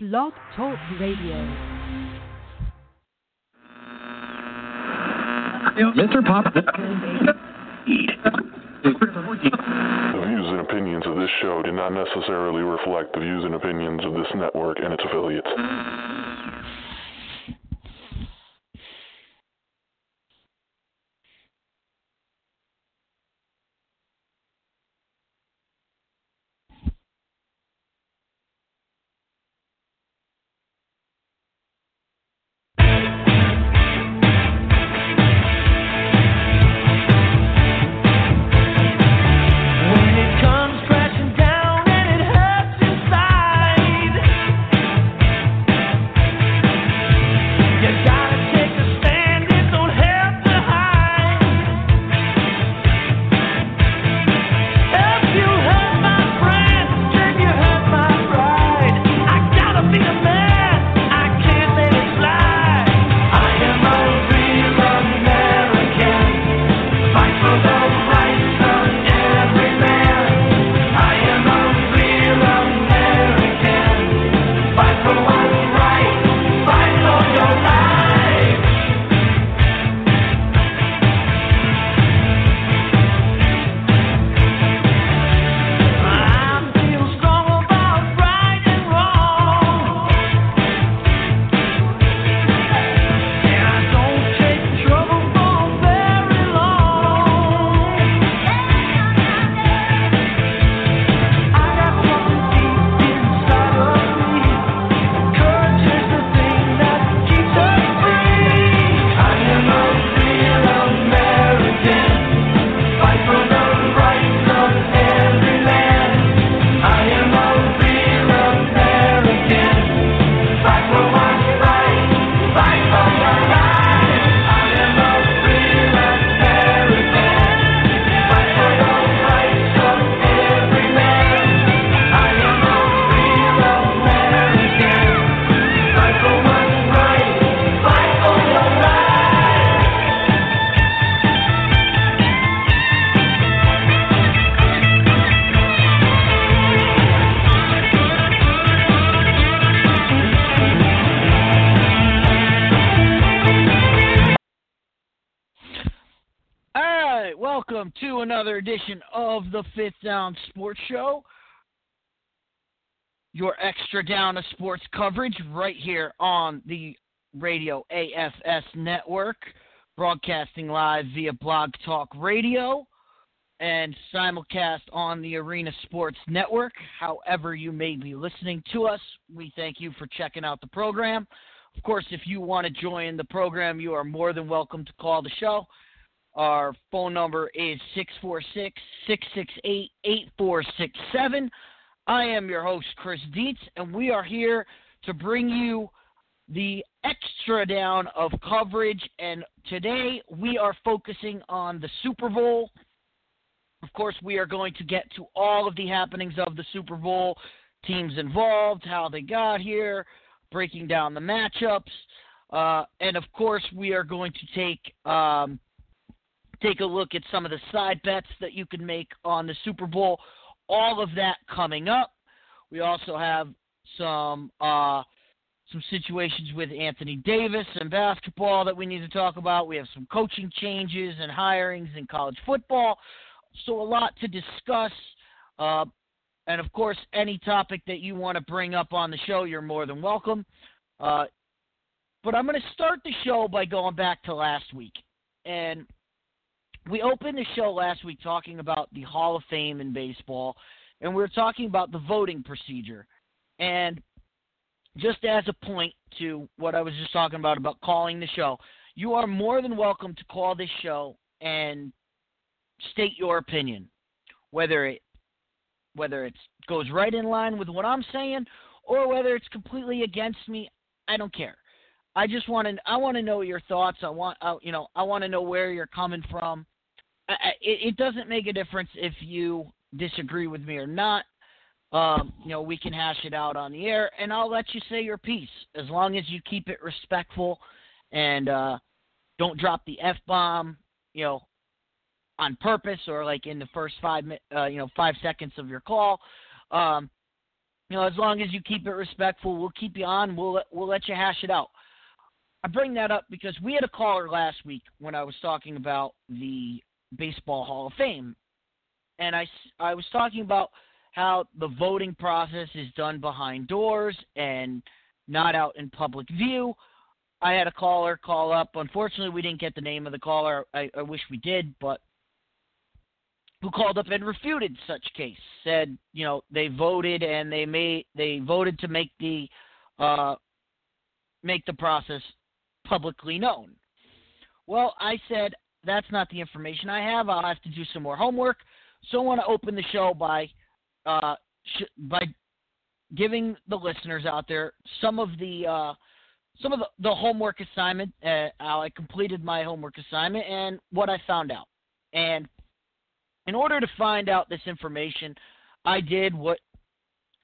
Blog Talk Radio. Mr. Pop. The views and opinions of this show do not necessarily reflect the views and opinions of this network and its affiliates. Another edition of the Fifth Down Sports Show. Your extra down of sports coverage right here on the Radio AFS network, broadcasting live via Blog Talk Radio and simulcast on the Arena Sports Network. However, you may be listening to us, we thank you for checking out the program. Of course, if you want to join the program, you are more than welcome to call the show. Our phone number is 646 668 8467. I am your host, Chris Dietz, and we are here to bring you the extra down of coverage. And today we are focusing on the Super Bowl. Of course, we are going to get to all of the happenings of the Super Bowl, teams involved, how they got here, breaking down the matchups. Uh, and of course, we are going to take um, take a look at some of the side bets that you can make on the Super Bowl. All of that coming up. We also have some uh, some situations with Anthony Davis and basketball that we need to talk about. We have some coaching changes and hirings in college football. So a lot to discuss. Uh, and of course, any topic that you want to bring up on the show, you're more than welcome. Uh, but I'm going to start the show by going back to last week. And we opened the show last week talking about the Hall of Fame in baseball, and we were talking about the voting procedure. And just as a point to what I was just talking about about calling the show, you are more than welcome to call this show and state your opinion, whether it whether it goes right in line with what I'm saying or whether it's completely against me. I don't care. I just want to I want to know your thoughts. I want you know I want to know where you're coming from. I- it, it doesn't make a difference if you disagree with me or not. Um, you know, we can hash it out on the air, and I'll let you say your piece as long as you keep it respectful and uh, don't drop the f bomb. You know, on purpose or like in the first five uh, you know five seconds of your call. Um, You know, as long as you keep it respectful, we'll keep you on. We'll we'll let you hash it out. I bring that up because we had a caller last week when I was talking about the Baseball Hall of Fame, and I, I was talking about how the voting process is done behind doors and not out in public view. I had a caller call up. Unfortunately, we didn't get the name of the caller. I, I wish we did, but who called up and refuted such case. Said, you know, they voted and they made they voted to make the uh, make the process publicly known. Well, I said that's not the information I have. I'll have to do some more homework. So I want to open the show by uh, sh- by giving the listeners out there some of the uh, some of the, the homework assignment. Uh, how I completed my homework assignment and what I found out. And in order to find out this information, I did what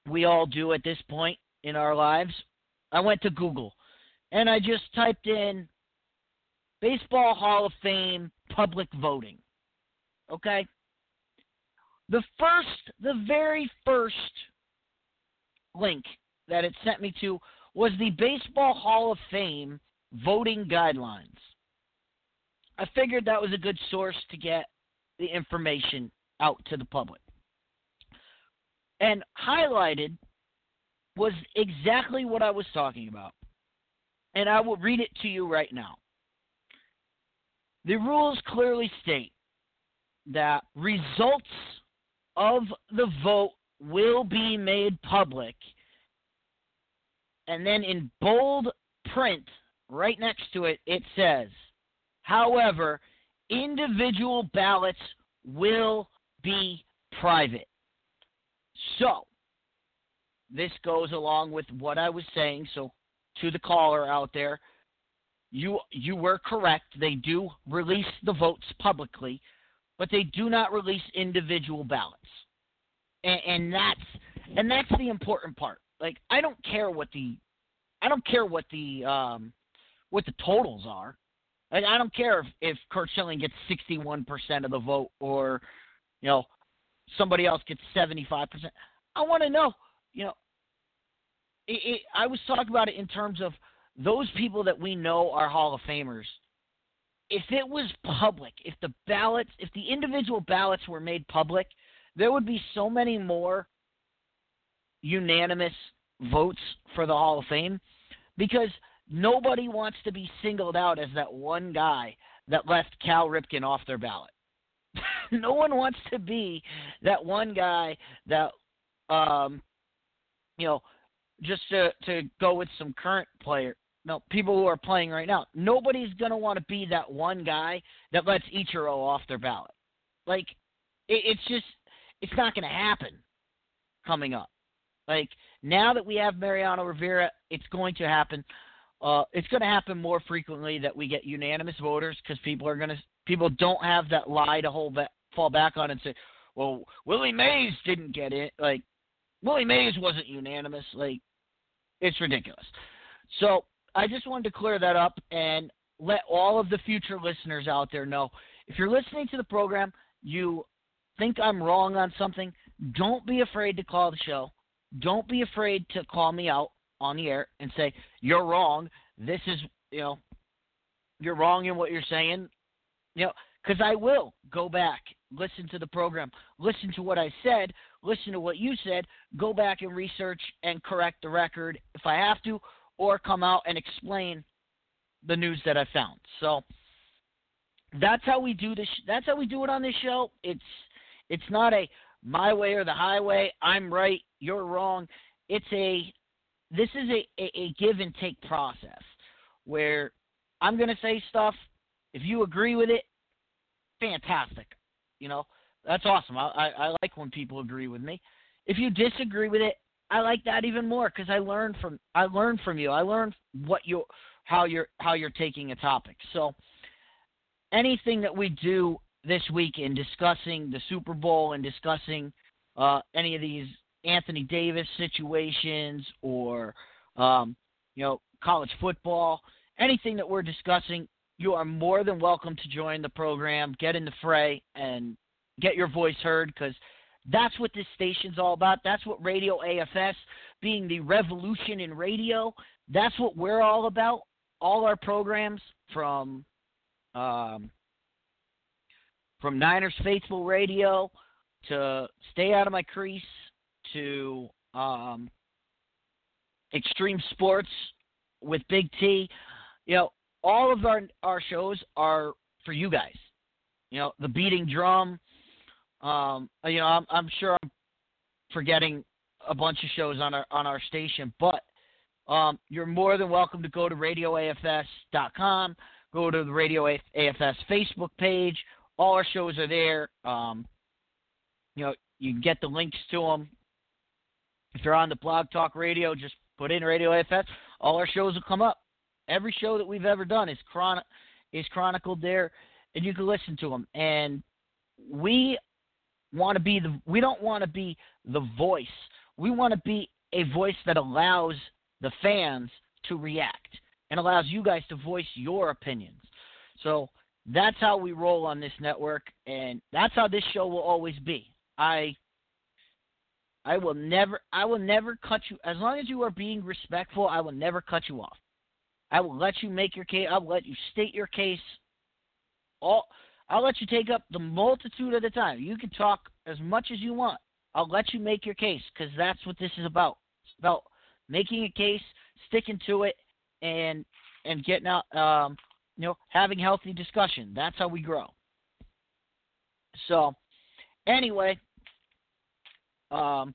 we all do at this point in our lives. I went to Google and I just typed in Baseball Hall of Fame public voting. Okay? The first, the very first link that it sent me to was the Baseball Hall of Fame voting guidelines. I figured that was a good source to get the information out to the public. And highlighted was exactly what I was talking about. And I will read it to you right now. The rules clearly state that results of the vote will be made public. And then in bold print, right next to it, it says, however, individual ballots will be private. So, this goes along with what I was saying. So, to the caller out there, you you were correct. They do release the votes publicly, but they do not release individual ballots, and, and that's and that's the important part. Like, I don't care what the I don't care what the um, what the totals are. Like, I don't care if, if Curt Schilling gets 61% of the vote or, you know, somebody else gets 75%. I want to know, you know, it, it, I was talking about it in terms of those people that we know are Hall of Famers. If it was public, if the ballots, if the individual ballots were made public, there would be so many more unanimous votes for the Hall of Fame because nobody wants to be singled out as that one guy that left Cal Ripken off their ballot. no one wants to be that one guy that um you know just to to go with some current player no people who are playing right now nobody's to want to be that one guy that lets Ichiro off their ballot like it, it's just it's not to happen coming up like now that we have Mariano Rivera it's going to happen uh, it's going to happen more frequently that we get unanimous voters because people are going to people don't have that lie to hold back, fall back on and say, well, Willie Mays didn't get it. Like Willie Mays wasn't unanimous. Like it's ridiculous. So I just wanted to clear that up and let all of the future listeners out there know if you're listening to the program, you think I'm wrong on something, don't be afraid to call the show. Don't be afraid to call me out on the air and say, You're wrong. This is, you know, you're wrong in what you're saying. You know, because I will go back, listen to the program, listen to what I said, listen to what you said, go back and research and correct the record if I have to, or come out and explain the news that I found. So that's how we do this. That's how we do it on this show. It's it's not a my way or the highway. I'm right, you're wrong. It's a this is a, a, a give and take process where I'm going to say stuff. If you agree with it, fantastic. You know, that's awesome. I, I, I like when people agree with me. If you disagree with it, I like that even more because I learn from I learn from you. I learn what you how you're how you're taking a topic. So anything that we do this week in discussing the Super Bowl and discussing uh, any of these Anthony Davis situations or um, you know college football, anything that we're discussing, you are more than welcome to join the program, get in the fray, and get your voice heard. Because That's what this station's all about. That's what Radio AFS, being the revolution in radio, that's what we're all about. All our programs from um, from Niners Faithful Radio to Stay Out of My Crease to um, Extreme Sports with Big T. You know, all of our our shows are for you guys. You know, the beating drum. Um, you know, I'm, I'm sure I'm forgetting a bunch of shows on our on our station, but um, you're more than welcome to go to radioafs.com, go to the Radio AFS Facebook page. All our shows are there. Um, you know, you can get the links to them. If you're on the Blog Talk Radio, just put in Radio AFS. All our shows will come up. Every show that we've ever done is chron- is chronicled there, and you can listen to them. And we want to be the we don't want to be the voice. We want to be a voice that allows the fans to react and allows you guys to voice your opinions. So that's how we roll on this network, and that's how this show will always be. I I will never I will never cut you as long as you are being respectful, I will never cut you off. I will let you make your case, I'll let you state your case. All I'll let you take up the multitude of the time. You can talk as much as you want. I'll let you make your case because that's what this is about. It's about making a case, sticking to it, and and getting out, um, you know, having healthy discussion. That's how we grow. So, anyway, um,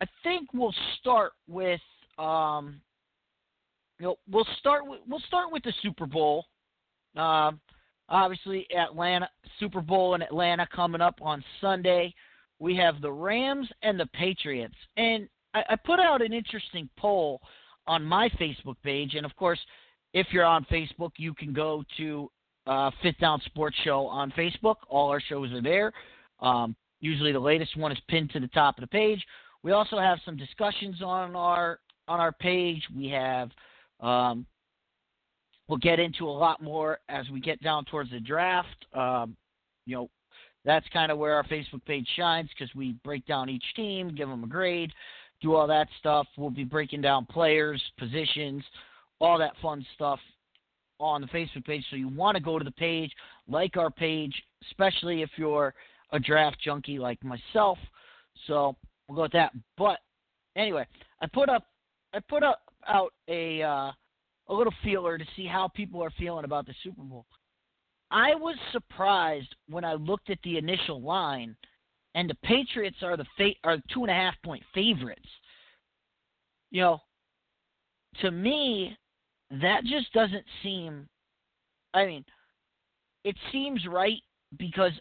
I think we'll start with, um, you know, we'll start with we'll start with the Super Bowl. Um, obviously, Atlanta Super Bowl in Atlanta coming up on Sunday. We have the Rams and the Patriots, and I, I put out an interesting poll on my Facebook page, and of course, if you're on Facebook, you can go to uh, Fifth Down Sports Show on Facebook. All our shows are there. Um, usually, the latest one is pinned to the top of the page. We also have some discussions on our on our page. We have um, we'll get into a lot more as we get down towards the draft. Um, you know, that's kind of where our Facebook page shines because we break down each team, give them a grade, do all that stuff. We'll be breaking down players, positions, all that fun stuff on the Facebook page. So you want to go to the page, like our page, especially if you're a draft junkie like myself. So we'll go with that. But anyway, I put up I put up out a uh, a little feeler to see how people are feeling about the Super Bowl. I was surprised when I looked at the initial line, and the Patriots are the fa- are two and a half point favorites. You know, to me, that just doesn't seem. I mean, it seems right because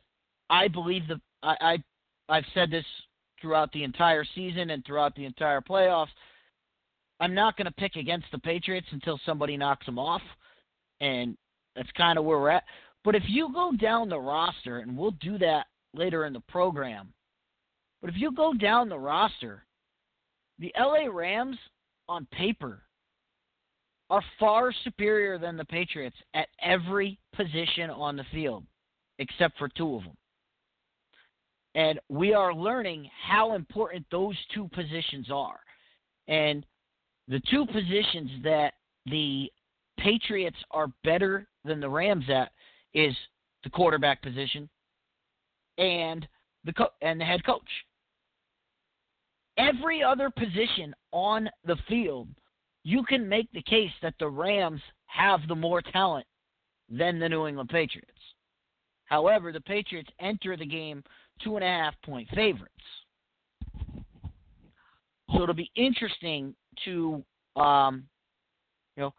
I believe the I, I I've said this throughout the entire season and throughout the entire playoffs. I'm not going to pick against the Patriots until somebody knocks them off, and that's kind of where we're at. But if you go down the roster, and we'll do that later in the program, but if you go down the roster, the LA Rams on paper are far superior than the Patriots at every position on the field, except for two of them. And we are learning how important those two positions are. And the two positions that the Patriots are better than the Rams at is the quarterback position and the co- and the head coach. Every other position on the field, you can make the case that the Rams have the more talent than the New England Patriots. However, the Patriots enter the game two and a half point favorites. So it'll be interesting to um, you know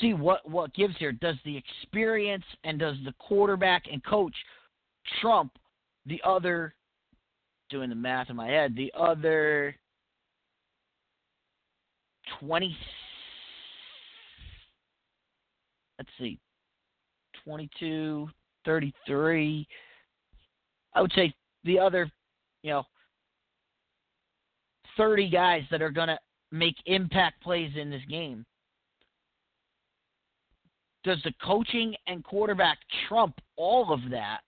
see what what gives here. Does the experience and does the quarterback and coach trump the other? Doing the math in my head, the other twenty. Let's see, 22, 33. I would say the other, you know, 30 guys that are going to make impact plays in this game. Does the coaching and quarterback trump all of that?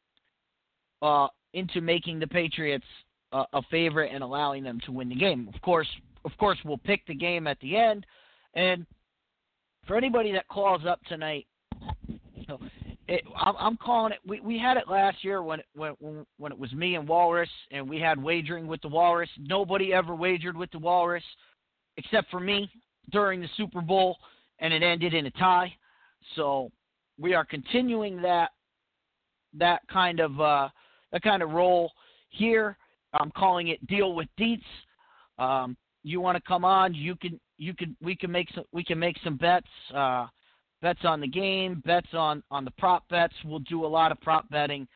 Uh, into making the Patriots a, a favorite and allowing them to win the game. Of course, of course, we'll pick the game at the end. And for anybody that calls up tonight, it, I'm, calling it. We we had it last year when when when it was me and Walrus, and we had wagering with the Walrus. Nobody ever wagered with the Walrus, except for me during the Super Bowl, and it ended in a tie. So we are continuing that that kind of uh, that kind of role here. I'm calling it deal with Deets. Um, you want to come on? You can you can we can make some we can make some bets. Uh, bets on the game, bets on on the prop bets. We'll do a lot of prop betting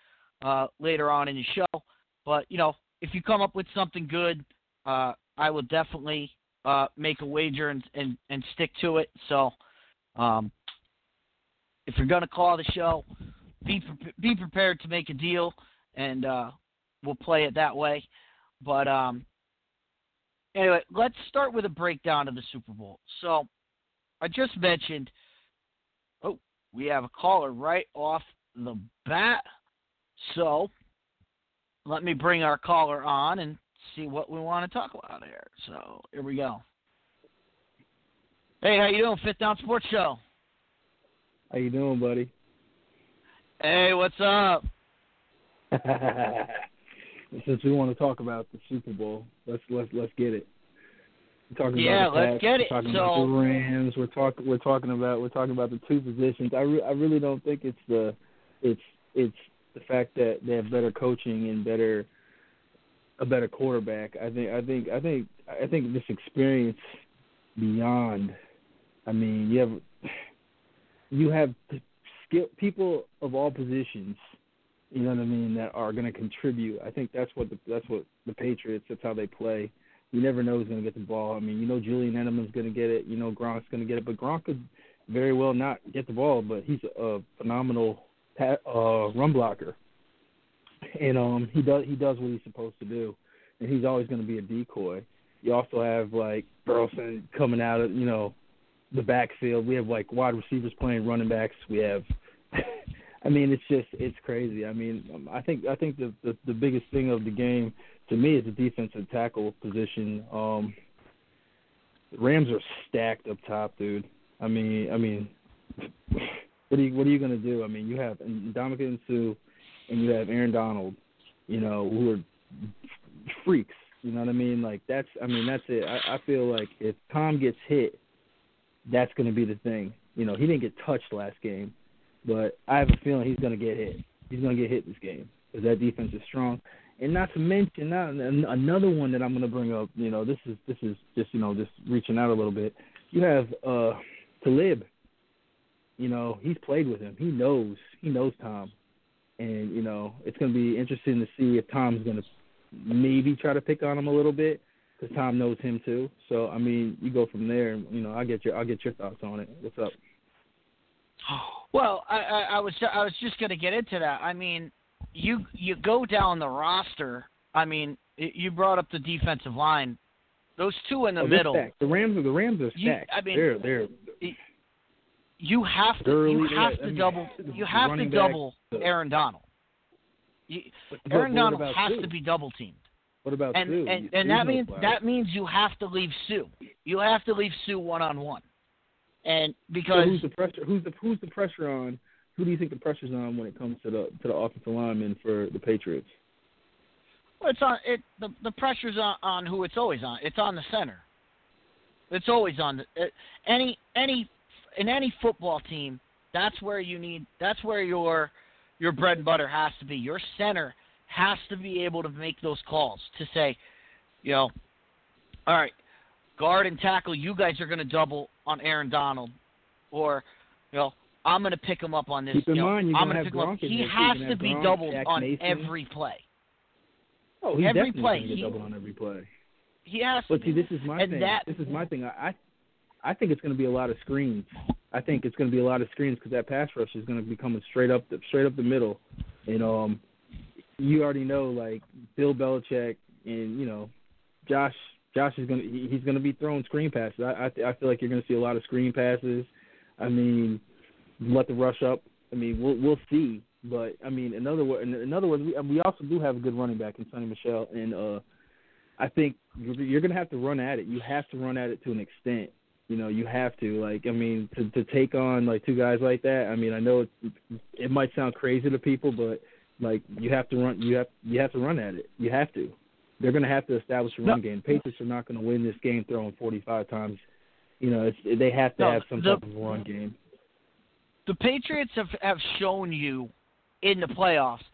uh, later on in the show. But you know, if you come up with something good, uh, I will definitely uh, make a wager and, and and stick to it. So, um, if you're gonna call the show, be pre- be prepared to make a deal, and uh, we'll play it that way. But um, anyway, let's start with a breakdown of the Super Bowl. So, I just mentioned Oh, we have a caller right off the bat. So let me bring our caller on and see what we want to talk about here. So here we go. Hey, how you doing, Fifth Down Sports Show? How you doing, buddy? Hey, what's up? Since we want to talk about the Super Bowl, let's let's let's get it. We're talking Yeah, about the let's get it. We're talking So- about the Rams. We're talking we're talking about we're talking about the two positions. I re- I really don't think it's the it's it's the fact that they have better coaching and better a better quarterback. I think I think I think I think this experience beyond. I mean, you have you have skill people of all positions. You know what I mean? That are going to contribute. I think that's what the, that's what the Patriots. That's how they play. You never know who's going to get the ball. I mean, you know Julian Edelman's going to get it. You know Gronk's going to get it, but Gronk could very well not get the ball. But he's a phenomenal pat, uh, run blocker, and um, he does he does what he's supposed to do, and he's always going to be a decoy. You also have like Burleson coming out of you know the backfield. We have like wide receivers playing running backs. We have, I mean, it's just it's crazy. I mean, um, I think I think the, the the biggest thing of the game to me is the defensive tackle position. Um, the Rams are stacked up top, dude. I mean, I mean, what are you what are you gonna do? I mean, you have Ndamukong Suh, and you have Aaron Donald, you know, who are freaks. You know what I mean? Like that's I mean that's it. I, I feel like if Tom gets hit, that's going to be the thing. You know, he didn't get touched last game, but I have a feeling he's going to get hit. He's going to get hit this game because that defense is strong. And not to mention, not another one that I'm going to bring up. You know, this is this is just you know just reaching out a little bit. You have uh Talib. You know, he's played with him. He knows he knows Tom, and you know it's going to be interesting to see if Tom's going to maybe try to pick on him a little bit because Tom knows him too. So I mean, you go from there. and You know, I'll get your I'll get your thoughts on it. What's up? Well, I, I, I was I was just going to get into that. I mean, you you go down the roster. I mean, you brought up the defensive line. Those two in the Oh, middle. The Rams are the Rams are You- stacked. I mean, they're they're You have to you have I to mean, double you have to back, double Aaron Donald. You, but- but Aaron Donald has Suh? to be double teamed. What about and Suh? and and that no means flag. that means you have to leave Suh. You have to leave Suh one on one, and So because who's the pressure? Who's the who's the pressure on? Who do you think the pressure's on when it comes to the to the offensive lineman for the Patriots? well, it's on it the the pressure's on, on who it's always on. It's on the center. It's always on the, it, any any in any football team. That's where you need. That's where your your bread and butter has to be. Your center has to be able to make those calls to say, you know, all right, guard and tackle. You guys are going to double on Aaron Donald, or you know, I'm going to pick him up on this. Keep in you know, mind, you're I'm gonna have pick him up. He has to be Gronk, doubled Jack on Mason. every play. Oh, he's Every definitely play, going to he- get double on every play. He has to. But see, this is my And thing. that- this is my thing. I, I I think it's going to be a lot of screens. I think it's going to be a lot of screens because that pass rush is going to be coming straight up the straight up the middle. And um, you already know like Bill Belichick and you know Josh. Josh is going to he's going to be throwing screen passes. I I, I feel like you're going to see a lot of screen passes. I mean, let the rush up. I mean, we'll we'll see. But I mean, in other words, in, in other words, we, we also do have a good running back in Sony Michel, and uh, I think you're, you're going to have to run at it. You have to run at it to an extent. You know, you have to. Like, I mean, to to take on like two guys like that. I mean, I know it, it might sound crazy to people, but like you have to run. You have you have to run at it. You have to. They're going to have to establish a run No. game. Patriots are not going to win this game throwing 45 times. You know, it's, they have to No, have some the- type of run game. the Patriots have have shown you in the playoffs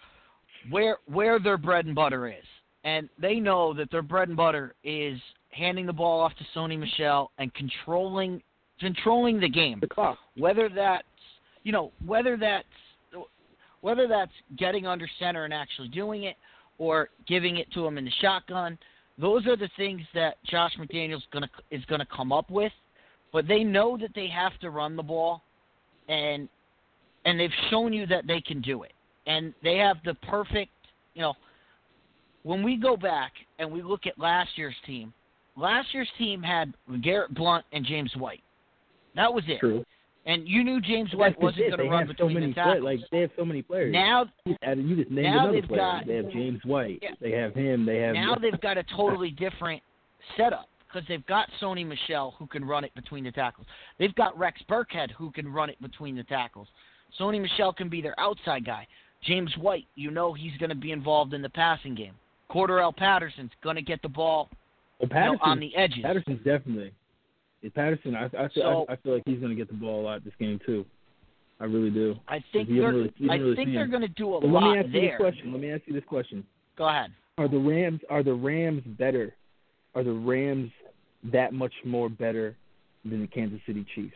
where where their bread and butter is, and they know that their bread and butter is handing the ball off to Sony Michel and controlling controlling the game. The clock. Whether that's you know whether that's whether that's getting under center and actually doing it, or giving it to him in the shotgun. Those are the things that Josh McDaniels gonna is gonna come up with, but they know that they have to run the ball, and and they've shown you that they can do it, and they have the perfect, you know. When we go back and we look at last year's team, last year's team had Garrett Blount and James White. That was it. True. And you knew James White that's wasn't going to run have so between many the play- tackles. like they have so many players. now, And you just named now another they've player. got- they have James White. Yeah. They have him. They have now they've got a totally different setup because they've got Sony Michel who can run it between the tackles. They've got Rex Burkhead who can run it between the tackles. Sony Michel can be their outside guy. James White, you know he's going to be involved in the passing game. Cordarrelle Patterson's going to get the ball well, you know, Patterson, on the edges. Patterson's definitely. Patterson, I, I, feel, So- I, I feel like he's going to get the ball a lot this game too. I really do. I think they're really- I really think they're going to do a But let me ask you this question. Let me ask you this question: Go ahead. Are the Rams are the Rams better? Are the Rams that much more better than the Kansas City Chiefs?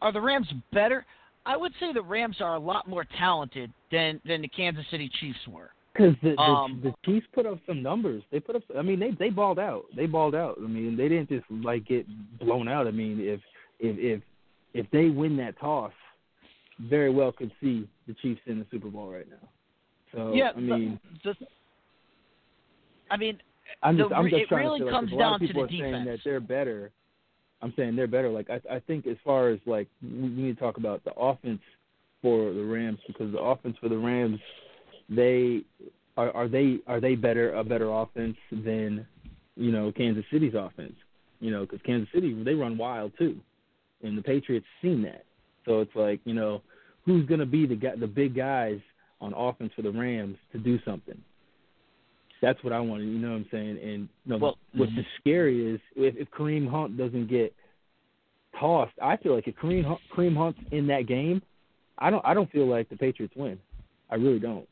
Are the Rams better? I would say the Rams are a lot more talented than than the Kansas City Chiefs were. Because the, the Um, the Chiefs put up some numbers. They put up. I mean, they they balled out. They balled out. I mean, they didn't just like get blown out. I mean, if if if if they win that toss, very well could see the Chiefs in the Super Bowl right now. So yeah, I mean, the, the, I mean, I'm just the I'm just it trying really to say, like, comes if a lot down of to the are saying that they're better. I'm saying they're better. Like I I think as far as like we need to talk about the offense for the Rams because the offense for the Rams, they are are they are they better a better offense than you know Kansas City's offense? You know because Kansas City they run wild too, and the Patriots seen that. So it's like you know who's going to be the guy, the big guys on offense for the Rams to do something. That's what I wanted. You know what I'm saying? And you know, Well, what's the scary is if, if Kareem Hunt doesn't get tossed. I feel like if Kareem Hunt, Kareem Hunt's in that game, I don't I don't feel like the Patriots win. I really don't,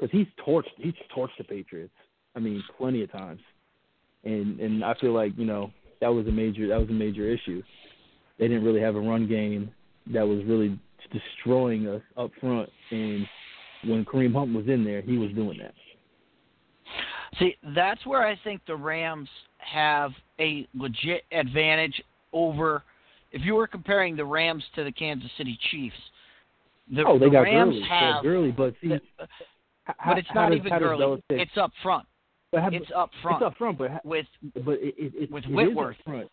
because he's torched he's torched the Patriots. I mean, plenty of times, and and I feel like you know that was a major that was a major issue. They didn't really have a run game that was really destroying us up front, and when Kareem Hunt was in there, he was doing that. See, that's where I think the Rams have a legit advantage over. If you were comparing the Rams to the Kansas City Chiefs, the, oh, they the got Rams Gurley, have, Gurley, but see, the- h- but it's not does- even how. Belichick- It's up front. but how- It's up front It's up front, but ha- with but it, it, it, with it is Whitworth. up front.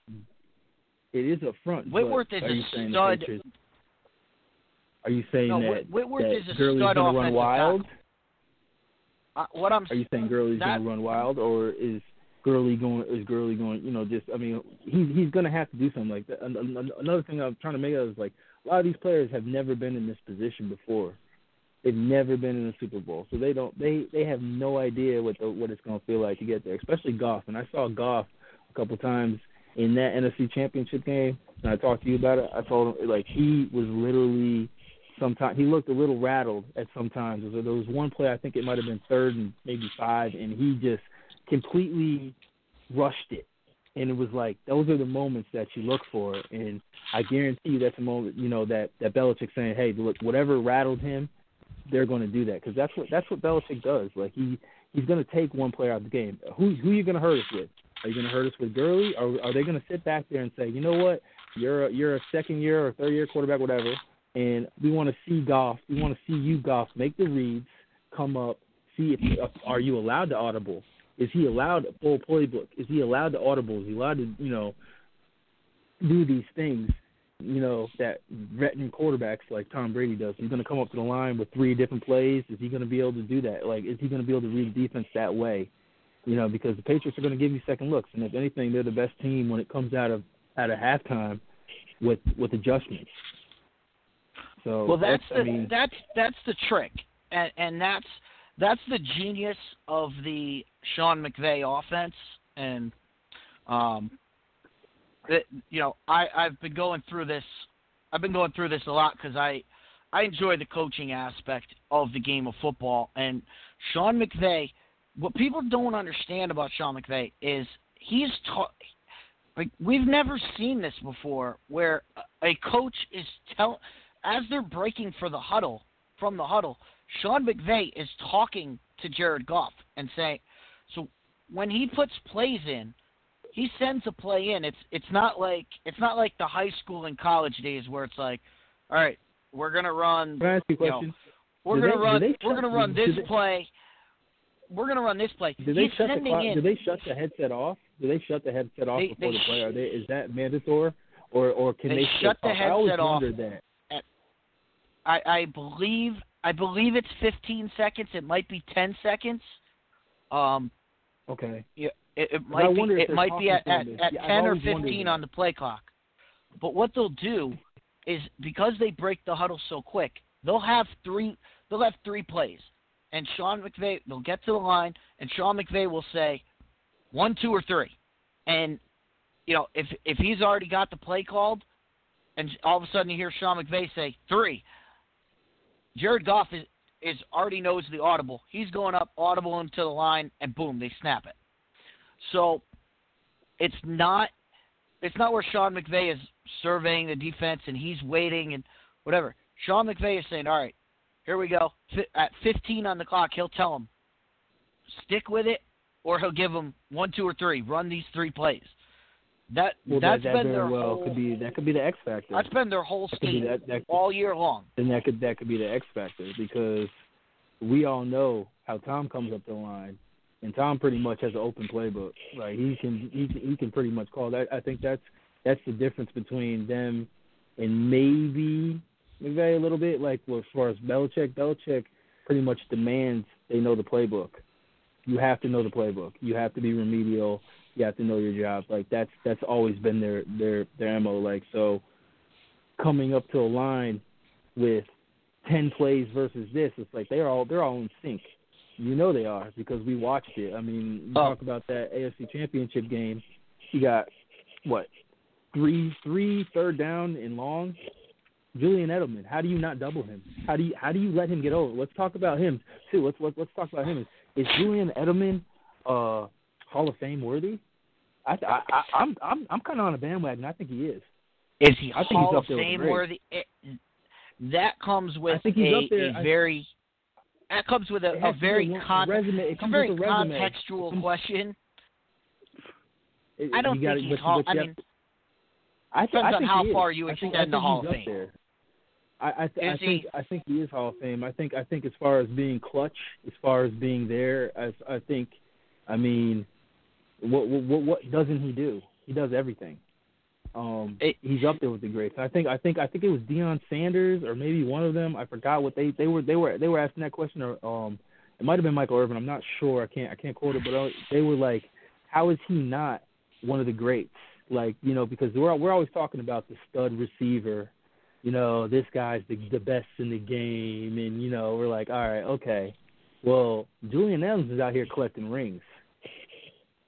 It is up front. Whitworth is a you saying the stud- Are you saying No, that, Whitworth that is a Gurley's stud gonna run wild? uh, what I'm Are you saying Gurley's that- gonna run wild, or is Gurley going? Is Gurley going? You know, just I mean, he's he's gonna have to do something like that. An- an- Another thing I'm trying to make out is like a lot of these players have never been in this position before. They've never been in a Super Bowl, so they don't they they have no idea what the what it's gonna feel like to get there. Especially Goff, and I saw Goff a couple times in that NFC Championship game, and I talked to you about it. I told him like he was literally sometimes he looked a little rattled at sometimes. There was one play I think it might have been third and maybe five, and he just completely rushed it. And it was like those are the moments that you look for, and I guarantee you that's a moment you know that that Belichick saying, "Hey, look, whatever rattled him, they're going to do that because that's what that's what Belichick does. Like he he's going to take one player out of the game. Who who are you going to hurt us with? Are you going to hurt us with Gurley, or are they going to sit back there and say, you know what, you're a, you're a second year or third year quarterback, whatever, and we want to see Goff, we want to see you Goff make the reads, come up, see if are you allowed to audible? Is he allowed a full playbook? Is he allowed to audible? Is he allowed to you know do these things? You know, that veteran quarterbacks like Tom Brady does. He's going to come up to the line with three different plays. Is he going to be able to do that? Like, is he going to be able to read defense that way? You know, because the Patriots are going to give you second looks, and if anything, they're the best team when it comes out of out of halftime with with adjustments. So Well, that's the I mean, that's that's the trick, and and that's that's the genius of the Sean McVay offense, and um, it, you know, I I've been going through this, I've been going through this a lot because I I enjoy the coaching aspect of the game of football, and Sean McVay. What people don't understand about Sean McVay is he's taught. Like we've never seen this before, where a a coach is tell as they're breaking for the huddle from the huddle, Sean McVay is talking to Jared Goff and saying, so when he puts plays in, he sends a play in. It's it's not like it's not like the high school and college days where it's like, all right, we're gonna run, can I ask you a you know, we're Do gonna they- run, they we're gonna run this they- play. We're gonna run this play. Do they He's shut the clock, in. do they shut the headset off? Do they shut the headset off before the play? Are they is that mandatory or or can They shut the? I always headset off. wondered that. I, I believe I believe it's 15 seconds. It might be 10 seconds. Um, Okay. Yeah, it, it might be. It might be at at, at. Yeah, ten or fifteen on the play clock. But what they'll do is because they break the huddle so quick, they'll have three. They'll have three plays, and Sean McVay. They'll get to the line, and Sean McVay will say one, two, or three, and you know if if he's already got the play called, and all of a sudden you hear Sean McVay say three, Jared Goff is is already knows the audible. He's going up audible into the line, and boom, they snap it. So it's not it's not where Sean McVay is surveying the defense and he's waiting and whatever. Sean McVay is saying, "All right, here we go. At 15 on the clock, he'll tell them stick with it, or he'll give them one, two, or three. Run these three plays." That Well, that's that, that been their well whole, could be that could be the X factor. that's been their whole scheme that, that all year long. then that could that could be the X factor because we all know how Tom comes up the line, and Tom pretty much has an open playbook. Like he can he can, he can pretty much call that. I think that's that's the difference between them and maybe McVay a little bit. Like well, as far as Belichick, Belichick pretty much demands they know the playbook. You have to know the playbook. You have to be remedial. You have to know your job. Like that's that's always been their their their mo. Like so, coming up to a line with ten plays versus this, it's like they're all they're all in sync. You know they are because we watched it. I mean, you Oh. talk about that AFC Championship game. You got what three three third down and long. Julian Edelman. How do you not double him? How do you how do you let him get over? Let's talk about him too. Let's let's, let's talk about him. Is, is Julian Edelman uh Hall of Fame worthy? I, I, I I'm I'm I'm kind of on a bandwagon. I think he is. Is he I think he's Hall of Fame worthy? It, that comes with I think he's a, up there. a very that comes with a, a has to be very con- resume. It comes very with a resume. contextual comes- question. it- I don't think he's Hall. I mean, I th- depends I on think how far you I think, extend the Hall of Fame. I I, th- I think he- I think he is Hall of Fame. I think I think as far as being clutch, as far as being there, as I think, I mean, what what what doesn't he do? He does everything. Um, It- he's up there with the greats. I think I think I think it was Deion Sanders or maybe one of them. I forgot what they they were they were they were asking that question or um it might have been Michael Irvin. I'm not sure. I can't I can't quote it, but uh, they were like, how is he not one of the greats? Like you know because we're we're always talking about the stud receiver. You know this guy's the the best in the game, and you know we're like, all right, okay. Well, Julian Adams is out here collecting rings.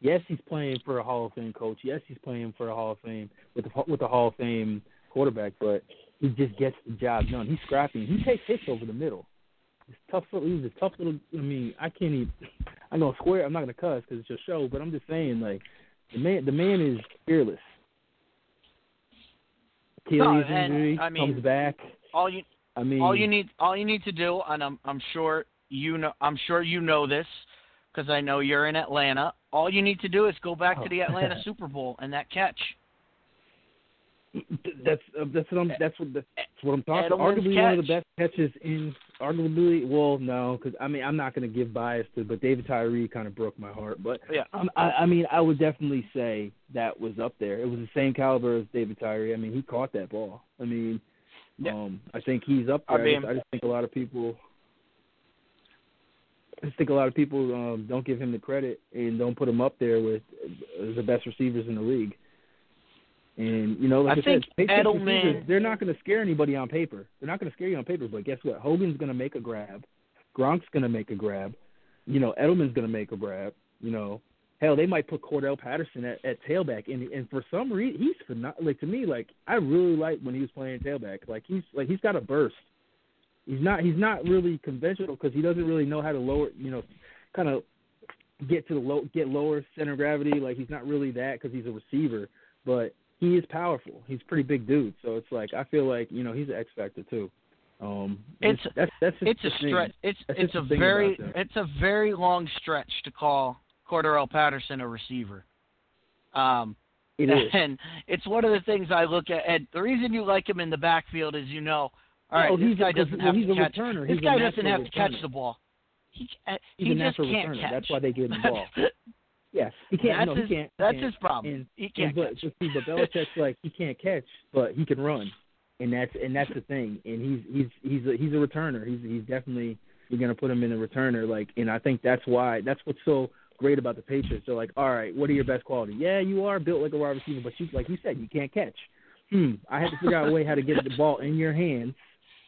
Yes, he's playing for a Hall of Fame coach. Yes, he's playing for a Hall of Fame with a, with a Hall of Fame quarterback, but he just gets the job done. He's scrappy. He takes hits over the middle. He's tough. little- He's a tough little. I mean, I can't even. I'm gonna swear. I'm not gonna cuss because it's your show, but I'm just saying, like, the man, the man is fearless. Achilles and, injury I mean, comes back. All you I mean, all you need all you need to do, and I'm I'm sure you know I'm sure you know this because I know you're in Atlanta. All you need to do is go back to the Oh. Atlanta Super Bowl and that catch. That's uh, that's what I'm that's what that's what I'm talking. Edelman's Arguably one of the best catches in arguably, well, no, because I mean, I'm not going to give bias to, but David Tyree kind of broke my heart. But Yeah. um, I, I mean, I would definitely say that was up there. It was the same caliber as David Tyree. I mean, he caught that ball. I mean, Yeah. um, I think he's up I there. I, just, I just think a lot of people. I think a lot of people um, don't give him the credit and don't put him up there with uh, the best receivers in the league. And you know, like I I, think said, Edelman, they're not going to scare anybody on paper. They're not going to scare you on paper. But guess what? Hogan's going to make a grab. Gronk's going to make a grab. You know, Edelman's going to make a grab. You know, hell, they might put Cordell Patterson at, at tailback. And and for some reason, he's phenomenal. like to me, like I really like when he was playing tailback. Like he's like he's got a burst. He's not he's not really conventional because he doesn't really know how to lower. You know, kind of get to the low get lower center of gravity. Like he's not really that because he's a receiver, but he is powerful. He's a pretty big dude. So it's like I feel like you know he's an X factor too. Um, It's- that's that's it's a thing. stretch. It's That's it's a very it's a very long stretch to call Cordarrelle Patterson a receiver. Um, It is. and it's one of the things I look at. And the reason you like him in the backfield is you know, all right, Oh, this a- doesn't have to catch. returner. This He's guy doesn't have to catch the ball. He uh, he just can't returner. catch. That's why they gave him the ball. Yes, he can't. that's no, his, he can't. That's and, his problem. and- he can't but, catch. but see, but Belichick's like he can't catch, but he can run, and that's and that's the thing. And he's he's he's a, he's a returner. He's he's definitely you're gonna put him in a returner. Like, and I think that's why that's what's so great about the Patriots. They're like, all right, what are your best qualities? Yeah, you are built like a wide receiver, but you like you said, you can't catch. Hmm. I had to figure out a way how to get the ball in your hands.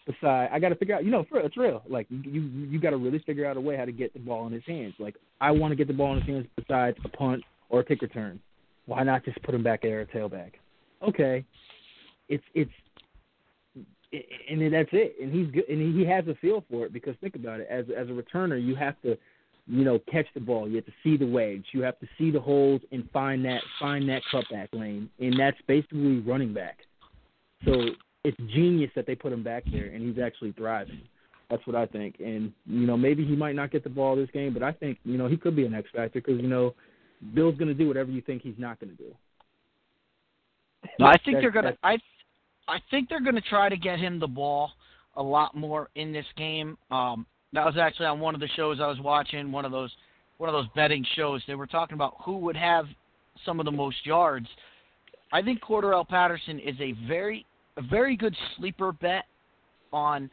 Beside, uh, I got to figure out. You know, for it's real. Like you you got to really figure out a way how to get the ball in his hands. Like I want to get the ball in his hands besides a punt or a kick return. Why not just put him back there at tailback? Okay, it's it's and that's it. And he's good, and he has a feel for it because think about it. As as a returner, you have to, you know, catch the ball. You have to see the wedge. You have to see the holes and find that find that cutback lane. And that's basically running back. So it's genius that they put him back there, and he's actually thriving. That's what I think. And you know, maybe he might not get the ball this game, but I think you know he could be an X factor because you know, Bill's going to do whatever you think he's not going to do. No, I think they're gonna. I I think they're gonna try to get him the ball a lot more in this game. Um, that was actually on one of the shows I was watching, one of those one of those betting shows. They were talking about who would have some of the most yards. I think Cordarrelle Patterson is a very a very good sleeper bet on,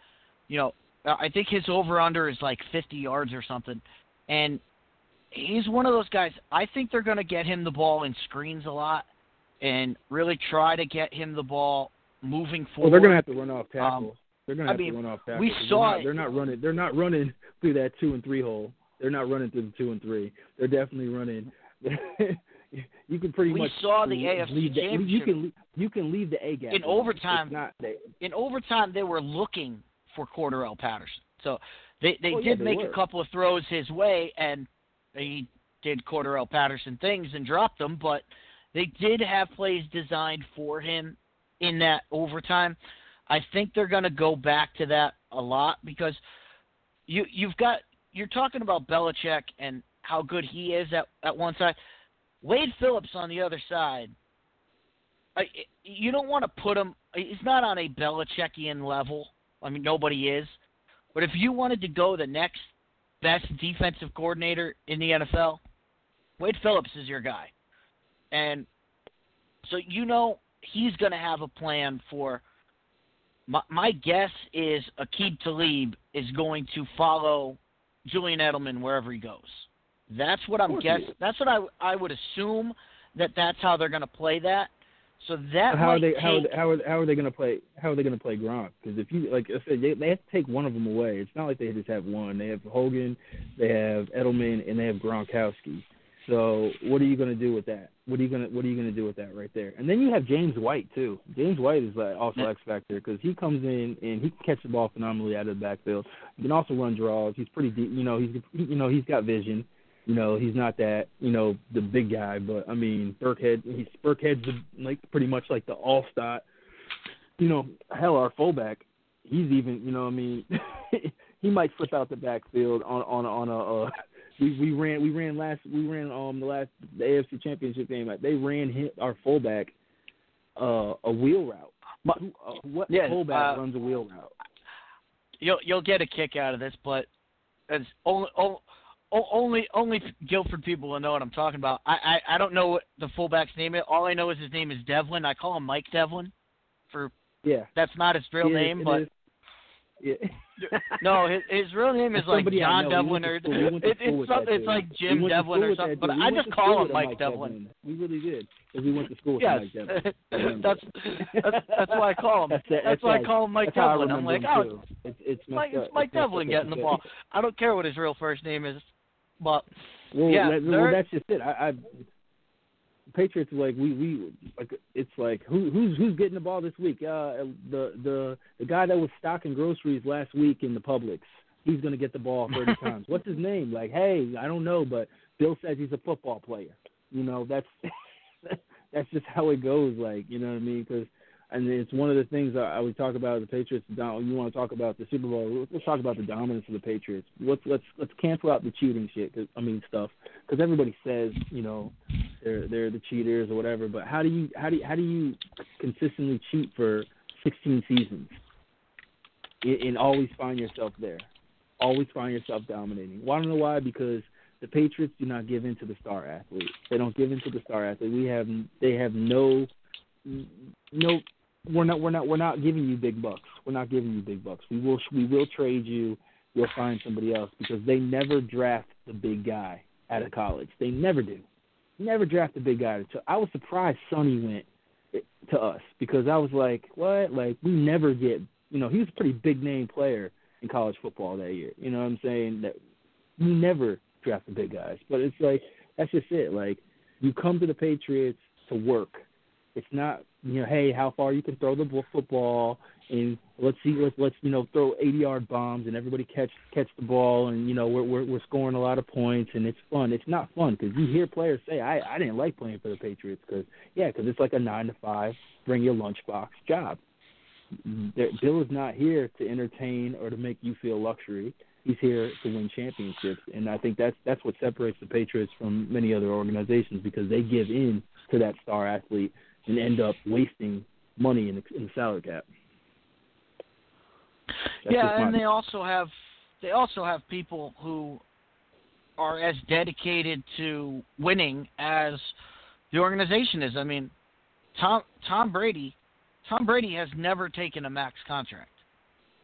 you know, I think his over under is like 50 yards or something, and he's one of those guys. I think they're going to get him the ball in screens a lot, and really try to get him the ball moving Well, forward. they're going to have to run off tackles. Um, they're going to have mean, to run off tackles. We saw they're it. not, they're not running. They're not running through that two and three hole. They're not running through the two and three. They're definitely running. you can pretty We much saw the AFC the, You Championship. can you can leave the A gap In overtime, not they, in overtime they were looking for Cordarrelle Patterson. So they they yeah, did they make were. a couple of throws his way and he did Cordarrelle Patterson things and dropped them, but they did have plays designed for him in that overtime. I think they're going to go back to that a lot because you you've got you're talking about Belichick and how good he is at at one side. Wade Phillips on the other side. I, you don't want to put him. He's not on a Belichickian level. I mean, nobody is. But if you wanted to go the next best defensive coordinator in the NFL, Wade Phillips is your guy. And so you know he's going to have a plan for. My, my guess is Aqib Talib is going to follow Julian Edelman wherever he goes. That's what I'm guessing. That's what I I would assume that that's how they're going to play that. So that how are they how are take- they, how are, how are they going to play how are they going to play Gronk? Because if you like I said, they, they have to take one of them away. It's not like they just have one. They have Hogan, they have Edelman, and they have Gronkowski. So what are you going to do with that? What are you going to what are you going to do with that right there? And then you have James White too. James White is like also X factor because he comes in and he can catch the ball phenomenally out of the backfield. He can also run draws. He's pretty deep. You know he's you know he's got vision. You know, he's not that, you know, the big guy, but I mean, Burkhead, he's Burkhead's the, like pretty much like the all star. You know, hell, our fullback, he's even, you know, what I mean, he might flip out the backfield on on on a. Uh, we we ran we ran last we ran um the last the AFC Championship game. They ran hit our fullback uh a wheel route. My- uh, what Yeah, fullback uh, runs a wheel route? you'll you'll get a kick out of this, but it's only only only only Guilford people will know what I'm talking about. I, I I don't know what the fullback's name is. All I know is his name is Devlin. I call him Mike Devlin. For Yeah. that's not his real It is- name, it but. Yeah. no, his his real name is like John. We Devlin or we it, it's something. It's like Jim Devlin or something. But. I just call him Mike Devlin. We really did. 'Cause we went to school with Yes, Mike Devlin. That's, that's that's why I call him. That's, That's, that's why I call him Mike that's how I Devlin. I'm like, oh. It's, it's Mike, it's Mike It's messed up Devlin getting the ball. I don't care what his real first name is, but Well, Yeah, that, well, that's just it. I, I Patriots like we we like it's like who who's who's getting the ball this week? Uh, the the the guy that was stocking groceries last week in the Publix. He's gonna get the ball thirty times. What's his name? Like, hey, I don't know, but Bill says he's a football player. You know, that's that's just how it goes. Like, you know what I mean? Because and it's one of the things I, I would talk about the Patriots. You want to talk about the Super Bowl? Let's talk about the dominance of the Patriots. Let's let's let's cancel out the cheating shit. 'cause- I mean stuff because everybody says you know they're they're the cheaters or whatever. But how do you how do you, how do you consistently cheat for 16 seasons and, and always find yourself there? Always find yourself dominating. Want to know why? Because the Patriots do not give in to the star athlete. They don't give in to the star athlete. We have they have no no we're not we're not we're not giving you big bucks. We're not giving you big bucks. We will we will trade you. You'll find somebody else because they never draft the big guy out of college. They never do. Never draft the big guy. So I was surprised Sony went to us because I was like, what? Like we never get. You know, he was a pretty big name player in college football that year. You know what I'm saying? That we never draft the big guys. But it's like that's just it. Like you come to the Patriots to work. It's not you know, hey, how far you can throw the ball- football, and let's see, let's let's you know throw 80 yard bombs, and everybody catch catch the ball, and you know we're we're, we're scoring a lot of points, and it's fun. It's not fun because you hear players say, I I didn't like playing for the Patriots because yeah, because it's like a nine to five, bring your lunchbox job. Bill is not here to entertain or to make you feel luxury. He's here to win championships, and I think that's that's what separates the Patriots from many other organizations because they give in to that star athlete and end up wasting money in the, in the salary cap. That's yeah, and they also have they also have people who are as dedicated to winning as the organization is. I mean, Tom Tom Brady, Tom Brady has never taken a max contract.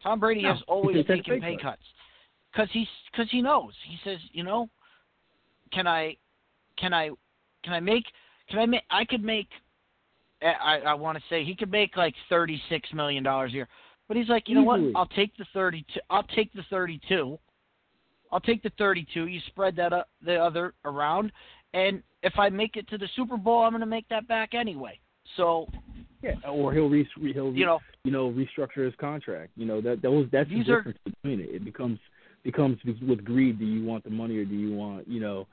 Tom Brady No, has always taken pay cuts because he's because he knows. He says, you know, can I, can I, can I make, can I make, I could make, I I want to say he could make like thirty six million dollars a year, but he's like, you know Easily. what? I'll take the thirty two. I'll take the thirty two. I'll take the thirty two. You spread that up the other around, and if I make it to the Super Bowl, I'm going to make that back anyway. So yeah, or he'll re, he'll you know, you know restructure his contract. You know that those that's the are- difference between it. It becomes becomes with greed. Do you want the money or do you want you know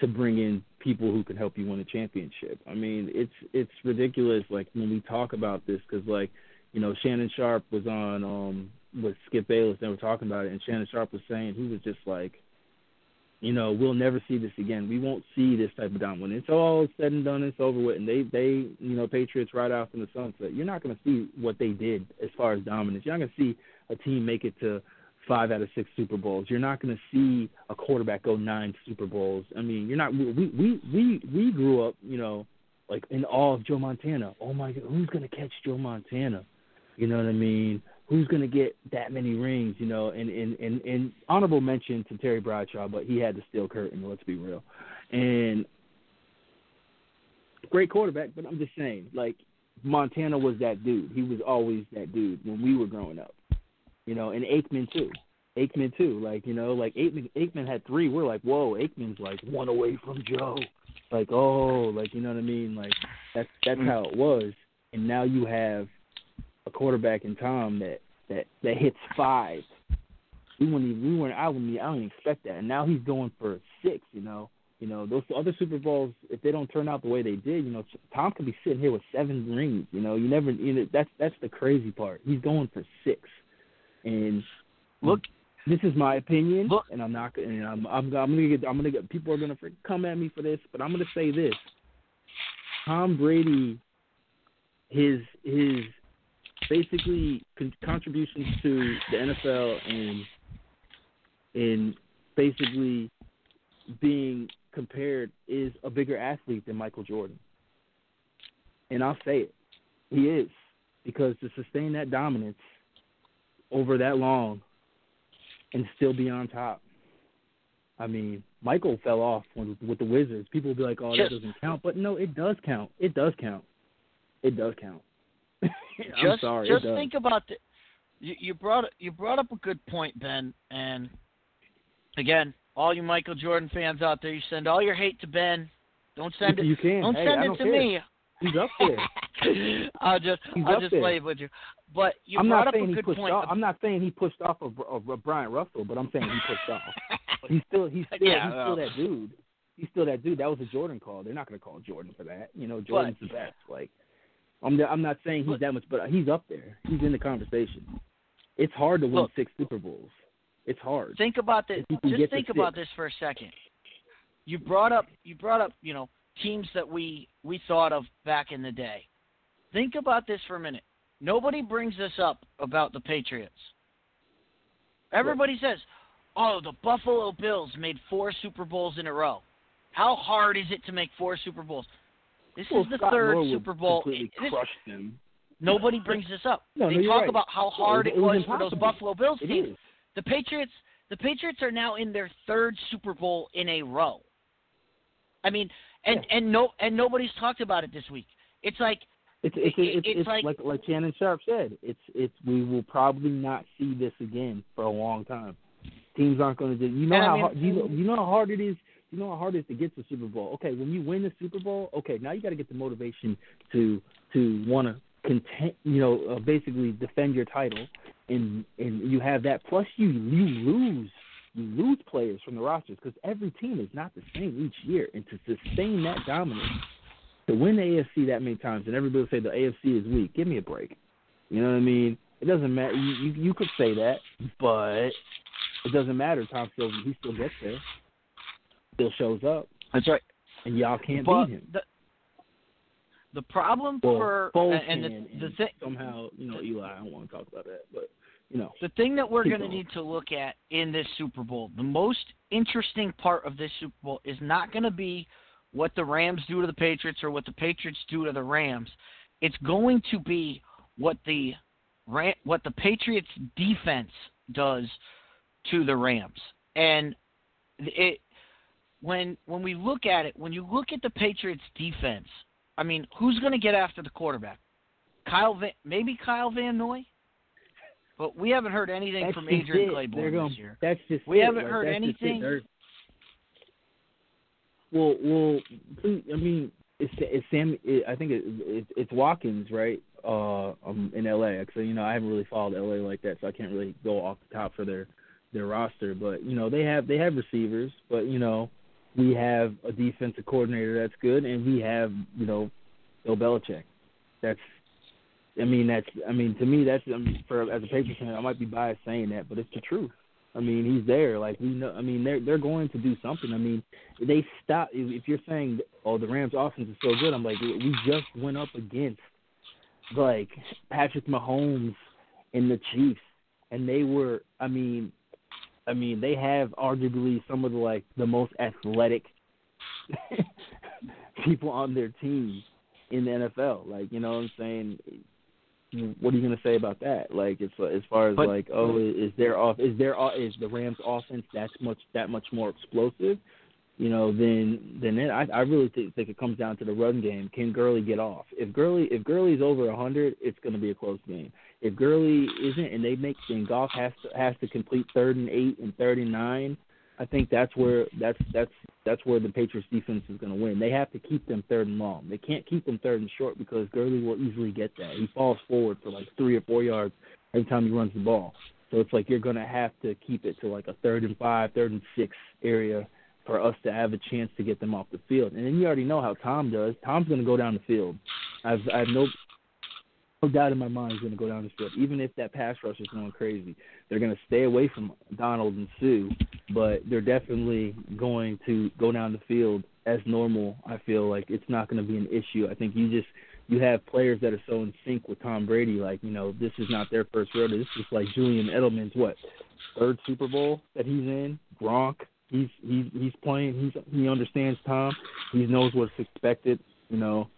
to bring in people who can help you win a championship? I mean, it's it's ridiculous. Like when we talk about this, because like you know Shannon Sharpe was on um with Skip Bayless. They were talking about it, and Shannon Sharpe was saying he was just like. You know, we'll never see this again. We won't see this type of dominance. It's all said and done, it's over with, and they, they, you know, Patriots right off in the sunset. You're not going to see what they did as far as dominance. You're not going to see a team make it to five out of six Super Bowls. You're not going to see a quarterback go nine Super Bowls. I mean, you're not. We we we we grew up, you know, like in awe of Joe Montana. Oh my God, who's going to catch Joe Montana? You know what I mean? Who's going to get that many rings? You know, and and and and honorable mention to Terry Bradshaw, but he had the steel curtain. Let's be real. And great quarterback, but I'm just saying, like Montana was that dude. He was always that dude when we were growing up. You know, and Aikman too. Aikman too. Like, you know, like Aikman Aikman had three. We're like, whoa, Aikman's like one away from Joe. Like, oh, like you know what I mean? Like that's that's mm. how it was. And now you have a quarterback in Tom that that that hits five. We wouldn't even, we weren't I wouldn't I don't even expect that. And now he's going for six, you know. You know, those other Super Bowls, if they don't turn out the way they did, you know, Tom could be sitting here with seven rings. You know, you never, you know, that's that's the crazy part. He's going for six, and hmm. Look- this is my opinion, Look- and I'm not, and I'm, I'm, I'm gonna get, I'm gonna get, people are gonna come at me for this, but I'm gonna say this: Tom Brady, his his basically con- contributions to the NFL and in basically being compared is a bigger athlete than Michael Jordan. And I'll say it. He is. Because to sustain that dominance over that long and still be on top. I mean, Michael fell off when, with the Wizards. People will be like, "Oh, Just- that doesn't count," but no, it does count. It does count. It does count. I'm just sorry. just think about the you, you brought you brought up a good point, Ben, and again, all you Michael Jordan fans out there, you send all your hate to Ben. Don't send it. You can. Don't Hey, send I it don't to care. me. He's up there. I'll just He's I'll just there. play with you. But you I'm brought not up a good point. off. I'm not saying he pushed off of, of, of Brian Russell, but I'm saying he pushed off. He's still he's still Yeah, he's well. still that dude. He's still that dude. That was a Jordan call. They're not going to call Jordan for that. You know, Jordan's the best. Like, I'm I'm not saying he's But- that much, but he's up there. He's in the conversation. It's hard to win Look. six Super Bowls. It's hard. think about this. If you can Just think about six. this for a second. You brought up you brought up you know teams that we we thought of back in the day. Think about this for a minute. Nobody brings this up about the Patriots. Everybody says, "Oh, the Buffalo Bills made four Super Bowls in a row." How hard is it to make four Super Bowls? This well, is the Scott third Norwood Super Bowl. completely This- crushed them. nobody brings this up. No, they no, talk right. about how hard it it was was for those. Buffalo Bills It teams. is. The Patriots the Patriots are now in their third Super Bowl in a row. I mean, and Yeah. and no and nobody's talked about it this week. It's like It's it's it's, it's it's like- like, like Shannon Sharpe said. It's it's we will probably not see this again for a long time. Teams aren't going to do. You know And I how mean- hard, you know you know how hard it is. You know how hard it is to get to the Super Bowl. Okay, when you win the Super Bowl, okay, now you got to get the motivation to to want to content. You know, uh, basically defend your title, and and you have that. Plus, you you lose you lose players from the rosters because every team is not the same each year, and to sustain that dominance to win the AFC that many times, and everybody will say the AFC is weak. Give me a break. You know what I mean? It doesn't matter. You you, you could say that, but it doesn't matter. Tom still he still gets there, still shows up, that's right. and y'all can't But beat him. the the problem Well, for Foles and the can, the thing somehow you know Eli. I don't want to talk about that, but you know the thing that we're going to need to look at in this Super Bowl, the most interesting part of this Super Bowl is not going to be what the Rams do to the Patriots or what the Patriots do to the Rams. It's going to be what the what the Patriots defense does to the Rams. And it when when we look at it, when you look at the Patriots defense, I mean, who's going to get after the quarterback? Kyle Van, maybe Kyle Van Noy? But we haven't heard anything that's from Adrian it. Clayborn this year. That's just We it. haven't Like, heard that's just it. anything. Well, well, I mean, it's it's Sam. It, I think it, it, it's Watkins, right? Uh, um, in L.A. So you know, I haven't really followed L.A. like that, so I can't really go off the top for their their roster. But you know, they have they have receivers, but you know, we have a defensive coordinator that's good, and we have you know, Bill Belichick. That's, I mean, that's I mean, to me, that's I mean, for as a Patriots fan, I might be biased saying that, but it's the truth. I mean, he's there. Like we know. I mean, they're they're going to do something. I mean, they stop. If you're saying, oh, the Rams' offense is so good, I'm like, we just went up against like Patrick Mahomes and the Chiefs, and they were. I mean, I mean, they have arguably some of the like the most athletic people on their team in the NFL. Like, you know what I'm saying? What are you gonna say about that? Like, as as far as But- like, oh, is their off is their is the Rams' offense that much that much more explosive? You know, then then it, I I really think, think it comes down to the run game. Can Gurley get off? If Gurley if Gurley's over a hundred, it's going to be a close game. If Gurley isn't, and they make and Goff has to has to complete third and eight and third and nine, I think that's where that's that's that's where the Patriots defense is going to win. They have to keep them third and long. They can't keep them third and short because Gurley will easily get that. He falls forward for like three or four yards every time he runs the ball. So it's like you're going to have to keep it to like a third and five, third and six area for us to have a chance to get them off the field. And then you already know how Tom does. Tom's going to go down the field. I've I have no no doubt in my mind he's going to go down the field, even if that pass rush is going crazy. They're going to stay away from Donald and Suh, but they're definitely going to go down the field as normal. I feel like it's not going to be an issue. I think you just you have players that are so in sync with Tom Brady. Like you know, this is not their first rodeo. This is like Julian Edelman's what third Super Bowl that he's in. Gronk, he's he's he's playing. He's he understands Tom. He knows what's expected. You know,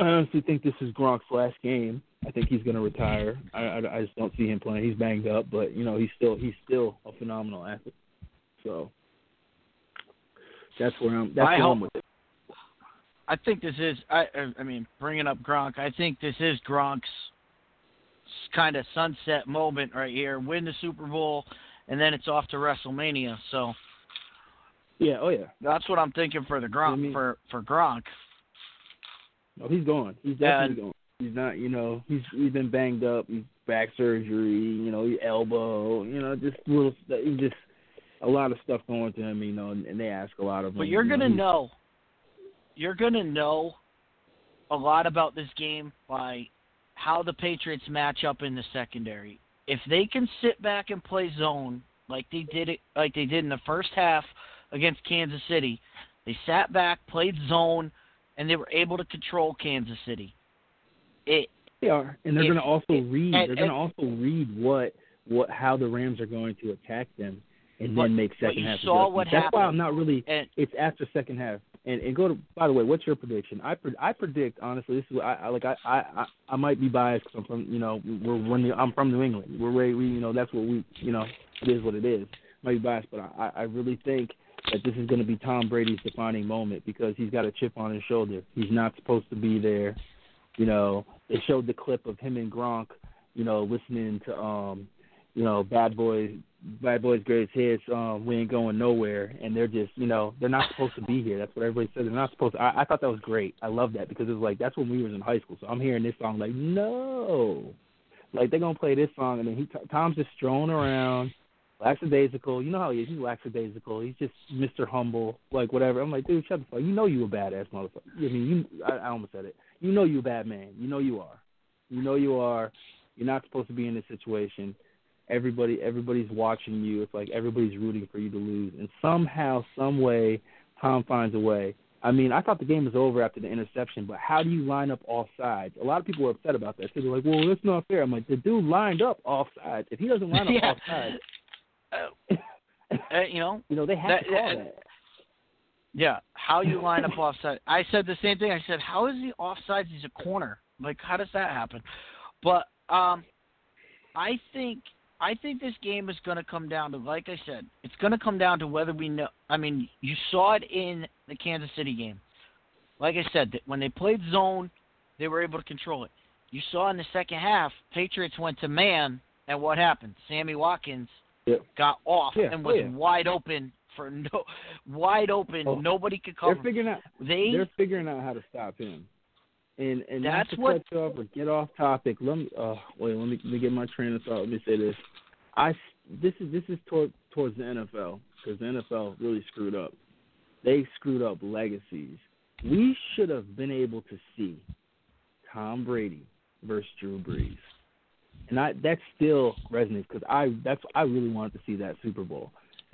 I honestly think this is Gronk's last game. I think he's going to retire. I, I, I just don't see him playing. He's banged up, but you know he's still he's still a phenomenal athlete. So that's where I'm. That's I where hope- I'm with it. I think this is. I I mean, bringing up Gronk, I think this is Gronk's kind of sunset moment right here. Win the Super Bowl, and then it's off to WrestleMania. So Yeah. Oh yeah. that's what I'm thinking for the Gronk I mean- for for Gronk. No, he's gone. He's definitely gone. He's not. You know, he's he's been banged up. He's back surgery. You know, he elbow. You know, just little. st- just a lot of stuff going to him. You know, and, and they ask a lot of him. But you're you gonna he's- know. You're gonna know a lot about this game by how the Patriots match up in the secondary. If they can sit back and play zone like they did it, like they did in the first half against Kansas City, they sat back, played zone, and they were able to control Kansas City. It They are, and they're going to also if- read. and- they're going to also read what what how the Rams are going to attack them, and But- then make second you half. saw That's why. I'm not really. and It's after second half, and and go to. By the way, what's your prediction? I pre- I predict honestly. This is what I, I like. I, I I I might be biased because I'm from you know we're when I'm from New England. We're way we you know that's what we you know it is what it is. Might be biased, but I I really think that this is going to be Tom Brady's defining moment because he's got a chip on his shoulder. He's not supposed to be there. You know, they showed the clip of him and Gronk, you know, listening to um, you know, Bad Boys Bad Boys Greatest Hits, um, we ain't going nowhere and they're just you know, they're not supposed to be here. That's what everybody said. They're not supposed to I, I thought that was great. I love that because it was like that's when we was in high school. So I'm hearing this song like, No like they're gonna play this song and then he Tom's just strolling around lackadaisical. You know how he is. He's lackadaisical. He's just Mr. Humble, like whatever. I'm like, dude, shut the fuck. You know you a badass motherfucker. I mean, you. I, I almost said it. You know you a bad man. You know you are. You know you are. You're not supposed to be in this situation. Everybody, everybody's watching you. It's like everybody's rooting for you to lose. And somehow, some way, Tom finds a way. I mean, I thought the game was over after the interception, but how do you line up off sides? A lot of people were upset about that. So they're like, well, that's not fair. I'm like, the dude lined up off sides. If he doesn't line up Yeah. off sides, uh, uh, you know, you know, they have That- to call that- that. Yeah, how you line up offside. I said the same thing. I said, how is he offside? He's a corner. Like, how does that happen? But um, I think I think this game is going to come down to, like I said, it's going to come down to whether we know. I mean, you saw it in the Kansas City game. Like I said, that when they played zone, they were able to control it. You saw in the second half, Patriots went to man, and what happened? Sammy Watkins Yep. got off Yeah, and oh was yeah. wide open for no wide open. Oh. Nobody could They're figuring out. They They're figuring out how to stop him. And and not That's to what- cut you off or get off topic. Let me. Uh, wait. Let me let me get my train of thought. Let me say this. I this is this is toward, towards the NFL because the NFL really screwed up. They screwed up legacies. We should have been able to see Tom Brady versus Drew Brees, and I that still resonates because I that's I really wanted to see that Super Bowl.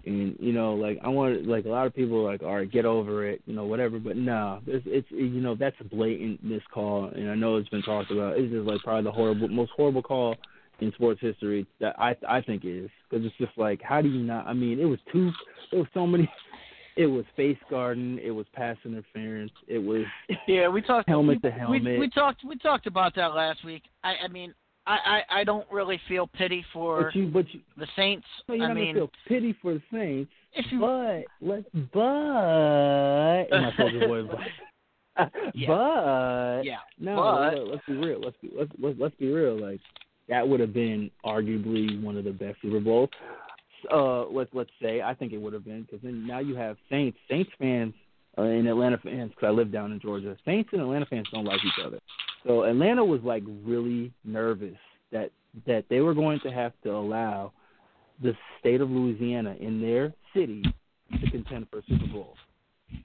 And you know, like I wanted, like a lot of people are like, all right, get over it, you know, whatever. But no, it's, it's you know, that's a blatant missed call, and I know it's been talked about. It's just like probably the horrible, most horrible call in sports history that I I think is because it's just like, how do you not? I mean, it was two, there was so many. It was face guarding, it was pass interference, it was Yeah, we talked Helmet we, to helmet. We, we talked we talked about that last week. I I mean, I I, I don't really feel pity for but you but you the Saints. no, you're I not mean, feel pity for the Saints, if you but let's but and my soldier boy was like, Yeah. but yeah, No, But- let- let's be real. Let's be let's let's, let's be real. Like that would have been arguably one of the best Super Bowls. Uh, let's let's say I think it would have been because then now you have Saints Saints fans uh, and Atlanta fans because I live down in Georgia. Saints and Atlanta fans don't like each other. So Atlanta was like really nervous that that they were going to have to allow the state of Louisiana in their city to contend for a Super Bowl.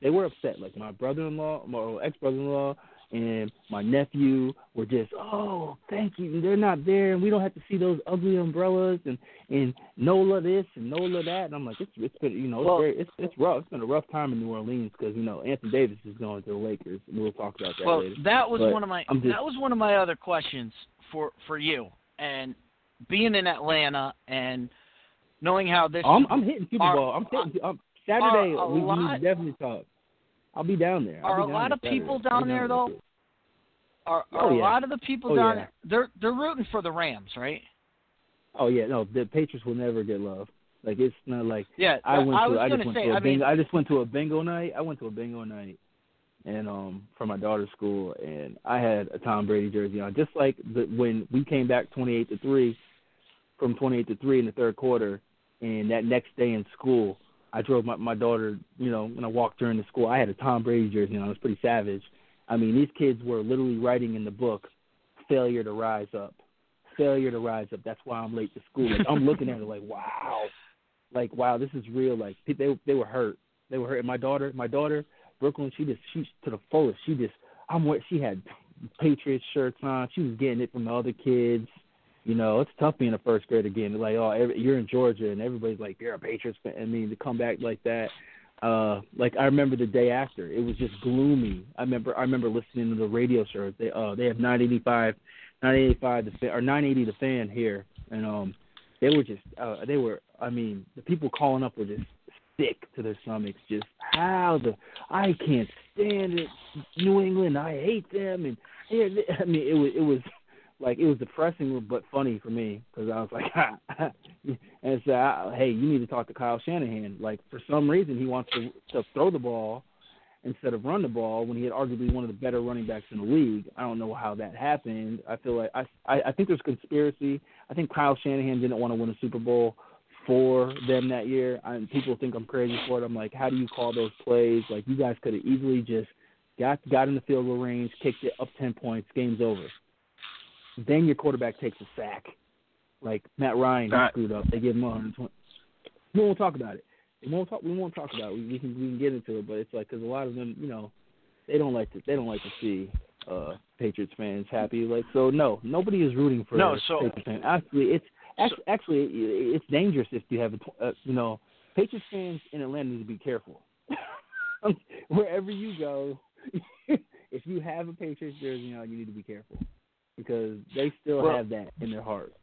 They were upset. Like my brother-in-law, my ex-brother-in-law, and my nephew were just, oh, thank you. And they're not there, and we don't have to see those ugly umbrellas and and Nola this and Nola that. And I'm like, it's it's been you know it's Well- very, it's it's rough. It's been a rough time in New Orleans because you know Anthony Davis is going to the Lakers. And we'll talk about that well, later. that was But one of my just- that was one of my other questions for for you. And being in Atlanta and knowing how this I'm I'm hitting Super Bowl. I'm hitting I'm, Saturday. we, we lot- to definitely talk. I'll be down there. I'll Are a lot of people. I'll down there, though? you. are, Oh, are a lot of the people Oh, down yeah. there they're they're rooting for the Rams, right? Oh yeah, no, the Patriots will never get love. Like it's not like Yeah, I went I to was I just went say. to a I mean, bingo I just went to a bingo night. I went to a bingo night and um for my daughter's school and I had a Tom Brady jersey on. Just like the when we came back twenty eight to three from twenty eight to three in the third quarter and that next day in school I drove my my daughter, you know, when I walked her into school, I had a Tom Brady jersey on. It was pretty savage. I mean, these kids were literally writing in the book failure to rise up. Failure to rise up. That's why I'm late to school. Like I'm looking at it like, wow. Like, wow, this is real. Like they they were hurt. They were hurt. And my daughter, my daughter, Brooklyn, she just she's to the fullest. She just I'm what she had Patriots shirts on. She was getting it from the other kids. You know, it's tough being a first grade again. Like, oh, every, you're in Georgia, and everybody's like, you're a Patriots fan. I mean, to come back like that. Uh, like I remember the day after, it was just gloomy. I remember, I remember listening to the radio show. They, uh, they have 985, 985 the fan, or 980 the fan here, and um, they were just, uh, they were. I mean, the people calling up were just sick to their stomachs. Just how the I can't stand it, New England. I hate them, and yeah, I mean, it was, it was like it was depressing but funny for me because I was like, and so hey, you need to talk to Kyle Shanahan. Like for some reason he wants to to throw the ball instead of run the ball when he had arguably one of the better running backs in the league. I don't know how that happened. I feel like I I, I think there's conspiracy. I think Kyle Shanahan didn't want to win a Super Bowl for them that year. I, people think I'm crazy for it. I'm like, how do you call those plays? Like you guys could have easily just got got in the field goal range, kicked it up ten points, game's over. Then your quarterback takes a sack. Like Matt Ryan Uh, screwed up. They give him 120. We won't talk about it. We won't talk. We won't talk about it. We, we can we can get into it, but it's like because a lot of them, you know, they don't like to they don't like to see uh Patriots fans happy. Like so, no, nobody is rooting for No, so- Patriots fans. Actually, it's actually, actually it's dangerous if you have a uh, you know Patriots fans in Atlanta need to be careful. Wherever you go, if you have a Patriots jersey on, you need to be careful because they still Well, have that in their heart.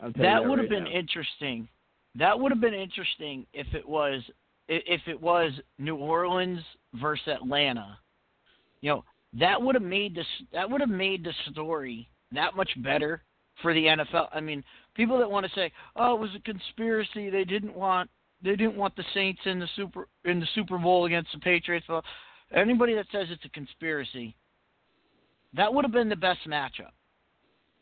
I'm telling you that would right have been now. interesting. That would have been interesting if it was if it was New Orleans versus Atlanta. You know, that would have made this that would have made the story that much better for the NFL. I mean, people that want to say, "Oh, it was a conspiracy. They didn't want they didn't want the Saints in the Super in the Super Bowl against the Patriots." Well, anybody that says it's a conspiracy, that would have been the best matchup.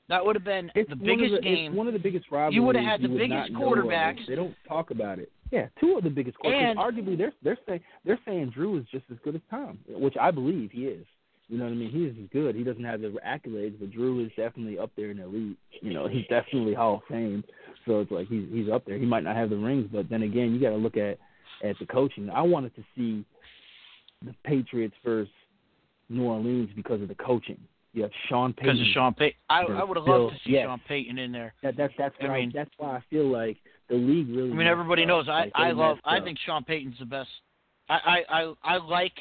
That would have been It's the biggest the, game. It's one of the biggest rivalries. You would have had the biggest not quarterbacks. They don't talk about it. Yeah, two of the biggest quarterbacks. Arguably, they're they're saying they're saying Drew is just as good as Tom, which I believe he is. You know what I mean? He is good. He doesn't have the accolades, but Drew is definitely up there in the elite. You know, he's definitely Hall of Fame. So it's like he's he's up there. He might not have the rings, but then again, you got to look at at the coaching. I wanted to see the Patriots versus New Orleans because of the coaching. You have Sean Payton. because of Sean Payton. I, I would have loved to see. Sean Payton in there. That that's that's I why mean- that's why I feel like the league really. I mean, everybody knows I Like, I love. I think Sean Payton's the best. I I I, I like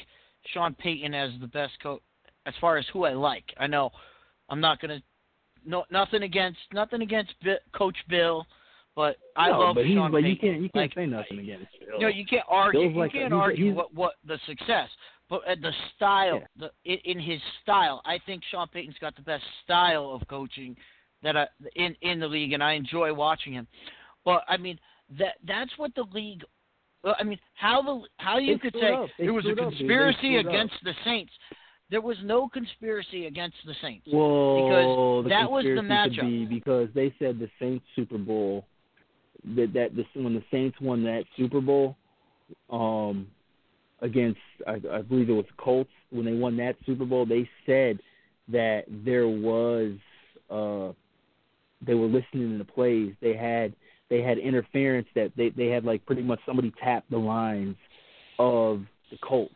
Sean Payton as the best coach as far as who I like. I know I'm not gonna no nothing against nothing against Bi- Coach Bill, but I no, love but Sean but Payton. you can't you can't Like, say nothing against Bill. You know, you can't argue. You can't he's- argue he's- what what the success, but uh, the style, Yeah. the in, in his style, I think Sean Payton's got the best style of coaching that I, in in the league, and I enjoy watching him. But I mean, that that's what the league. well, I mean, how the how you could say it was a screwed up, dude. They conspiracy up. against the Saints. There was no conspiracy against the Saints. well, the that was the matchup. be because they said the Saints Super Bowl that that the, when the Saints won that Super Bowl um against I, I believe it was Colts when they won that Super Bowl they said that there was uh they were listening to the plays. They had they had interference that they they had like pretty much somebody tapped the lines of the Colts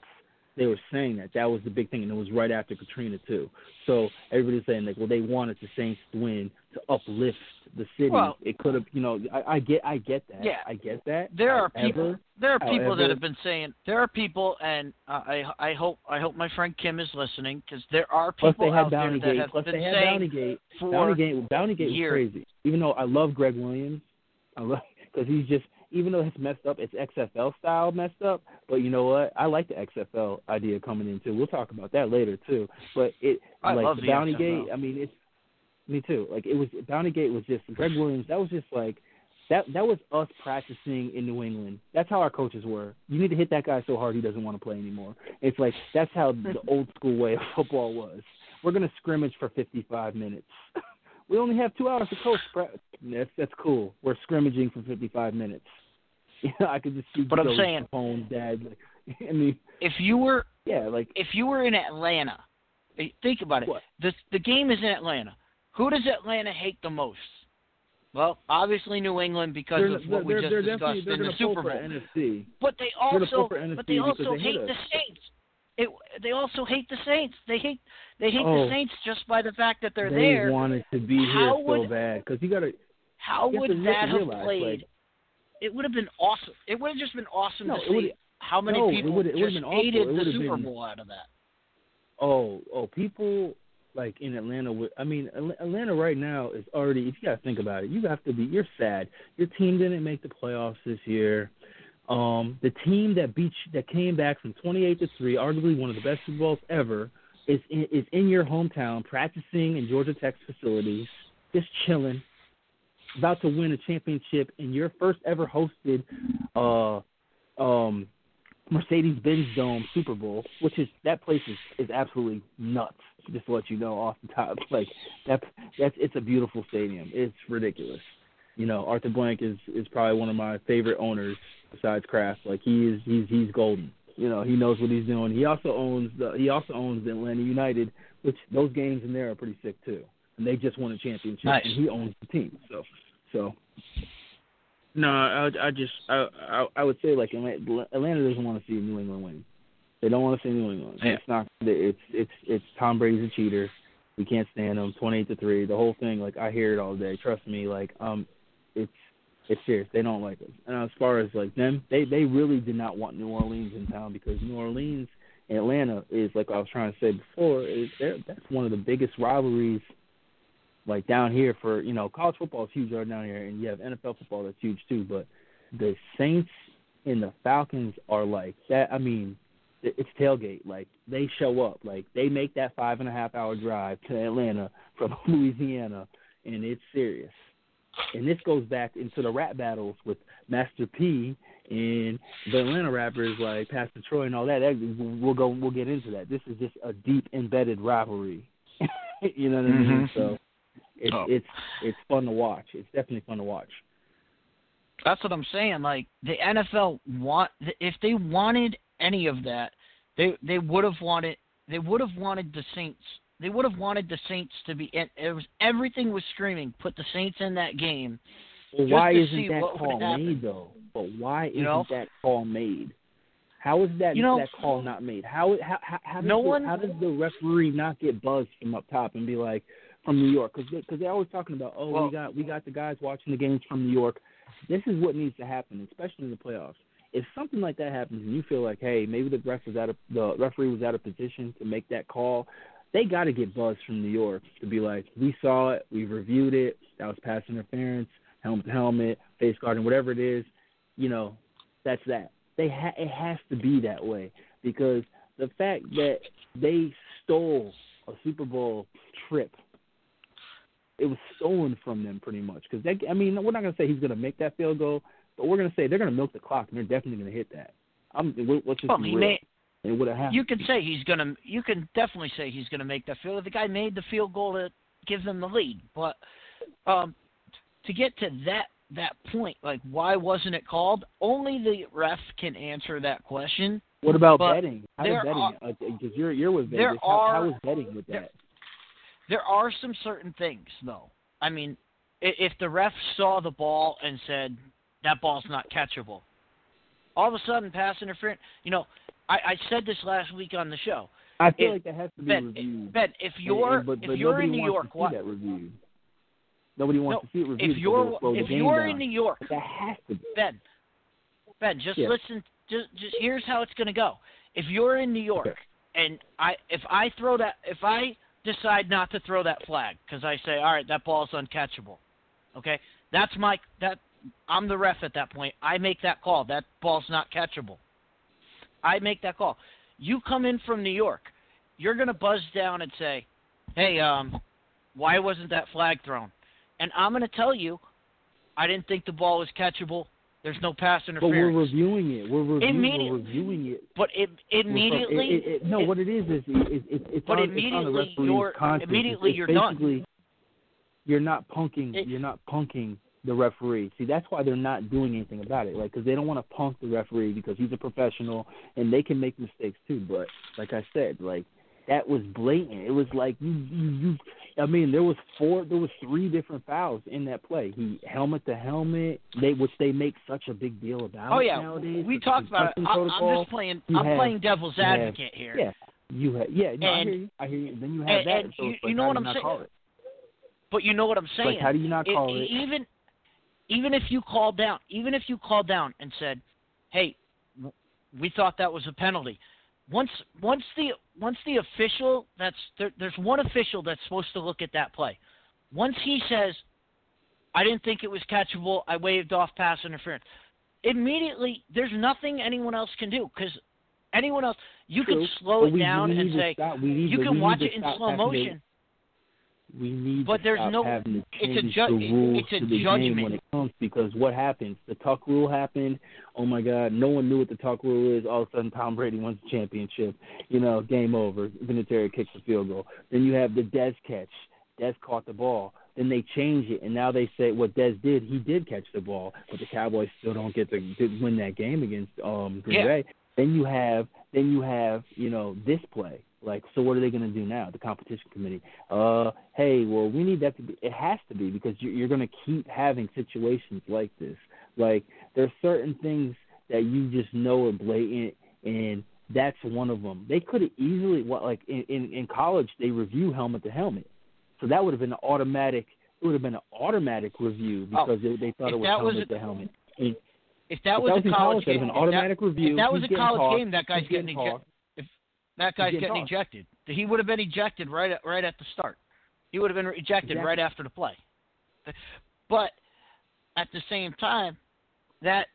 they were saying that that was the big thing, and it was right after Katrina too. So everybody's saying like, well, they wanted the Saints to win to uplift the city. Well- it could have, you know, I, I get, I get that. Yeah. I get that. There are people. There are people that have been saying. There are people, and uh, I I hope I hope my friend Kim is listening because there are Plus people they had out there Bounty that have Plus been they had saying Bounty Gate. for Gate. Gate was years. crazy. Even though I love Gregg Williams, I love because he's just even though it's messed up, it's XFL style messed up. But you know what? I like the XFL idea coming in too. We'll talk about that later too. But it I like love the the Bounty XFL. Gate. I mean, it's me too. Like it was Bounty Gate was just Gregg Williams. That was just like that. That was us practicing in New England. That's how our coaches were. You need to hit that guy so hard he doesn't want to play anymore. It's like that's how the old school way of football was. We're gonna scrimmage for 55 minutes. we only have two hours to coach. That's that's cool. We're scrimmaging for 55 minutes. You know, I could just see But I'm saying- Capone, Dad. Like, I mean, if you were yeah, like if you were in Atlanta, eh, think about it. What? The the game is in Atlanta. Who does Atlanta hate the most? Well, obviously New England because they're, of what we just discussed in the Super Bowl. NFC. But they They're gonna pull also but they also hit hate the. Saints. It, they also hate the Saints. They hate they hate Oh. the Saints just by the fact that they're they there. They wanted to be How here so would- bad because you got to. How would that have realize, played? like- it would have been awesome. It would have just been awesome No, to see how many no, people it would've just hated It the Super been- Bowl out of that. Oh, oh, people like in Atlanta. would- I mean, Atlanta right now is already. If you got to think about it, you have to be. You're sad. Your team didn't make the playoffs this year. Um, the team that beat you, that came back from 28 to three, arguably one of the best Super Bowls ever, is in, is in your hometown practicing in Georgia Tech's facilities, just chilling, about to win a championship in your first ever hosted uh, um, Mercedes Benz Dome Super Bowl, which is that place is, is absolutely nuts. Just to let you know off the top, like that that's it's a beautiful stadium. It's ridiculous. You know, Arthur Blank is is probably one of my favorite owners besides Kraft. Like he is he's he's golden. You know, he knows what he's doing. He also owns the he also owns the Atlanta United, which those games in there are pretty sick too. And they just won a championship, Nice. and he owns the team. So, so no, I I just I I, I would say like Atlanta, doesn't want to see New England win. They don't want to see New England. Yeah. It's not. It's it's it's Tom Brady's a cheater. We can't stand him. Twenty eight to three. The whole thing. Like I hear it all day. Trust me. Like um, it's it's serious. They don't like us. And as far as like them, they they really did not want New Orleans in town because New Orleans, Atlanta is like I was trying to say before. Is that's one of the biggest rivalries. Like down here for you know college football is huge right down here, and you have NFL football that's huge too. But the Saints and the Falcons are like that. I mean, it's tailgate. Like they show up. Like they make that five and a half hour drive to Atlanta from Louisiana, and it's serious. And this goes back into the rap battles with Master P and the Atlanta rappers like Pastor Troy and all that. that we'll go. We'll get into that. This is just a deep embedded rivalry. you know what I mean? Mhm. So it's Oh. it's it's fun to watch. It's definitely fun to watch. That's what I'm saying. Like the NFL want if they wanted any of that, they they would have wanted they would have wanted the Saints. They would have wanted the Saints to be. It, it was everything was screaming. Put the Saints in that game. Well, why isn't that call made though? But why isn't know? that call made? How is that You know- that call not made? How how how, how does No the, one- how does the referee not get buzzed from up top and be like from New York? Because because they're always talking about oh Well- we got we got the guys watching the games from New York. This is what needs to happen, especially in the playoffs. If something like that happens and you feel like hey maybe the ref was out of the referee was out of position to make that call, they got to get buzzed from New York to be like we saw it, we reviewed it, that was pass interference, helmet to helmet, face guarding, whatever it is, you know, that's that. They ha- it has to be that way because the fact that they stole a Super Bowl trip, it was stolen from them pretty much. Because I mean, we're not gonna say he's gonna make that field goal, but we're gonna say they're gonna milk the clock and they're definitely gonna hit that. I'm let's just Well, be real. made. It would have happened. You can say he's gonna. You can definitely say he's gonna make that field. The guy made the field goal to give them the lead, but um, to get to that that point, like why wasn't it called? Only the ref can answer that question. what about but betting? How there does betting? Because you're you're with there Vegas. How, how are- is betting with there- that? There are some certain things, though. I mean, if the ref saw the ball and said that ball's not catchable, all of a sudden pass interference. You know, I, I said this last week on the show. I feel If- like that has to be Ben, reviewed. Ben, if you're and- but, if you're in New York, to what? that reviewed. Nobody wants No, to see it reviewed. If you're it'll slow the if you're down. in New York, But that has to be. Ben, Ben, just Yeah. listen. Just, just here's how it's gonna go. If you're in New York, Okay. and I, if I throw that, if I decide not to throw that flag because I say, all right, that ball's uncatchable, okay, that's my that I'm the ref at that point. I make that call. That ball's not catchable. I make that call. You come in from New York, you're gonna buzz down and say, hey, um, why wasn't that flag thrown? And I'm gonna tell you, I didn't think the ball was catchable. There's no pass interference. But we're reviewing it. We're reviewing. Immediate- We're reviewing it. But it immediately, it, it, it, no, what it is is it, it, it, it's But on, it's on the immediately referee's you're- conscience. immediately it's you're done. basically, You're not punking. You're not punking the referee. See, that's why they're not doing anything about it, like because they don't want to punk the referee because he's a professional and they can make mistakes too. But like I said, like that was blatant. It was like you, you, you. I mean, there was four, there was three different fouls in that play. He helmet to helmet, they which they make such a big deal about. oh yeah, nowadays. we talked about it. I, I'm protocol. just playing. You I'm have- playing devil's you have- advocate here. Yeah, you have. Yeah, no, I And- hear you. I hear you. Then you have and- that. and so you- it's you know what I'm saying? But you know what I'm saying? Like, how do you not It- call it? even even if you called down, even if you called down and said, "Hey, w- we thought that was a penalty," once once the once the official that's there, there's one official that's supposed to look at that play. Once he says, "I didn't think it was catchable. I waved off pass interference," immediately there's nothing anyone else can do because anyone else you True, can slow but it we- down we and say stop- we need you can watch it in slow motion. We need But to there's stop no- having to it's a change ju- the rules it's a to the game judgment. when it comes because what happens? The tuck rule happened. Oh my God, no one knew what the tuck rule is. All of a sudden, Tom Brady wins the championship. You know, game over. Vinatieri kicks the field goal. Then you have the Dez catch. Dez caught the ball. Then they change it, and now they say what Dez did. He did catch the ball, but the Cowboys still don't get to, to win that game against um, Green Yeah. Bay. Then you have, then you have, you know, this play. Like, so what are they going to do now? The competition committee. Uh, hey, well, we need that to be. It has to be because you're, you're going to keep having situations like this. Like, there's certain things that you just know are blatant, and that's one of them. They could have easily, what, like in, in in college, they review helmet to helmet, so that would have been an automatic. It would have been an automatic review Oh, because they, they thought it was that was helmet a- to helmet. And If that was that a was in college game, if that- automatic review. If that was a college game, that guy's getting, getting ejected. tossed. If that guy's getting ejected, he would have been ejected right at, right at the start. He would have been ejected Exactly. right after the play. But at the same time, that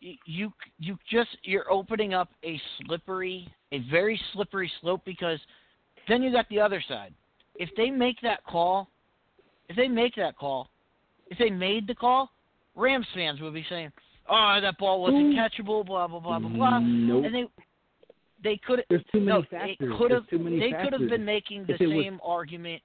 you you just you're opening up a slippery, a very slippery slope because then you got the other side. If they make that call, if they make that call, if they made the call, Rams fans would be saying, "Oh, that ball wasn't catchable," blah blah blah blah blah, Nope. and they they could There's too many no, factors. could have. Too many They factors. could have been making the If it was- same argument,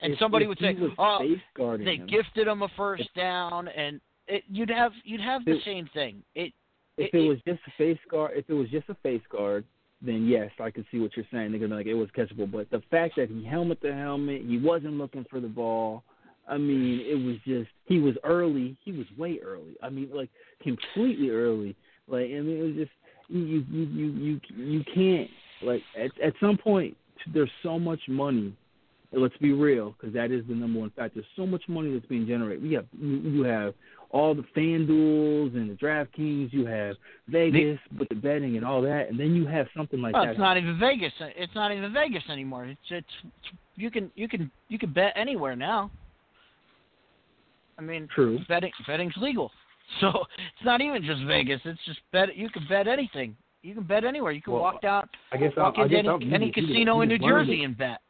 and If- somebody if would say, "Oh, they him, gifted him a first down," and it, you'd have you'd have the If- same thing. It If it- it it- was just a face guard, if it was just a face guard, then yes, I can see what you're saying. They're gonna be like it was catchable. But the fact that he helmet to helmet, he wasn't looking for the ball. I mean, it was just he was early. He was way early. I mean, like completely early. Like I mean, it was just you you you you you, can't like at at some point there's so much money. Let's be real, because that is the number one factor. There's so much money that's being generated. We have you you have all the FanDuels and the DraftKings. You have Vegas with the betting and all that, and then you have something like well, that. it's not even Vegas. It's not even Vegas anymore. It's it's you can you can you can bet anywhere now. I mean, True. betting betting's legal, so it's not even just Vegas. It's just bet. You can bet anything. You can bet anywhere. You can Well, walk down, I guess walk I, I into guess any, any just- casino in New Jersey it. and bet.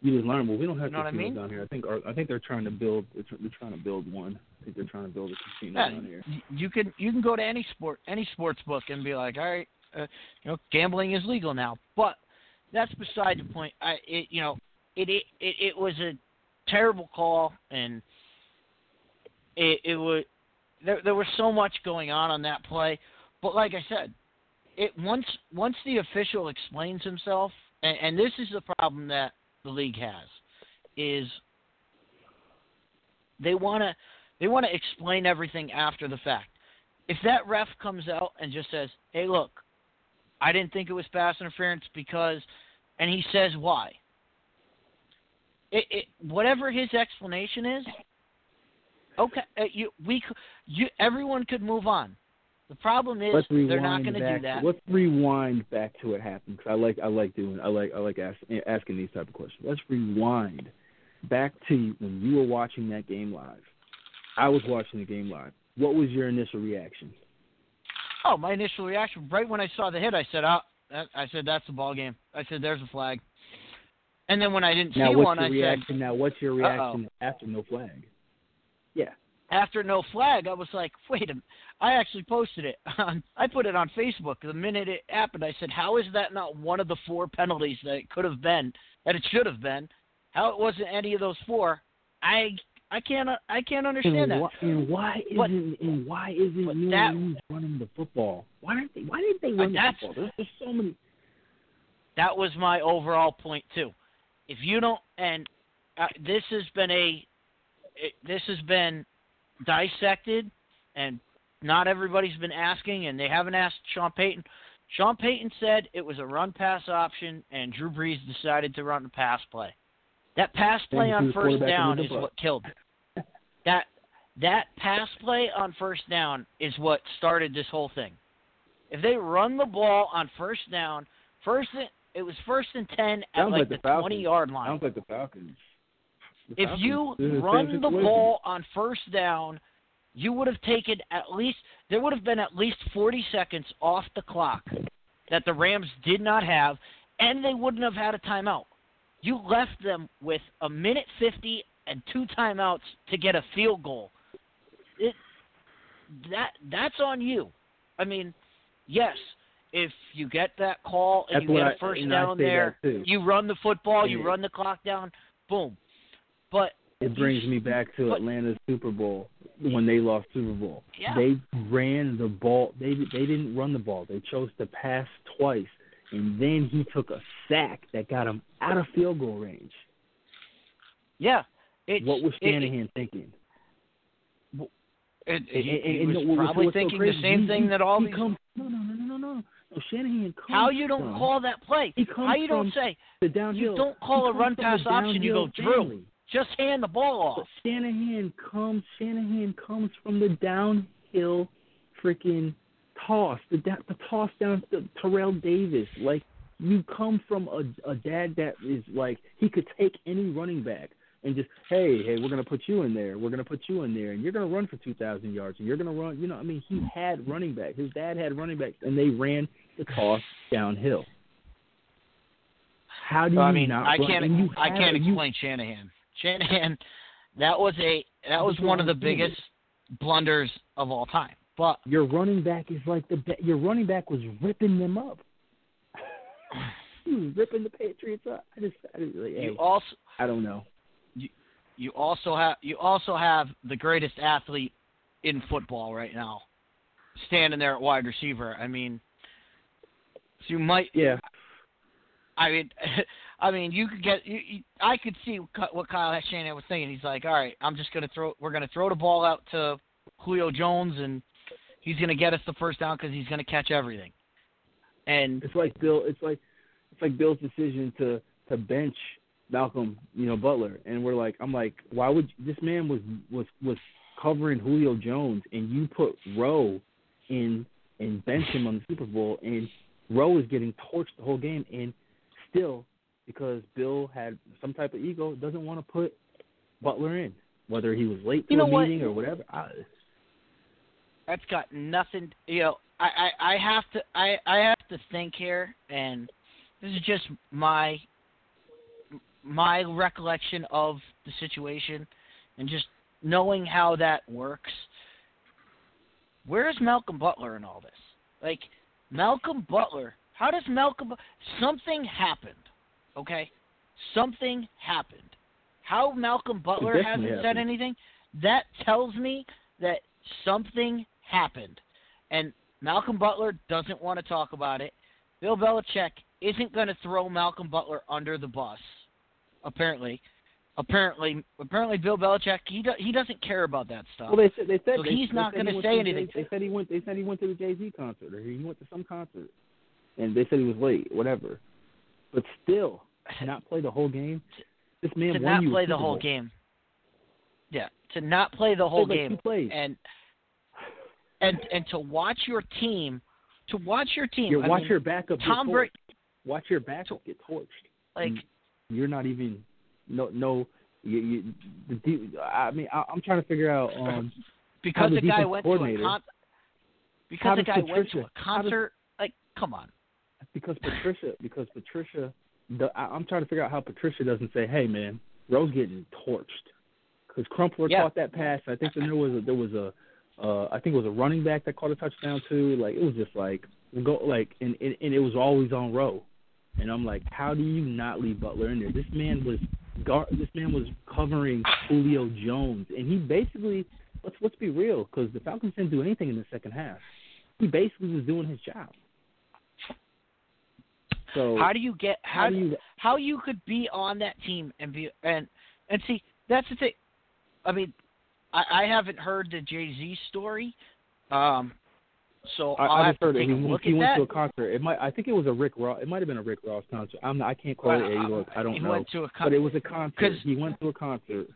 You just learn. Well, we don't have You know what I casinos mean? down here. I think our, I think they're trying to build. They're, they're trying to build one. I think they're trying to build a casino Yeah, down here. you can you can go to any sport any sports book and be like, all right, uh, you know, gambling is legal now. But that's beside the point. I it you know it it it, it was a terrible call and it it was there there was so much going on on that play. But like I said, it once once the official explains himself, and, and this is the problem that the league has, is they want to they want to explain everything after the fact. If that ref comes out and just says, "Hey, look, I didn't think it was pass interference because, and he says why. It, it whatever his explanation is, okay, uh, you we you everyone could move on. The problem is they're not going to do that. Let's rewind back to what happened because I like I like doing I like I like ask, asking these type of questions. Let's rewind back to when you were watching that game live. I was watching the game live. What was your initial reaction? Oh, my initial reaction right when I saw the hit, I said, "Oh, I said that's the ball game." I said, "There's a flag." And then when I didn't Now see what's one, your I reaction? said, now what's your reaction Uh-oh. reaction after no flag? After no flag, I was like, "Wait a minute." I actually posted it. on I put it on Facebook the minute it happened. I said, "How is that not one of the four penalties that it could have been, that it should have been? How it wasn't any of those four? I I can't I can't understand and that." Why, and why isn't But- and why isn't New that- running the football? Why aren't they? Why didn't they run the football? There's, there's so many. that was my overall point too. If you don't, and uh, this has been a, it, this has been dissected, and not everybody's been asking, and they haven't asked Sean Payton. Sean Payton said it was a run pass option, and Drew Brees decided to run the pass play. That pass play on first down is what killed it. That that pass play on first down is what started this whole thing. If they run the ball on first down, first it was first and ten at Sounds like, like the the twenty yard line. Sounds like the Falcons. If you run the ball on first down, you would have taken at least there would have been at least forty seconds off the clock that the Rams did not have, and they wouldn't have had a timeout. You left them with a minute fifty and two timeouts to get a field goal. It that that's on you. I mean, yes, if you get that call and That's you get a first I down there, you run the football, you run the clock down, boom. But It brings me back to But- Atlanta's Super Bowl when they lost Super Bowl. Yeah. They ran the ball. They they didn't run the ball. They chose to pass twice, and then he took a sack that got him out of field goal range. yeah, it's what was it- Shanahan thinking? It, he, and- and was probably so thinking crazy, the same he- thing that all he these. Comes, no, no, no, no, no, no. Shanahan comes how you don't from call that play? How you don't say the downhill. you don't call a run pass option? You go Drew. Just hand the ball But off. Shanahan comes. Shanahan comes from the downhill, freaking toss. The da- the toss down to Terrell Davis. Like you come from a a dad that is like he could take any running back and just hey hey we're gonna put you in there. We're gonna put you in there, and you're gonna run for two thousand yards, and you're gonna run. You know, I mean, he had running back. His dad had running backs, and they ran the toss downhill. How do you I mean, not I can't. I can't you- explain Shanahan. Shanahan, that was a that was one of the biggest blunders of all time. But your running back is like the be- your running back was ripping them up. he was ripping the Patriots up. I just, I just like, hey, you also I don't know. you also have you also have the greatest athlete in football right now, standing there at wide receiver. I mean, so you might. Yeah, I mean, I mean, you could get. You, you, I could see what Kyle Shanahan was thinking. He's like, all right, I'm just gonna throw. We're gonna throw the ball out to Julio Jones, and he's gonna get us the first down because he's gonna catch everything. And it's like Bill. It's like it's like Bill's decision to to bench Malcolm, you know, Butler, and we're like, I'm like, why would this man was was was covering Julio Jones, and you put Rowe in and bench him on the Super Bowl, and Rowe is getting torched the whole game, and still because Bill had some type of ego, doesn't want to put Butler in, whether he was late to You know a what? meeting or whatever. I, that's got nothing. You know, I, I, I have to, I, I have to think here, and this is just my, my recollection of the situation, and just knowing how that works. Where's Malcolm Butler in all this? Like, Malcolm Butler. How does Malcolm? Something happened. Okay, something happened. How Malcolm Butler hasn't said anything? That tells me that something happened, and Malcolm Butler doesn't want to talk about it. Bill Belichick isn't going to throw Malcolm Butler under the bus. Apparently, apparently, apparently, Bill Belichick he do, he doesn't care about that stuff. well, they said they said So they, he's they not said he gonna say anything. Jay- They said he went. They said he went to the Jay Z concert, or he went to some concert. and they said he was late, whatever. But still, not play the whole game. This man to won not play the whole game. Yeah, to not play the whole like game plays. and and and to watch your team, to watch your team. I watch mean, your backup get Tom. Brady, Watch your backup get torched. like Mm. You're not even no no. You, you, the, I mean, I, I'm trying to figure out. Um, because the the guy went to a con- because the guy went to a does- concert. Like, come on. Because Patricia, because Patricia, the, I, I'm trying to figure out how Patricia doesn't say, "Hey, man, Rowe's getting torched," because Crumpler Yeah. caught that pass. I think there was a, there was a, uh, I think it was a running back that caught a touchdown too. Like it was just like go like, and and, and it was always on Rowe. And I'm like, how do you not leave Butler in there? This man was guard. This man was covering Julio Jones, and he basically let's let's be real, because the Falcons didn't do anything in the second half. He basically was doing his job. So How do you get how how do you how you could be on that team and be and and see that's the thing. I mean, I, I haven't heard the Jay Z story, um, so I, I'll I have just heard to it. take He, a look he at went that. to a concert. It might. I think it was a Rick Ross. It might have been a Rick Ross concert. I'm. not- I can't quote Well, it. Look, I don't he know. went to a con- but it was a concert. He went to a concert.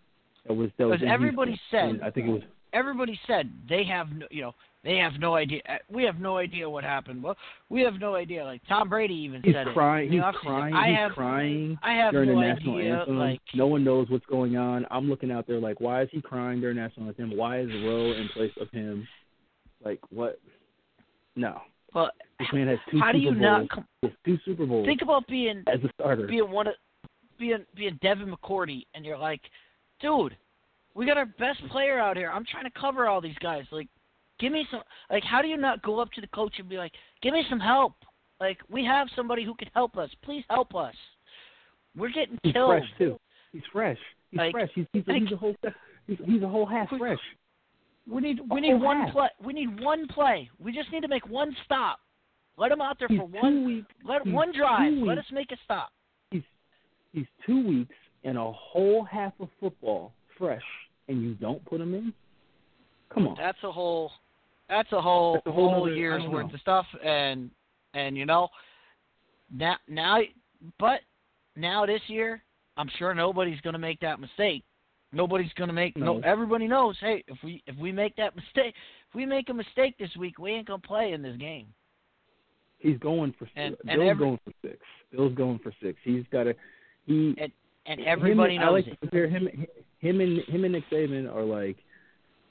That was Because everybody Houston. said- I think it was. Everybody said they have no, you know they have no idea. uh, We have no idea what happened. Well, we have no idea. Like Tom Brady even He's said crying. it. He's crying. I he's have crying I have during no the national idea. anthem. Like no one knows what's going on. I'm looking out there like, why is he crying during national anthem? Why is Rowe in place of him? Like what? No. well, This man has two how do Super you Bowls. not com- two Super Bowls think about being as a starter. being one of being being Devin McCourty, and you're like, dude, we got our best player out here. I'm trying to cover all these guys. Like, give me some. Like, how do you not go up to the coach and be like, give me some help? Like, we have somebody who can help us. Please help us. We're getting He's killed. fresh too. He's fresh. He's Like- fresh. He's he's, a, like- he's a whole he's, he's a whole half We- fresh. We need we need one half. play. We need one play. We just need to make one stop. Let him out there He's for one weeks. let one drive. Let us make a stop. He's he's two weeks and a whole half of football fresh, and you don't put them in. Come on. That's a whole that's a whole That's a whole whole I year's worth know. of stuff and and you know now now but now this year I'm sure nobody's going to make that mistake. Nobody's going to make no. No. everybody knows, hey, if we if we make that mistake, if we make a mistake this week, we ain't going to play in this game. He's going for And- Bill's and every- going for six. Bill's going for six. He's got to. He And and everybody him, I like it. to compare him him and him and Nick Saban are like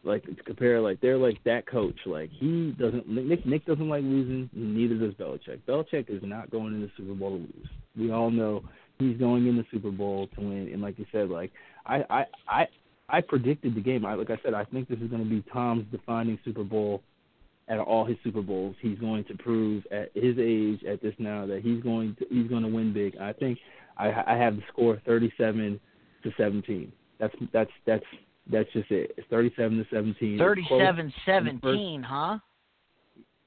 like to compare like they're like that coach. Like he doesn't Nick Nick doesn't like losing, neither does Belichick. Belichick is not going in the Super Bowl to lose. We all know he's going in the Super Bowl to win. And like you said, like I I I I predicted the game. I like I said, I think this is going to be Tom's defining Super Bowl. At all his Super Bowls, he's going to prove at his age, at this now, that he's going to he's going to win big. I think I, I have the score 37 to 17. That's that's that's that's just it. It's 37 to 17. It's 37-17, huh?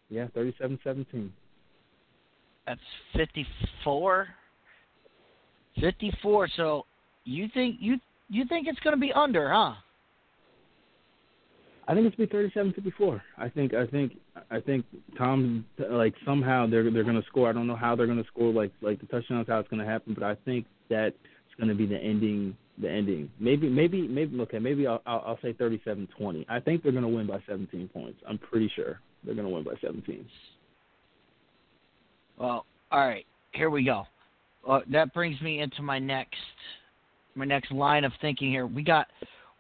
Yeah, 37-17. That's 54. 54. So you think you you think it's going to be under, huh? I think it's be 37-54. I think I think I think Tom like somehow they're they're going to score. I don't know how they're going to score like like the touchdowns how it's going to happen, but I think that it's going to be the ending the ending. Maybe maybe maybe okay, maybe I'll I'll, I'll say 37-20. I think they're going to win by 17 points. I'm pretty sure they're going to win by 17. Well, all right. Here we go. Uh, that brings me into my next my next line of thinking here. We got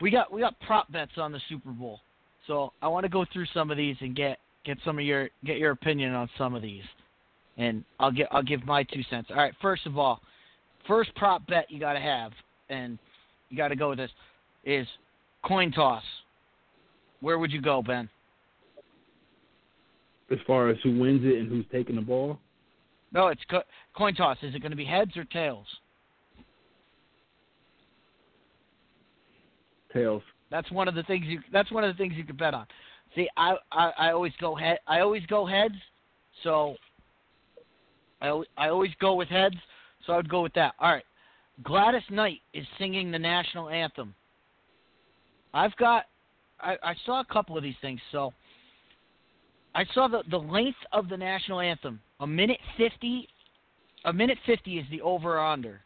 we got we got prop bets on the Super Bowl. So I want to go through some of these and get get some of your get your opinion on some of these. And I'll get I'll give my two cents. All right, first of all, first prop bet you got to have and you got to go with this is coin toss. Where would you go, Ben? As far as who wins it and who's taking the ball, No, it's co- coin toss. Is it going to be heads or tails? tails. That's one of the things you. That's one of the things you could bet on. See, I I, I always go head. I always go heads. So I I always go with heads. So I would go with that. All right. Gladys Knight is singing the national anthem. I've got. I, I saw a couple of these things. So I saw the the length of the national anthem A minute fifty. A minute fifty is the over or under.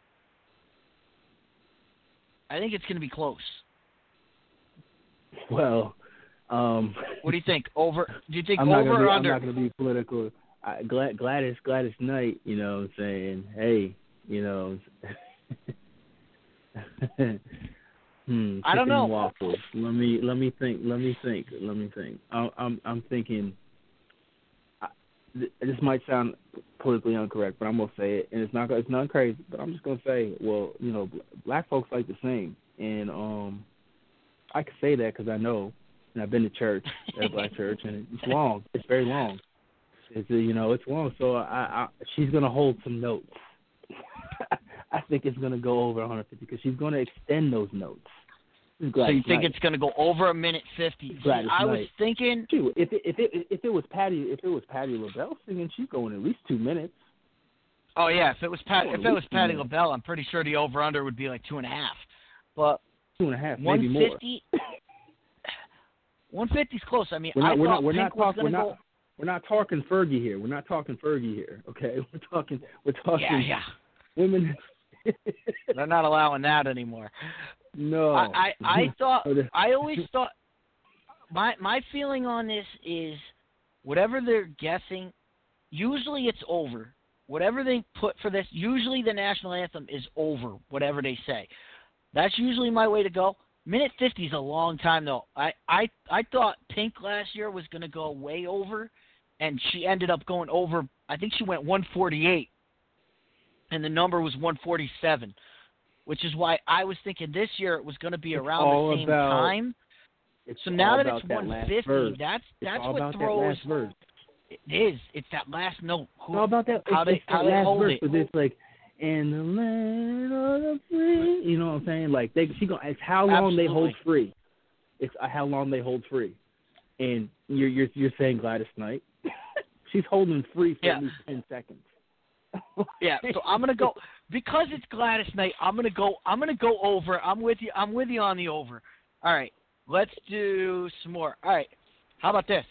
I think it's going to be close. Well, um, What do you think? Over? Do you think I'm over be, or I'm not gonna be political. I, Glad, Gladys Gladys Knight, you know, what I'm saying, hey, you know. hmm, I don't know. Waffles. Let me let me think. Let me think. Let me think. I'm I'm, I'm thinking. I, this might sound politically incorrect, but I'm gonna say it, and it's not it's not crazy, but I'm just gonna say, well, you know, black folks like to sing, and um, I can say that because I know, and I've been to church at a black church, and it's long. It's very long. It's you know it's long, so I, I she's gonna hold some notes. I think it's gonna go over 150 because she's gonna extend those notes. This So you Gladys think Knight. it's going to go over a minute fifty? See, Gladys I was thinking. Shoot, if it, if it if it was Patti if it was Patti LaBelle singing, she's going at least two minutes. Oh yeah, if it was Pat, if it was Patti. LaBelle, I'm pretty sure the over under would be like two and a half. But Two and a half, maybe more. fifty. One fifty's close. I mean, We're not I we're not we're Pink not talking we're not we're not talking Fergie here. We're not talking Fergie here. Okay, we're talking we're talking Yeah, yeah. women. They're not allowing that anymore. no, I, I I thought Oh, I always thought my my feeling on this is whatever they're guessing, usually it's over. Whatever they put for this, usually the national anthem is over. Whatever they say, that's usually my way to go. Minute fifty is a long time though. I I I thought Pink last year was going to go way over, and she ended up going over. I think she went one forty eight, and the number was one forty seven which is why I was thinking this year it was going to be It's around the same about- time. So now that it's that one last fifty, verse. that's It's that's what throws. that. It is. It's that last note. Who, It's all about that. how it's, they it's how that they last hold verse, it. it's like, in the land of the free. You know what I'm saying? Like they, she gonna. It's how long they hold free. It's uh, how long they hold free, and you're you're you're saying Gladys Knight. She's holding free for Yeah. at least ten seconds. Yeah, so I'm gonna go because it's Gladys Knight. I'm gonna go. I'm gonna go over. I'm with you. I'm with you on the over. All right, let's do some more. All right, how about this?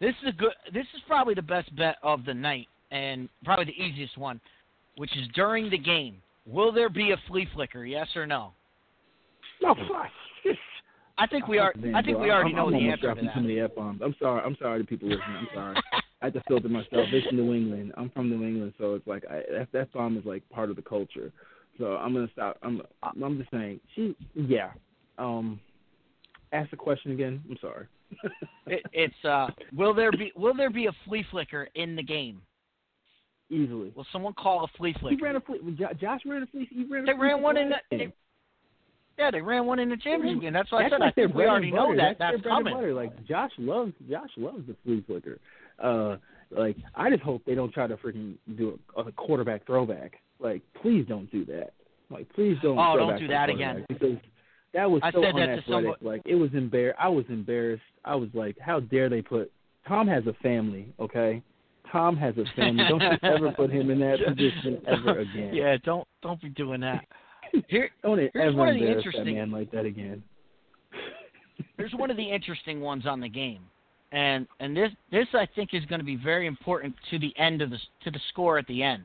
This is a good. This is probably the best bet of the night, and probably the easiest one, which is during the game. Will there be a flea flicker? Yes or no? No, fuck. I think we are. Man, I think bro, we already I'm, know I'm the almost answer to dropping that. Too many f bombs. I'm sorry. I'm sorry to people listening. I'm sorry. I had to filter myself. It's New England. I'm from New England, so it's like I, that that bomb is like part of the culture. So I'm gonna stop. I'm I'm just saying. She yeah. Um, ask the question again. I'm sorry. It, it's uh, will there be will there be a flea flicker in the game? Easily. Will someone call a flea flicker? He ran a flea. Josh ran a flea. He ran. They ran one in the. They, yeah, they ran one in the championship game. That's why I said like I we already know that That's, that's coming. Like Josh loves Josh loves the flea flicker. Uh, like I just hope they don't try to freaking do a, a quarterback throwback. Like please don't do that. Like please don't. Oh, don't do that again. Because that was I so said that to unathletic. somebody- Like it was embar. I was embarrassed. I was like, how dare they put? Tom has a family. Okay. Tom has a family. Don't you ever put him in that position ever again. Yeah, don't don't be doing that. Here, Don't Here's ever one of the embarrass that interesting- man like that again. here's one of the interesting ones on the game, and and this this I think is going to be very important to the end of the to the score at the end.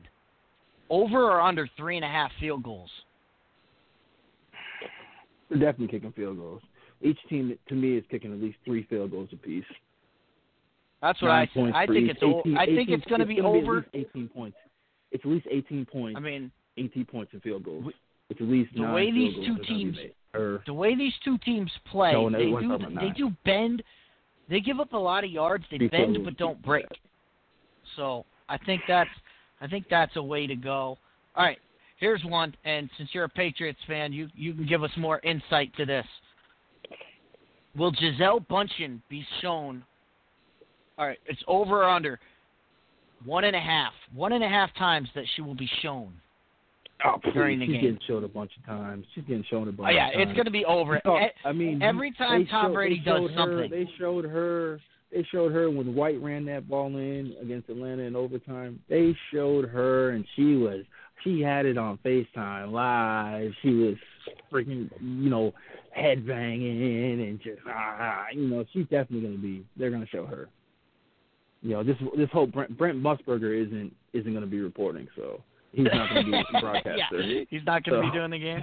Over or under three and a half field goals. They're definitely kicking field goals. Each team, to me, is kicking at least three field goals apiece. That's what I think. I think it's 18 I think 18 it's going to be over. at least 18 points. It's at least 18 points. I mean, 18 points in field goals. It's at least the nine way these two that are gonna be teams- Or er, the way these two teams play, No, they do they do bend. They give up a lot of yards. They Three bend but don't break. So I think that's I think that's a way to go. All right, here's one, and since you're a Patriots fan, you you can give us more insight to this. Will Gisele Bündchen be shown? All right, it's over or under one and a half, one and a half times that she will be shown. oh, please, during the game. she's game. getting shown a bunch of times. She's getting shown a bunch. Oh yeah, of times. it's going to be over. Oh, I mean, every time Tom showed- Brady does her- something. they showed her. They showed her when White ran that ball in against Atlanta in overtime. They showed her, and she was she had it on Facetime live. She was freaking, you know, head banging and just ah, you know, she's definitely going to be. They're going to show her. You know, this this whole Brent, Brent Musburger isn't isn't going to be reporting, so he's not going to be a broadcaster. yeah, he's not going to So- be doing the game.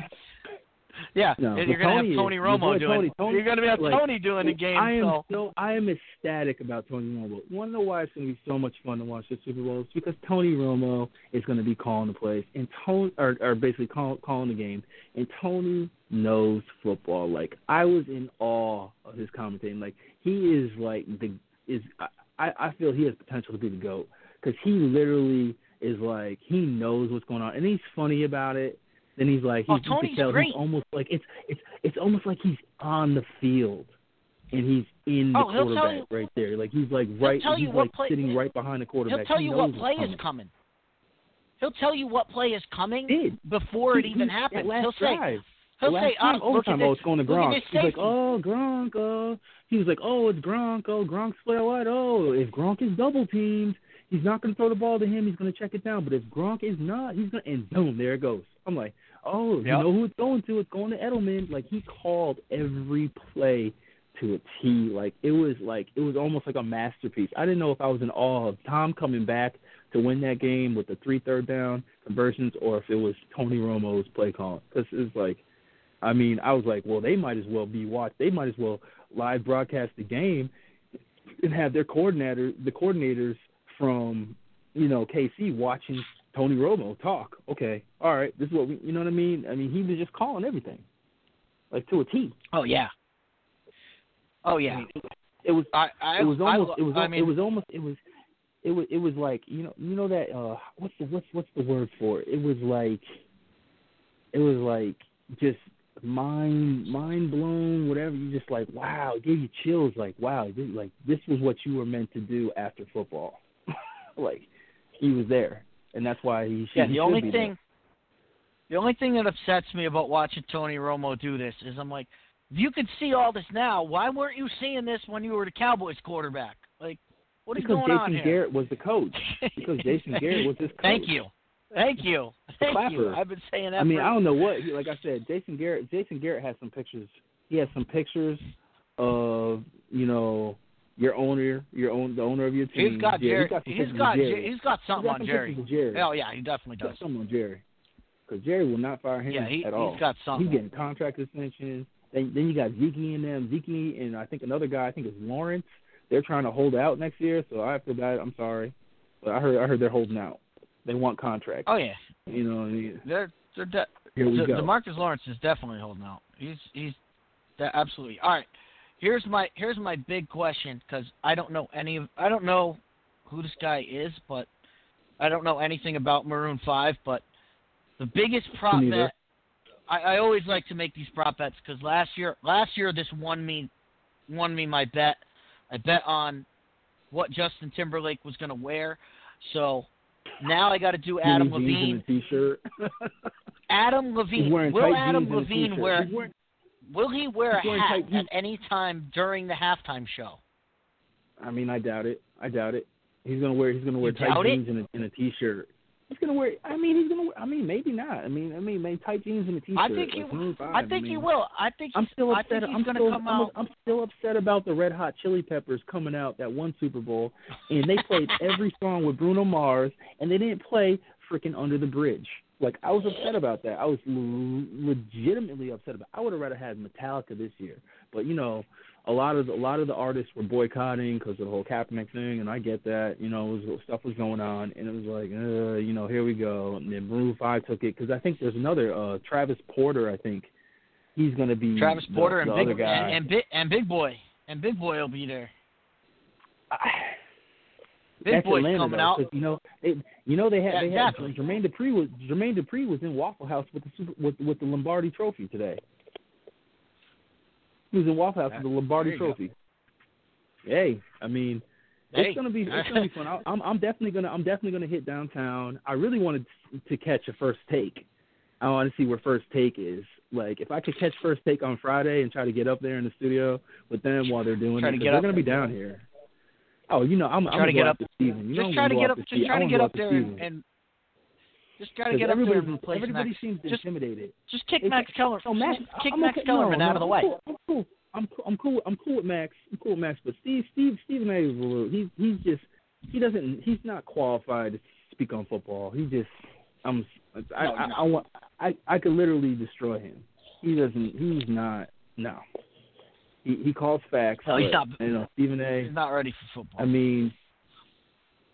Yeah, No, and you're going to have. Tony Romo doing. Tony- Tony- you're going to have like, Tony doing the game. I am so so I am ecstatic about Tony Romo. Want to know why it's going to be so much fun to watch the Super Bowl? It's because Tony Romo is going to be calling the plays and Tony, or, or basically call, calling the game, and Tony knows football. Like I was in awe of his commentating. Like he is like the is I I feel he has potential to be the goat because he literally is like he knows what's going on and he's funny about it. Then he's like, Oh, he's, you Tony's great. he's almost like it's it's it's almost like he's on the field and he's in the Oh, quarterback right there. Like he's like right, you he's like play- sitting right behind the quarterback. he'll tell He you what play is coming. coming. He'll tell you what play is coming before it even he- happens. He'll say, drive. He'll the say, time, oh, overtime, oh, it's going to Gronk. He's like, oh, Gronk, oh. He was like, oh, it's Gronk, oh, Gronk's out wide. Oh, if Gronk is double teamed, he's not going to throw the ball to him. He's going to check it down. But if Gronk is not, he's going to, and boom, there it goes. I'm like, oh, you know who it's going to? It's going to Edelman. Like, he called every play to a T. Like, it was like, it was almost like a masterpiece. I didn't know if I was in awe of Tom coming back to win that game with the three third down conversions or if it was Tony Romo's play calling. Because it's like, I mean, I was like, well, they might as well be watched. They might as well live broadcast the game and have their coordinator, the coordinators from, you know, KC watching Tony Romo talk. Okay, all right, this is what we, you know what I mean? I mean, he was just calling everything, like to a T. oh yeah, oh yeah. It was, I, I, it was I, almost, it was, I mean, it was almost, it was, it was, it was like, you know, you know that, uh, what's the, what's, what's the word for it? It was like, it was like just mind mind blown whatever you just like wow it gave you chills like wow this, like this was what you were meant to do after football like he was there and that's why he should yeah. The should only be thing, the only thing that upsets me about watching Tony Romo do this is I'm like, if you could see all this now, why weren't you seeing this when you were the Cowboys quarterback? Like, what there. is because going Jason on here? Garrett was the coach because Jason Garrett was his coach Thank you. Thank you. Thank you. I've been saying that. I mean I don't know what like I said Jason Garrett Jason Garrett has some pictures he has some pictures of you know your owner your own the owner of your team he's got Jerry. He's got He's got Jerry. he's got something He's got on Jerry. Jerry. Oh yeah, he definitely got does. something on Jerry. Because Jerry will not fire him Yeah, he, at all. he's got something. He's getting contract extensions. Then then you got Zeke and them, Zeke and I think another guy. I think it's Lawrence. They're trying to hold out next year, so I feel bad. I'm sorry, but I heard I heard they're holding out. They want contracts. Oh yeah, You know, what I mean? they're they're de- here we De- go. Demarcus Lawrence is definitely holding out. He's he's absolutely all right. Here's my here's my big question because I don't know any of I don't know who this guy is, but I don't know anything about Maroon Five. But the biggest prop bet I, I always like to make these prop bets because last year last year this won me won me my bet. I bet on what Justin Timberlake was going to wear. So now I got to do Adam Levine. t-shirt. Adam Levine. Will Adam jeans and a Levine wear? Wearing, Will he wear a hat at any time during the halftime show? I mean, I doubt it. I doubt it. He's gonna wear. He's gonna wear You tight it? jeans and a, and a t-shirt. He's gonna wear. I mean, he's gonna. Wear, I mean, maybe not. I mean, I mean, maybe tight jeans and a t-shirt. I think he. five, I think mean, he will. I think. I'm he's- still upset. I'm still. I'm, out. I'm still upset about the Red Hot Chili Peppers coming out that one Super Bowl, and they played every song with Bruno Mars, and they didn't play freaking Under the Bridge. Like I was upset about that. I was l- legitimately upset about. I would have rather had Metallica this year, but you know, a lot of the, a lot of the artists were boycotting because of the whole Kaepernick thing, and I get that. You know, it was, stuff was going on, and it was like, uh, you know, here we go. And then Maroon Five took it because I think there's another uh Travis Porter. I think he's going to be Travis the- Porter the and Big and, and Big and Big Boi and Big Boi will be there. Big Boi's coming though, out. you know, they, you know they had Yeah, they had exactly. Jermaine Dupri was Jermaine Dupri was in Waffle House with the super, with with the Lombardi Trophy today. In Waffle House with the Lombardi you go. Trophy. Hey, I mean, Hey. it's gonna be it's gonna be fun. I, I'm I'm definitely gonna I'm definitely gonna hit downtown. I really wanted to catch a first take. I want to see where first take is. Like if I could catch first take on Friday and try to get up there in the studio with them while they're doing Try it, to they're gonna be down here. Oh, you know, I'm, I'm Try gonna get up- to Steven. You just try gonna get up. to Just try to get up there and, and just try to 'Cause get up there everybody, and replace everybody Max. seems Just intimidated. just kick It's- Max Keller. So Max, just kick I'm Max okay, Kellerman no, out no, of the I'm way. Cool, I'm cool. I'm cool. I'm cool. I'm cool with Max. I'm cool with Max. But Steve, Steve, Stephen A. is a little. He's he's just he doesn't. He's not qualified to speak on football. He just I'm I No, I, no. I want I I could literally destroy him. He doesn't. He's not. No. He he calls facts. No, he's but, not- You know, Stephen A. He's not ready for football. I mean,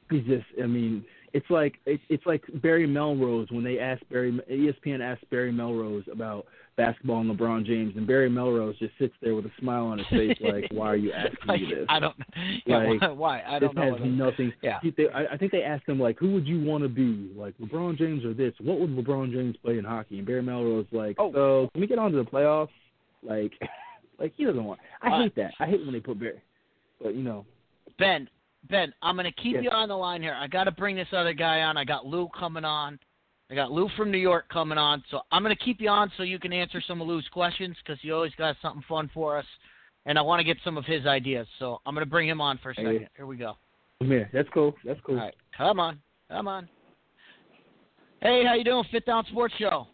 he's just. I mean, it's like it, it's like Barry Melrose when they asked Barry ESPN asked Barry Melrose about basketball and LeBron James, and Barry Melrose just sits there with a smile on his face, like, "Why are you asking Like, me this?" I don't. Yeah, Like, why, why? I this don't know. has nothing. Yeah. He- They, I, I think they asked him like, "Who would you want to be? Like LeBron James or this? What would LeBron James play in hockey?" And Barry Melrose like, Oh. "So can we get on to the playoffs?" Like, like he doesn't want. I Uh, hate that. I hate when they put Barry. But you know, Ben, Ben, I'm gonna keep Yes. you on the line here. I got to bring this other guy on. I got Lou coming on. I got Lou from New York coming on. So I'm gonna keep you on so you can answer some of Lou's questions because he always got something fun for us, and I want to get some of his ideas. So I'm gonna bring him on for a Hey. second. Here we go. come here. That's cool. That's cool. All right, come on, come on. Hey, how you doing? 5th Down Sports Show.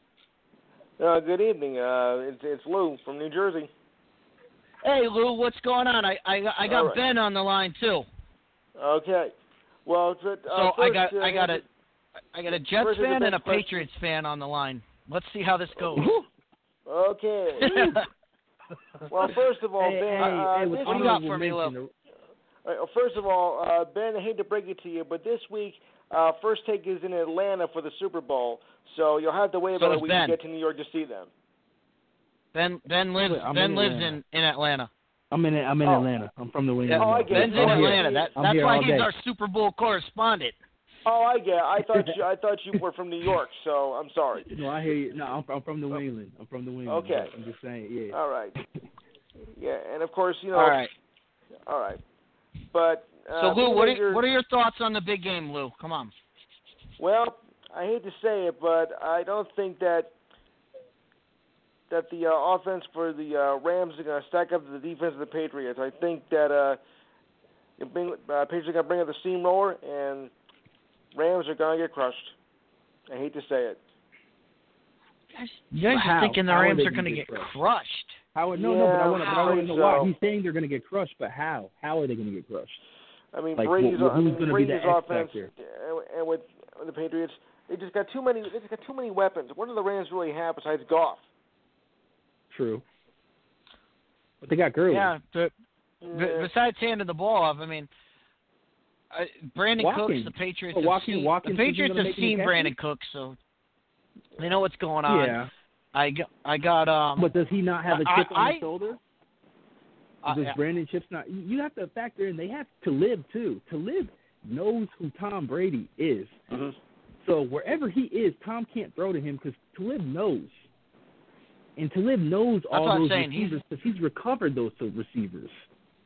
Uh, good evening. Uh, it's it's Lou from New Jersey. Hey, Lou, what's going on? I I, I got All right. Ben on the line too. Okay. Well, it's, uh, So I got uh, I got a I got a Jets first is the fan and a question. Patriots fan on the line. Let's see how this goes. Okay. well, first of all, hey, Ben. hey, uh, hey, what do you got for me, Lou? mention, uh, first of all, uh, Ben, I hate to break it to you, but this week, uh, First Take is in Atlanta for the Super Bowl, so you'll have to wait So about a is week Ben. to get to New York to see them. Ben Ben lives I'm Ben in lives Atlanta. in in Atlanta. I'm in I'm in Oh. Atlanta. I'm from the Wing. Yeah, oh, I get it. Ben's in Oh, I'm here. Atlanta. That I'm that's why all he's day. our Super Bowl correspondent. Oh, I get. It. I thought you. I thought you were from New York, so I'm sorry. No, I hear you. No, I'm, I'm from New England. I'm from New England. Okay. I'm just saying. Yeah. All right. Yeah, and of course, you know. All right. All right. But uh, So Lou, what are you're- what are your thoughts on the big game, Lou? Come on. Well, I hate to say it, but I don't think that that the uh, offense for the uh, Rams are going to stack up to the defense of the Patriots. I think that uh, bring, uh, Patriots are going to bring up the steamroller, and Rams are going to get crushed. I hate to say it. You guys are thinking the How Rams are gonna get get crushed? crushed. How? No, no, but I Yeah, want to. But I I want to know so. why. He's saying they're going to get crushed, but how? How are they going to get crushed? I mean, Like, Brady's, wh- wh- I who's mean, gonna be the X offense, factor? and, and with the Patriots, they just got too many. They just got too many weapons. What do the Rams really have besides Goff? True. But they got Gurley. Yeah. but b- besides handing the ball off, I mean, uh, Brandon Watkins. Cooks, the Patriots, But have seen, Watkins the Patriots have make seen? Brandin Cooks, so they know what's going on. Yeah. I got, I got um. But does he not have a chip on I- his shoulder? uh, Does yeah. Brandon Chips not? You you have to factor in. They have Talib too. Talib knows who Tom Brady is. Mhm. So wherever he is, Tom can't throw to him because Talib knows. And Talib knows all what those saying. Receivers because he's recovered those receivers.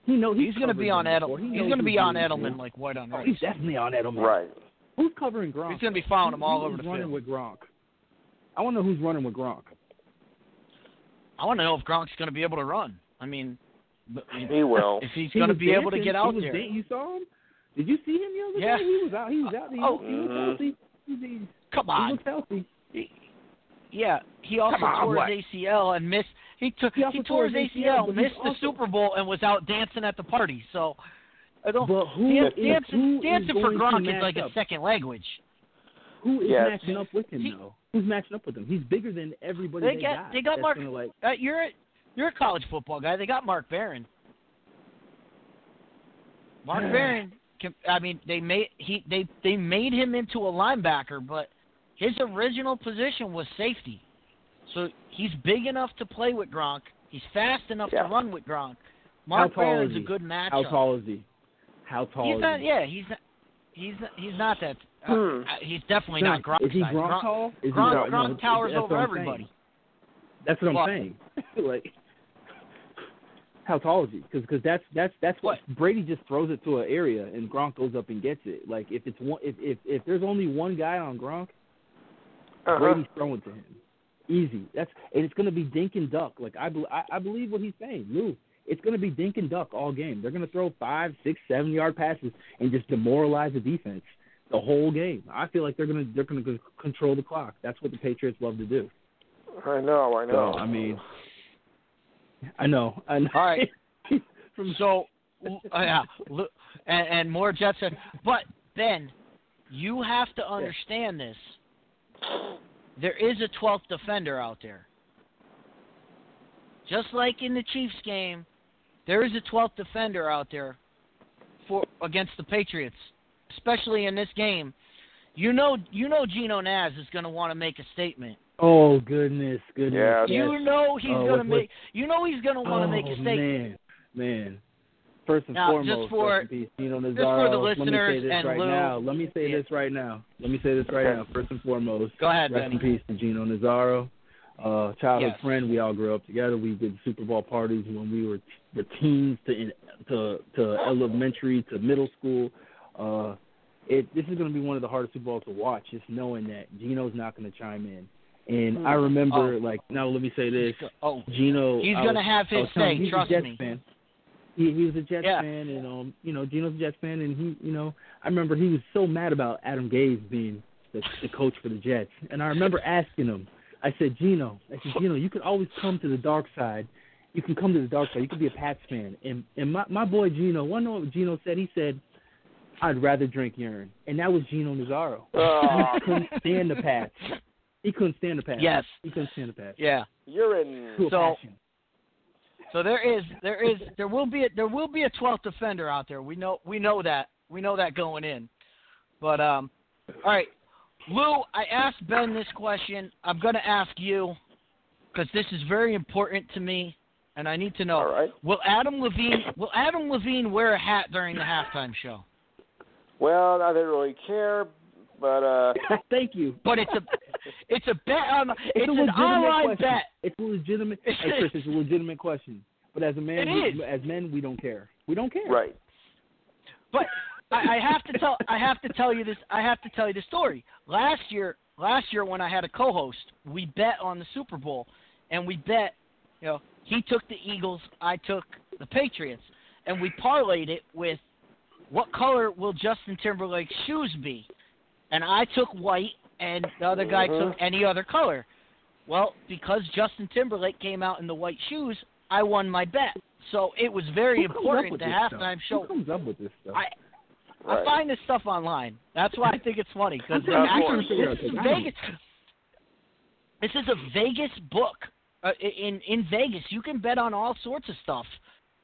He know he's, He's going to be on Edelman. Edelman. He's going to be on Edelman like white on Oh, rice. he's definitely on Edelman. Right. Who's covering Gronk? He's going to be following him all Who- over who's the running field. with Gronk? I want to know who's running with Gronk. I want to know if Gronk's going to be able to run. I mean, but- I mean, He will. if he's He going to was be able to get out was there. dan- you saw him? Did you see him the other Yeah. day? He was out. He was out. He, Oh. was, he was Mhm. healthy. He, he, Come he on. looks healthy. Yeah, he also Come on, tore what? his ACL and missed. He took. He He, also tore his ACL, but he's missed the Super Bowl, and was out dancing at the party. So, I don't. But who Dan- is, dancing who is dancing for going to Gronk is like up? a second language. Who is Yes. matching up with him He- though? Who's matching up with him? He's bigger than everybody They they, got- got. they got Mark- gonna, like, Uh, you're a- you're a college football guy. They got Mark Barron. Mark Barron. Can, I mean, they made he they they made him into a linebacker, but his original position was safety. So he's big enough to play with Gronk. He's fast enough Yeah. to run with Gronk. Mark tall Barron's is a good matchup. how tall is he? How tall He's is not. he? Yeah, he's not. He's not, he's not that. Uh, Hmm. uh, he's definitely not Gronk. Is he size. Gronk tall? Is he Gronk, Gronk- Gronk no, towers over what everybody. That's what I'm What? saying. like, how tall is he? Because that's that's that's what, Brady just throws it to an area and Gronk goes up and gets it. Like if it's one, if if if there's only one guy on Gronk, Uh-huh. Brady's throwing to him. Easy. That's and it's going to be dink and duck. Like I, bel I I believe what he's saying. Lou, it's going to be dink and duck all game. They're going to throw five, six, seven yard passes and just demoralize the defense the whole game. I feel like they're going to they're going to control the clock. That's what the Patriots love to do. I know. I know. So I mean, I know. I know. All right. From So, uh, yeah, look, and, and more Jets. fan- But Ben, you have to understand this. There is a 12th defender out there. Just like in the Chiefs game, there is a 12th defender out there for against the Patriots, especially in this game. You know, you know, Gino Naz is going to want to make a statement. Oh goodness, goodness. Yeah. You know he's Oh, going to what- what- make. You know he's going to want to make a Oh, statement. Man, man. First and Now, just foremost, for- rest in peace, Gino for the Nazaro. Let me listeners say this and right Lou- now. Let me say Yeah. this right now. Let me say this right Okay. now. First and foremost, Go ahead, rest Benny. in peace to Gino Nazaro. Uh, childhood Yes. friend. We all grew up together. We did Super Bowl parties when we were t- the teens to in, to to elementary to middle school. Uh, it this is going to be one of the hardest Super Bowls to watch. Just knowing that Gino's not going to chime in. And I remember, Oh. like, now let me say this: Oh, Gino. he's going to have his say. Trust me. Fan. He, he was a Jets Yeah. fan, and um, you know, Gino's a Jets fan, and he, you know, I remember he was so mad about Adam Gase being the, the coach for the Jets, and I remember asking him. I said, Gino, I said, Gino, you could always come to the dark side. You can come to the dark side. You could be a Pats fan. And and my my boy Gino, one know what Gino said? He said, I'd rather drink urine, and that was Gino Nazaro. Oh, He couldn't stand the Pats. He couldn't stand the Pats. Yes. he couldn't stand the Pats. Yeah. urine. To a So- passion. So there is there is there will be a, there will be a 12th defender out there. We know we know that. We know that going in. But um all right. Lou, I asked Ben this question. I'm going to ask you cuz this is very important to me and I need to know. All right. Will Adam Levine will Adam Levine wear a hat during the halftime show? Well, I don't really care, but uh, Thank you. But it's a it's a bet on it's, a an legitimate online question. bet. It's a legitimate. Hey, Chris, it's a legitimate question. But as a man, we- as men, we don't care. We don't care. right. But I, I have to tell I have to tell you this I have to tell you the story. Last year last year when I had a co host, we bet on the Super Bowl and we bet you know, he took the Eagles, I took the Patriots. And we parlayed it with what color will Justin Timberlake's shoes be? And I took white and the other guy Mhm. took any other color. Well, because Justin Timberlake came out in the white shoes, I won my bet. So it was very Who comes up important. this halftime show Who comes up with this stuff? I I find this stuff online. That's why I think it's funny because actually this is Vegas. This is a Vegas book. Uh, in in Vegas, you can bet on all sorts of stuff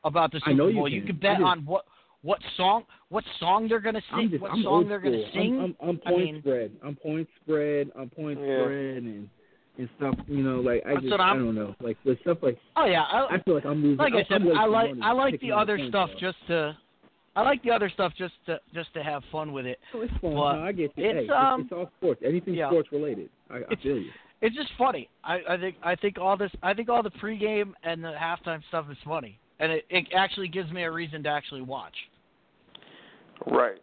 about the I Super know you Bowl. can. can bet on what what song what song they're gonna sing, just, what I'm song they're gonna sing. I'm, I'm, I'm I point mean- spread. I'm point spread. I'm point Yeah. spread and and stuff. You know, like I That's just I don't know. Like with stuff like oh yeah, I, I feel like I'm losing. like I said, I'm I like I like the other stuff guard. just to. I like the other stuff just to just to have fun with it. Oh, it's fun. but no, I get you. it's, hey, um, it's all sports. Anything yeah. sports related. I, I feel you. It's just funny. I, I think I think all this I think all the pregame and the halftime stuff is funny, and it, it actually gives me a reason to actually watch, Right.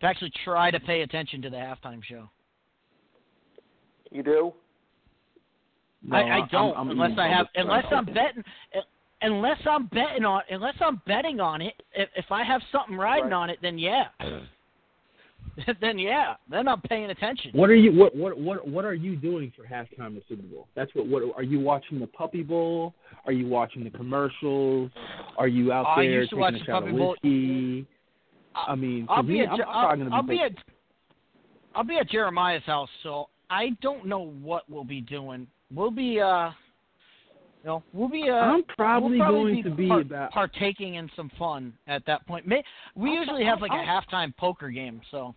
to actually try to pay attention to the halftime show. You do? No, I, I I'm- don't I'm unless eating I have unless. I'm betting uh, unless I'm betting on unless I'm betting on it. If, if I have something riding Right. on it, then yeah, then yeah, then I'm paying attention. What are you? What what what what are you doing for halftime of Super Bowl? That's what. What are you watching the Puppy Bowl? Are you watching the commercials? Are you out I there used to taking watch a the shot Puppy of Bowl. whiskey? I mean, I'll be me, at I'm, I'm I'll, probably gonna I'll be be at I'll be at Jeremiah's house, so I don't know what we'll be doing. We'll be uh, you know, we'll be uh, I'm probably, we'll going be to be par- about. partaking in some fun at that point. May, we I'll- usually have I'll- like a halftime poker game, so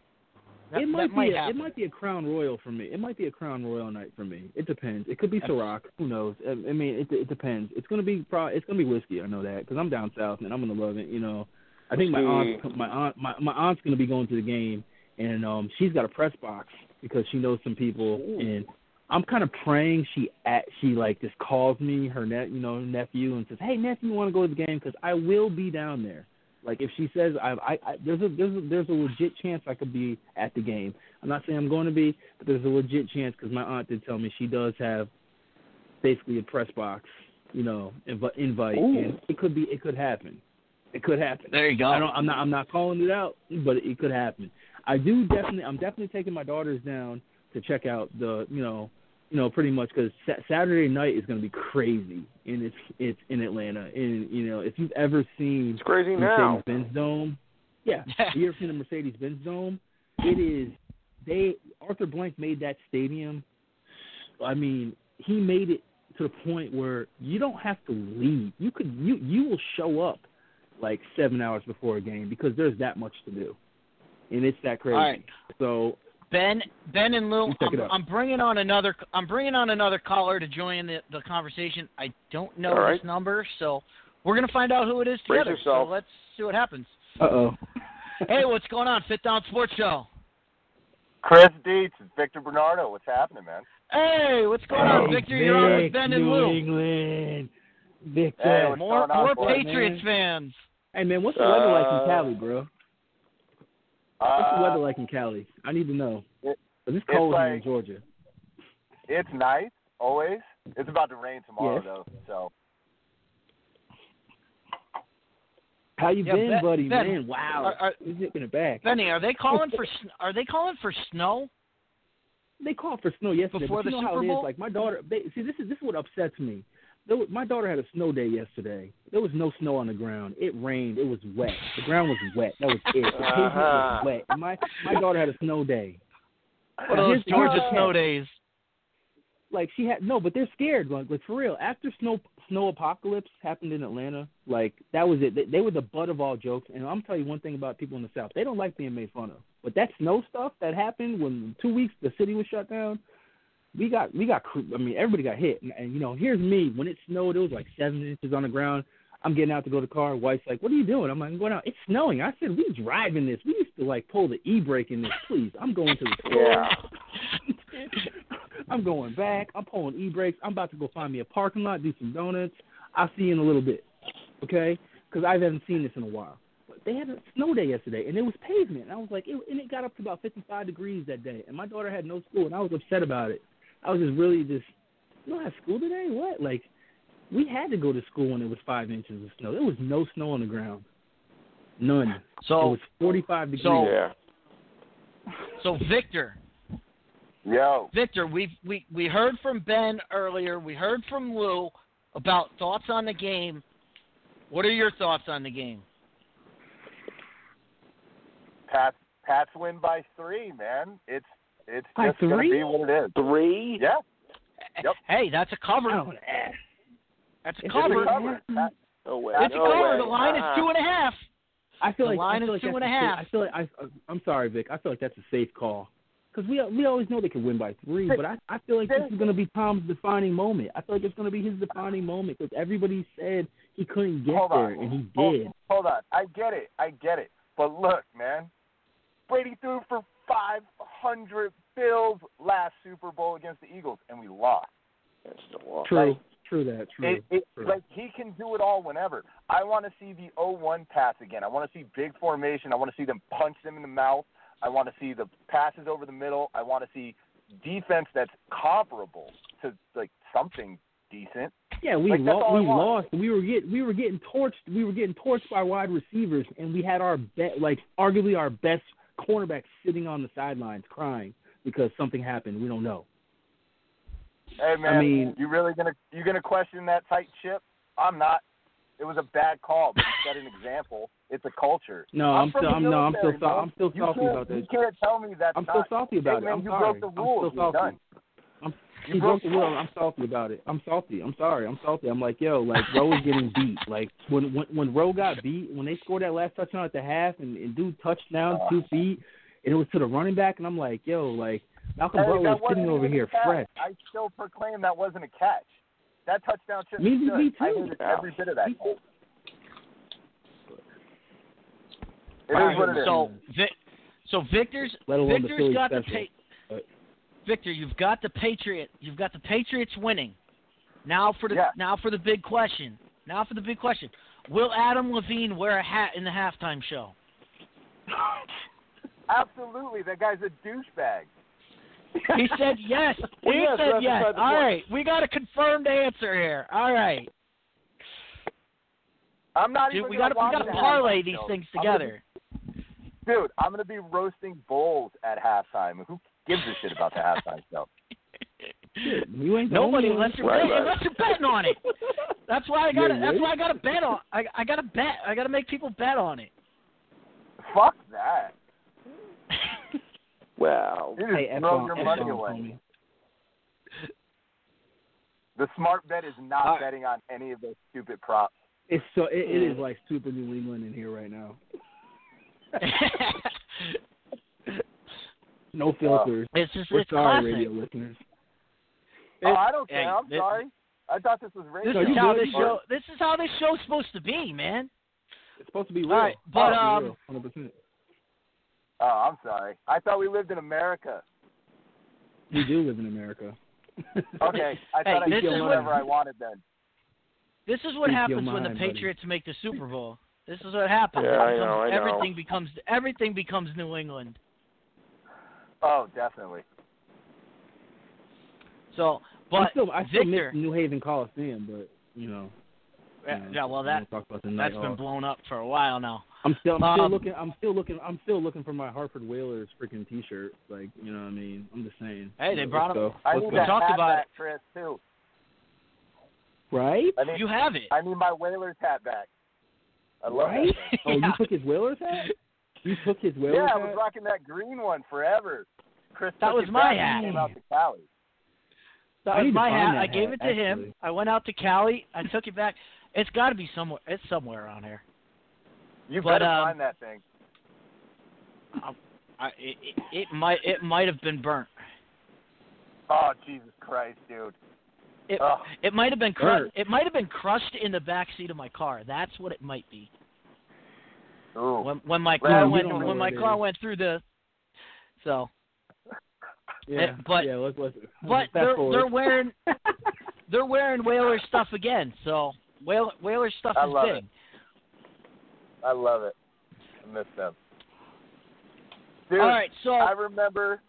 that, it might might be. A, it might be a Crown Royal for me. It might be a Crown Royal night for me. It depends. It could be Ciroc. Who knows? I, I mean, it, it depends. It's gonna be. Pro, it's gonna be whiskey. I know that because I'm down south and I'm gonna love it. You know, I think my aunt, my aunt, my my aunt's gonna be going to the game, and um, she's got a press box because she knows some people, and I'm kind of praying she at she like just calls me her net, you know, nephew and says, "Hey, nephew, you want to go to the game? Because I will be down there." Like if she says I, I, I there's a there's a there's a legit chance I could be at the game. I'm not saying I'm going to be, but there's a legit chance because my aunt did tell me she does have basically a press box, you know, inv- invite, Ooh. and it could be it could happen. It could happen. there you go. I don't. I'm not. I'm not calling it out, but it could happen. I do definitely. I'm definitely taking my daughters down to check out the. You know. You know, pretty much because sa- Saturday night is going to be crazy, and it's it's in Atlanta. And you know, if you've ever seen It's crazy now. Mercedes Benz Dome, yeah, you ever seen the Mercedes Benz Dome? It is they Arthur Blank made that stadium. I mean, he made it to the point where you don't have to leave. You could you you will show up like seven hours before a game because there's that much to do, and it's that crazy. All right. So Ben, Ben and Lou, You take it I'm. I'm bringing on another. I'm bringing on another caller to join the, the conversation. I don't know All right. this number, so we're gonna find out who it is together. So let's see what happens. uh oh. hey, what's going on? 5th Down Sports Show. Chris Dietz, it's Victor Bernardo. What's happening, man? Hey, what's going on, Victor? You're on with Ben and New Lou. England. Victor. Hey, what's More on, more boys? Patriots fans. Hey man, what's the weather like Uh, in Cali, bro? What's the Uh, weather like in Cali? I need to know. it- it's cold here in Georgia. It's nice, always. It's about to rain tomorrow, Yes. though. So How you Yeah, been, Ben- buddy? Ben, man, wow. are- are- He's nipping it back. Benny, are they calling for sn- are they calling for snow? They called for snow yesterday. Before but you the know how Super it is. Bowl? Like my daughter. They, see, this is this is what upsets me. There was, my daughter had a snow day yesterday. There was no snow on the ground. It rained. It was wet. The ground was wet. That was it. The pavement Uh-huh. was wet. And my my daughter had a snow day. What are those Georgia snow days? like she had no, but they're scared. Like, like for real. After snow snow apocalypse happened in Atlanta, like that was it. They, they were the butt of all jokes. And I'm telling you one thing about people in the South: they don't like being made fun of. But that snow stuff that happened when two weeks the city was shut down, we got we got. I mean, everybody got hit. And, and you know, here's me when it snowed. It was like seven inches on the ground. I'm getting out to go to the car. Wife's like, "What are you doing?" I'm like, "I'm going out. It's snowing." I said, "We driving this. We used to like pull the e brake in this. Please, I'm going to the store." Yeah. I'm going back. I'm pulling e brakes. I'm about to go find me a parking lot, do some donuts. I'll see you in a little bit, okay? Because I haven't seen this in a while. But they had a snow day yesterday, and it was pavement. And I was like, it, and it got up to about 55 degrees that day. And my daughter had no school, and I was upset about it. I was just really just, you don't have school today? What? Like, we had to go to school when it was five inches of snow. There was no snow on the ground, none. So it was 45 degrees. So- Yeah. so Victor, yo, Victor, we we we heard from Ben earlier. We heard from Lou about thoughts on the game. What are your thoughts on the game? Pat Pats win by three, man. It's it's By just gonna three? be what it is. Three? Yeah, Yep. Hey, that's a cover. Oh, That's a It's cover. a cover. Pat- No way. It's a cover. way. The line is Uh-uh. two and a half. I feel The like line I feel is like two that's and a a safe- half. I feel like I, uh, I'm sorry, Vic. I feel like that's a safe call because we we always know they can win by three. But I I feel like this is going to be Tom's defining moment. I feel like it's going to be his defining moment because everybody said he couldn't get Hold there on. and he Hold- did. Hold on. I get it. I get it. But look, man. Brady threw for 500 Bills last Super Bowl against the Eagles, and we lost. That's the law. True, true that, true. It, it, true. like he can do it all whenever. I want to see the 0-1 pass again. I want to see big formation. I want to see them punch them in the mouth. I want to see the passes over the middle. I want to see defense that's comparable to like something decent. Yeah, we Like, that's lo- we want. lost. We were get we were getting torched. We were getting torched by wide receivers, and we had our bet like arguably our best cornerback sitting on the sidelines crying because something happened. We don't know. Hey man, mean- you really gonna you gonna question that tight chip? I'm not. It was a bad call, but you set an example. It's a culture. No, I'm I'm still I'm no I'm still so. I'm still salty about this. You can't tell me that. I'm not. still salty about hey, it. man, I'm you sorry. broke the I'm rules. still You're done. I'm, You he broke broke the the rule. I'm salty about it. I'm salty. I'm sorry. I'm salty. I'm like, yo, like Rowe was getting beat. Like when when when Rowe got beat, when they scored that last touchdown at the half, and, and dude touchdown two ah. feet, and it was to the running back, and I'm like, yo, like Malcolm Hey, Butler that is sitting over here fresh. I still proclaim that wasn't a catch. That touchdown should Me- have stood. me I too. hated every bit of that Me too. It All is what it is. So, Vic, so Victor's Let alone the Victor's Philly got the special. pa- But- Victor, you've got the Patriot. You've got the Patriots winning. Now for the Yeah. now for the big question. Now for the big question. Will Adam Levine wear a hat in the halftime show? Absolutely, that guy's a douchebag. He said yes. He yes, said yes. All point. right, we got a confirmed answer here. All right, I'm not dude, even we gonna got to we got to parlay these show. things I'm together. be- dude, I'm gonna be roasting bowls at halftime. Who gives a shit about the halftime show? You ain't the Nobody unless you're Right, betting, right. unless you're betting on it. That's why I got to Yeah, That's why I got to bet on. I I got to bet. I got to make people bet on it. Fuck that. Well, You just Hey, F throw bomb, your F money bomb, away. homie. The smart bet is not All right. betting on any of those stupid props. It's so it, it is mm. like stupid New England in here right now. No filters. it's just We're it's sorry, classic. radio listeners. oh, I don't care. hey, I'm it- sorry. I thought this was radio. This is you how this you show. This is how this show's supposed to be, man. It's supposed to be real. All right, but, um, hundred percent. Oh, I'm sorry. I thought we lived in America. We do live in America. Okay, I Hey, thought I this could do is whatever I wanted then. This is what Speak your happens when the mind, buddy. Patriots make the Super Bowl. This is what happens. Yeah, I becomes- know, I know. everything becomes everything becomes New England. Oh, definitely. So, I but still, I still Victor, miss New Haven Coliseum, but you know. yeah, yeah, well that don't talk about the night that's been blown up for a while now. I'm still, I'm still Um, looking. I'm still looking. I'm still looking for my Hartford Whalers freaking T-shirt. Like, you know what I mean? I'm just saying. Hey, they Let's brought 'em- I need go. that talked hat about back, Chris, too. Right? I need, You have it. I need my Whalers hat back. I love Right? that thing. Oh, you took his Whalers hat? You took his Whalers Yeah, I hat? was rocking that green one forever. Chris That was my hat. he Came out to Cali. That I was my hat. I gave hat, it to him. I went out to Cali. I took it back. It's got to be somewhere. It's somewhere around here. You But, better um, find that thing. I, it, it, it might it might have been burnt. Oh, Jesus Christ, dude. It Oh. it might have been crushed. It might have been crushed in the back seat of my car. That's what it might be. Ooh. When when my car you went when my car is. went through the so Yeah, but- yeah, let's let's. but they're forward. they're wearing they're wearing Whaler stuff again. So Whaler Whaler stuff I is love big. it. I love it. I miss them. Dude, All right, so I remember.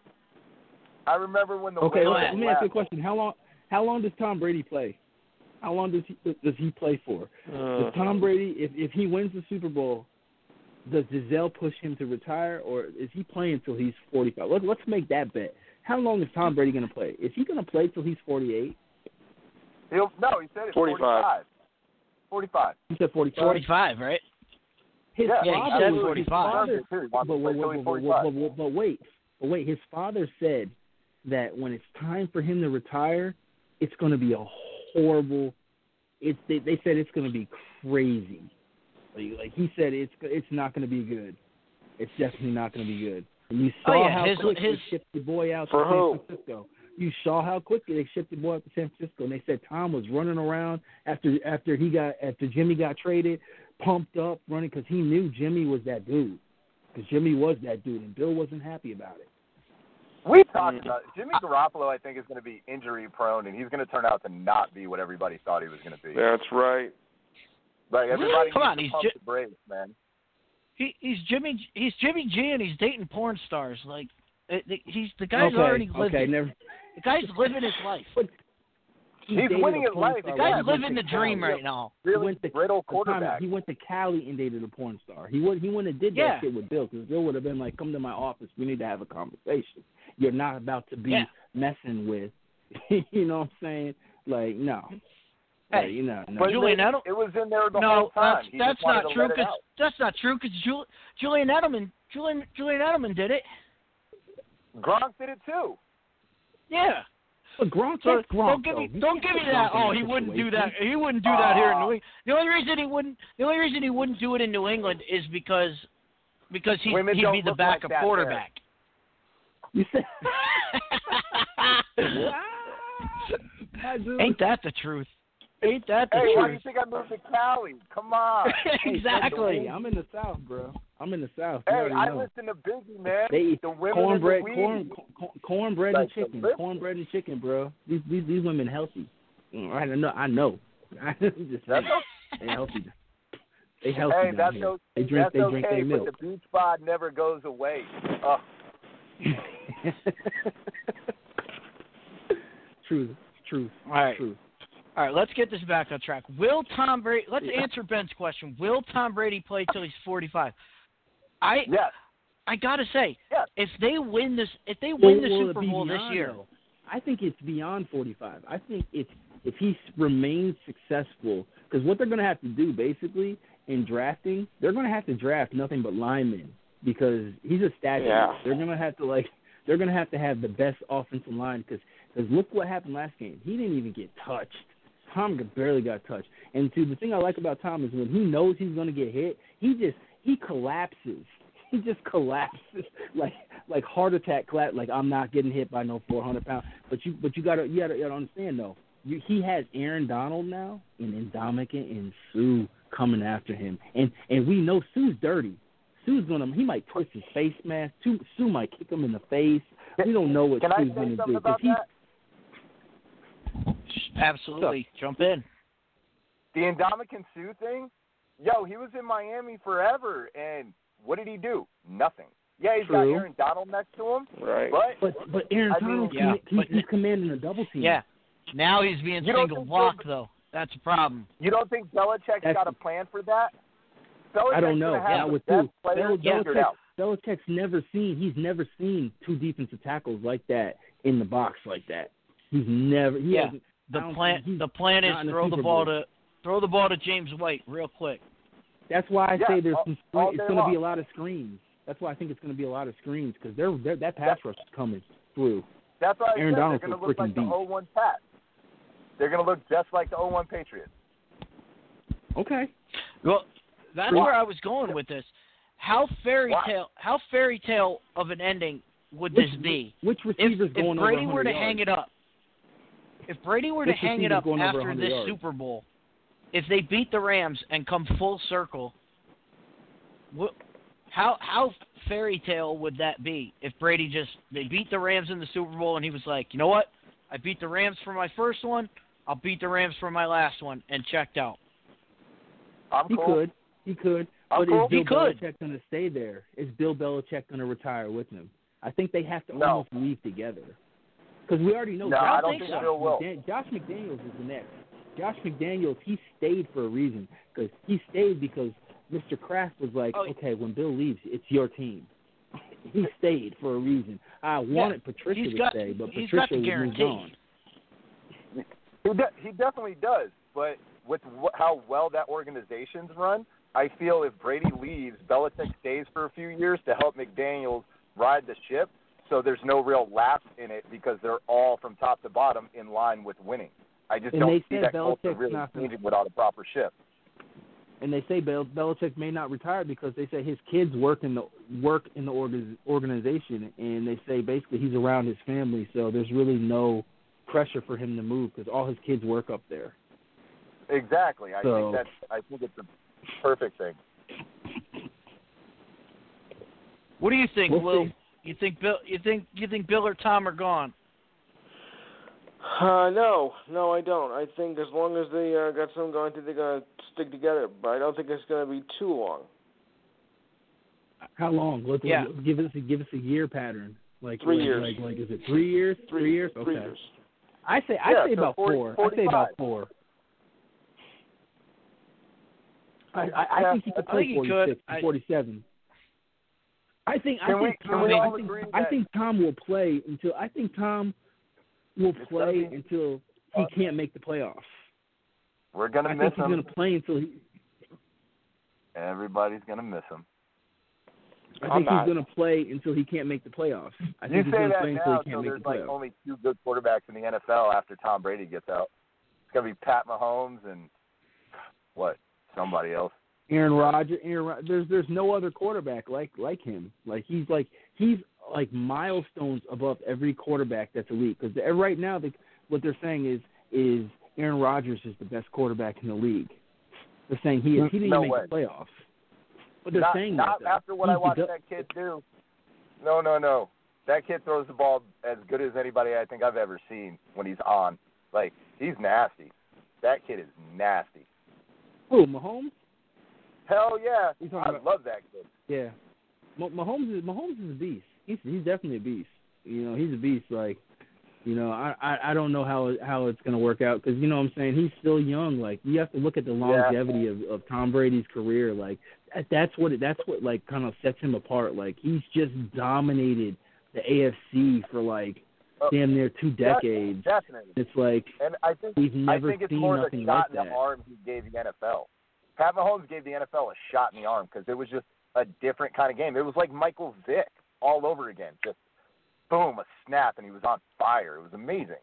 I remember when the Okay, Whalers let, let me ask you a question. How long? How long does Tom Brady play? How long does he does he play for? Uh, Does Tom Brady, if if he wins the Super Bowl, does Gisele push him to retire, or is he playing until he's forty five? Let, let's make that bet. How long is Tom Brady going to play? Is he going to play till he's forty eight? He'll, no, he said it's 45. 45. 45. He said forty five. forty five, right? His Yeah, Yeah, he said 45. His father, but, wants to but, play till but, he's but, 45. but, but, but wait, but wait. His father said that when it's time for him to retire, it's going to be a horrible. It's they, they said it's going to be crazy. Like, like he said, it's it's not going to be good. It's definitely not going to be good. And you Oh, saw yeah, how his- quick his- they shipped the boy out For to who? San Francisco. You saw how quickly they shipped the boy out to San Francisco, and they said Tom was running around after after he got after Jimmy got traded, pumped up, running because he knew Jimmy was that dude. Because Jimmy was that dude, and Bill wasn't happy about it. We talked about Jimmy Garoppolo. I think is going to be injury prone, and he's going to turn out to not be what everybody thought he was going to be. that's right. Like everybody Come needs on, to he's pump Ji- the brakes, man. He he's Jimmy he's Jimmy G and he's dating porn stars. Like eh, it, it- he's the guy's okay, already living. okay, never. The guy's living his life. He He's dated winning his life. The guy's living the dream Cali. right now. He Really went to brittle the time- quarterback. He went to Cali and dated a porn star. He would he wouldn't have did that shit with Bill because Bill would have been like, "Come to my office. We need to have a conversation. You're not about to be Yeah. messing with." you know what I'm saying? Like no. Hey, you know, no. But Julian it, Edel- it was in there the no, whole time. that's He that's not true because out. that's not true because Jul, Julian Edelman Julian Julian Edelman did it. Gronk did it too. Yeah. But Gronk, So Gronk, don't give me You don't give me that. Oh, he wouldn't do that. He wouldn't do that here in Ah. New England. The only reason he wouldn't the only reason he wouldn't do it in New England is because because he, he'd be the look like backup there. quarterback. You said. Ain't that the truth? Ain't that the Hey, why do you think I moved to Cali? Come on. exactly. Hey, I'm in the South, bro. I'm in the South. Hey, I know. listen to Biggie, man. They eat the women cornbread, and the corn, corn, cornbread and Like the chicken, lip- cornbread and chicken, bro. These these these women healthy. Mm, I know. I know. I'm just That's saying. They healthy. They healthy Hey, down that's, here. o- They drink. that's they okay, drink their milk. but the beach bod never goes away. Oh, truth. Truth. All right. Truth. All right, let's get this back on track. Will Tom Brady? Let's answer Ben's question. Will Tom Brady play till he's 45? I yes. I gotta say, Yes. if they win this, if they Will- win the Super be Bowl this year, though? I think it's beyond 45. I think it's if he remains successful, because what they're going to have to do basically in drafting, they're going to have to draft nothing but linemen because he's a statue. Yeah. They're going to have to like they're going to have to have the best offensive line because because look what happened last game. He didn't even get touched. Tom barely got touched. And to the thing I like about Tom is when he knows he's going to get hit, he just he collapses. He just collapses like like heart attack collapse. Like I'm not getting hit by no 400 pound. But you but you gotta you gotta, you gotta understand though. You, he has Aaron Donald now and Ndamukong and Suh coming after him, and and we know Suh's dirty. Suh's gonna he might twist his face mask. Suh, Suh might kick him in the face. We don't know what Can Suh's gonna do about he that? Absolutely. Jump in. The Ndamukong Suh thing, yo, he was in Miami forever, and what did he do? Nothing. Yeah, he's got Aaron Donald next to him, Right. but But but Aaron I mean, Donald, yeah, he's, but- he's commanding a double team. Yeah. Now he's being You single think block so? though. That's a problem. you don't think Belichick's That's- got a plan for that? Belichick's I don't know. Gonna have Yeah, with best who? players Bel- Belichick, out. Belichick's never seen. He's never seen two defensive tackles like that in the box like that. He's never. He Yeah. hasn't- I The plan the plan is not the throw the ball to throw the ball to James White real quick. That's why I Yeah, say there's all- some. all Screen, it's going to be a lot of screens. That's why I think it's going to be a lot of screens because they're, they're that pass rush is coming through. That's why I Aaron said Donald's they're going to look like freaking the beast. 0-1 Pat. They're going to look just like the 0-1 Patriots. Okay. Well, that's True. where I was going with this. How fairy Why? tale how fairy tale of an ending would this Which- be? Which If, receiver's if going Brady were to 100 hang it up, if Brady were to Which hang it up after this yards? Super Bowl, if they beat the Rams and come full circle, what, how how fairy tale would that be? If Brady just they beat the Rams in the Super Bowl and he was like, you know what, I beat the Rams for my first one, I'll beat the Rams for my last one, and checked out. I'm He cool. could. He could. I'm but cool. is Bill He could. Belichick going to stay there? Is Bill Belichick going to retire with him? I think they have to No. almost leave together. Because we already know No, Josh, I don't think think so. Bill will. McDan- Josh McDaniels is the next. Josh McDaniels, he stayed for a reason. Because he stayed because Mr. Kraft was like, Oh, okay, when Bill leaves, it's your team. he stayed for a reason. I wanted Patricia to got- stay, but he's Patricia got the moved guarantee. He, de- he definitely does, but with wh- how well that organization's run, I feel if Brady leaves, Belichick stays for a few years to help McDaniels ride the ship. So there's no real lapse in it because they're all from top to bottom in line with winning. I just And don't see said that culture really not gonna- changing without a proper ship. and they say Bel- Belichick may not retire because they say his kids work in the work in the org- organization, and they say basically he's around his family, so there's really no pressure for him to move because all his kids work up there. Exactly. I So- think that's. I think it's a perfect thing. What do you think, We'll Will? See. You think Bill? You think you think Bill or Tom are gone? Uh, no, no, I don't. I think as long as they uh, got some going, I think they're gonna stick together. But I don't think it's gonna be too long. How long? Let's Yeah. give us a, give us a year pattern. Like Three like, years. Like, like is it three years? Three, years? Okay. Three years. I say I Yeah, say so about 40 four. I say about four. I, I, I Yeah, think he could I play think he could. 46 I- 47. I think I Can we- think can Tom. we I think, I think Tom will play until I think Tom will play gonna until he can't make the playoffs. We're gonna I miss think he's him. going to play until he. Everybody's gonna miss him. I I'm think not. he's going to play until he can't make the playoffs. I You think he's say going to that play until now, he can't so make there's the like playoffs. only two good quarterbacks in the NFL after Tom Brady gets out. It's gonna be Pat Mahomes and what? Somebody else. Aaron Rodgers. Aaron, there's there's no other quarterback like like him. Like he's like he's like milestones above every quarterback that's elite. Because right now, they, what they're saying is is Aaron Rodgers is the best quarterback in the league. They're saying he is. He didn't No even way. make the playoffs. But they're not saying not that after what He's I watched that kid do. No, no, no. That kid throws the ball as good as anybody I think I've ever seen when he's on. Like he's nasty. That kid is nasty. Who Mahomes? Hell yeah. I about- love that kid. Yeah, Ma- Mahomes is Mahomes is a beast. He's he's definitely a beast. You know, he's a beast. Like, you know, I I, I don't know how how it's gonna work out because you know what I'm saying he's still young. Like, you have to look at the longevity of of Tom Brady's career. Like, that, that's what it, that's what like kind of sets him apart. Like, he's just dominated the AFC for like Oh, damn near two decades. Definitely. It's like And I think we've I never think it's seen more the nothing shot like in that. the arm he gave the NFL. Pat Mahomes gave the NFL a shot in the arm because it was just a different kind of game. It was like Michael Vick all over again. Just boom, a snap, and he was on fire. It was amazing.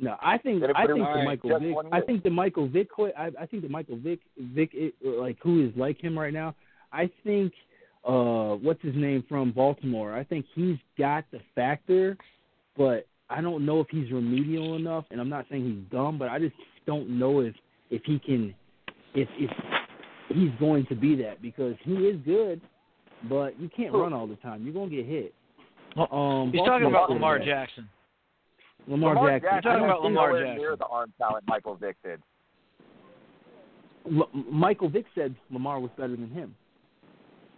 No, I think I think the Michael Vick. I think the Michael Vick. I, I think the Michael Vick Vick it, like who is like him right now. I think uh what's his name from Baltimore. I think he's got the factor, but I don't know if he's remedial enough. And I'm not saying he's dumb, but I just don't know if if he can if if he's going to be that because he is good, but you can't run all the time. You're gonna get hit. Um, He's talking about Lamar quarterback. Jackson. Lamar, Lamar Jackson. Jackson I talking don't about think- Lamar nowhere Jackson. near the arm talent Michael Vick did. L- Michael Vick said Lamar was better than him.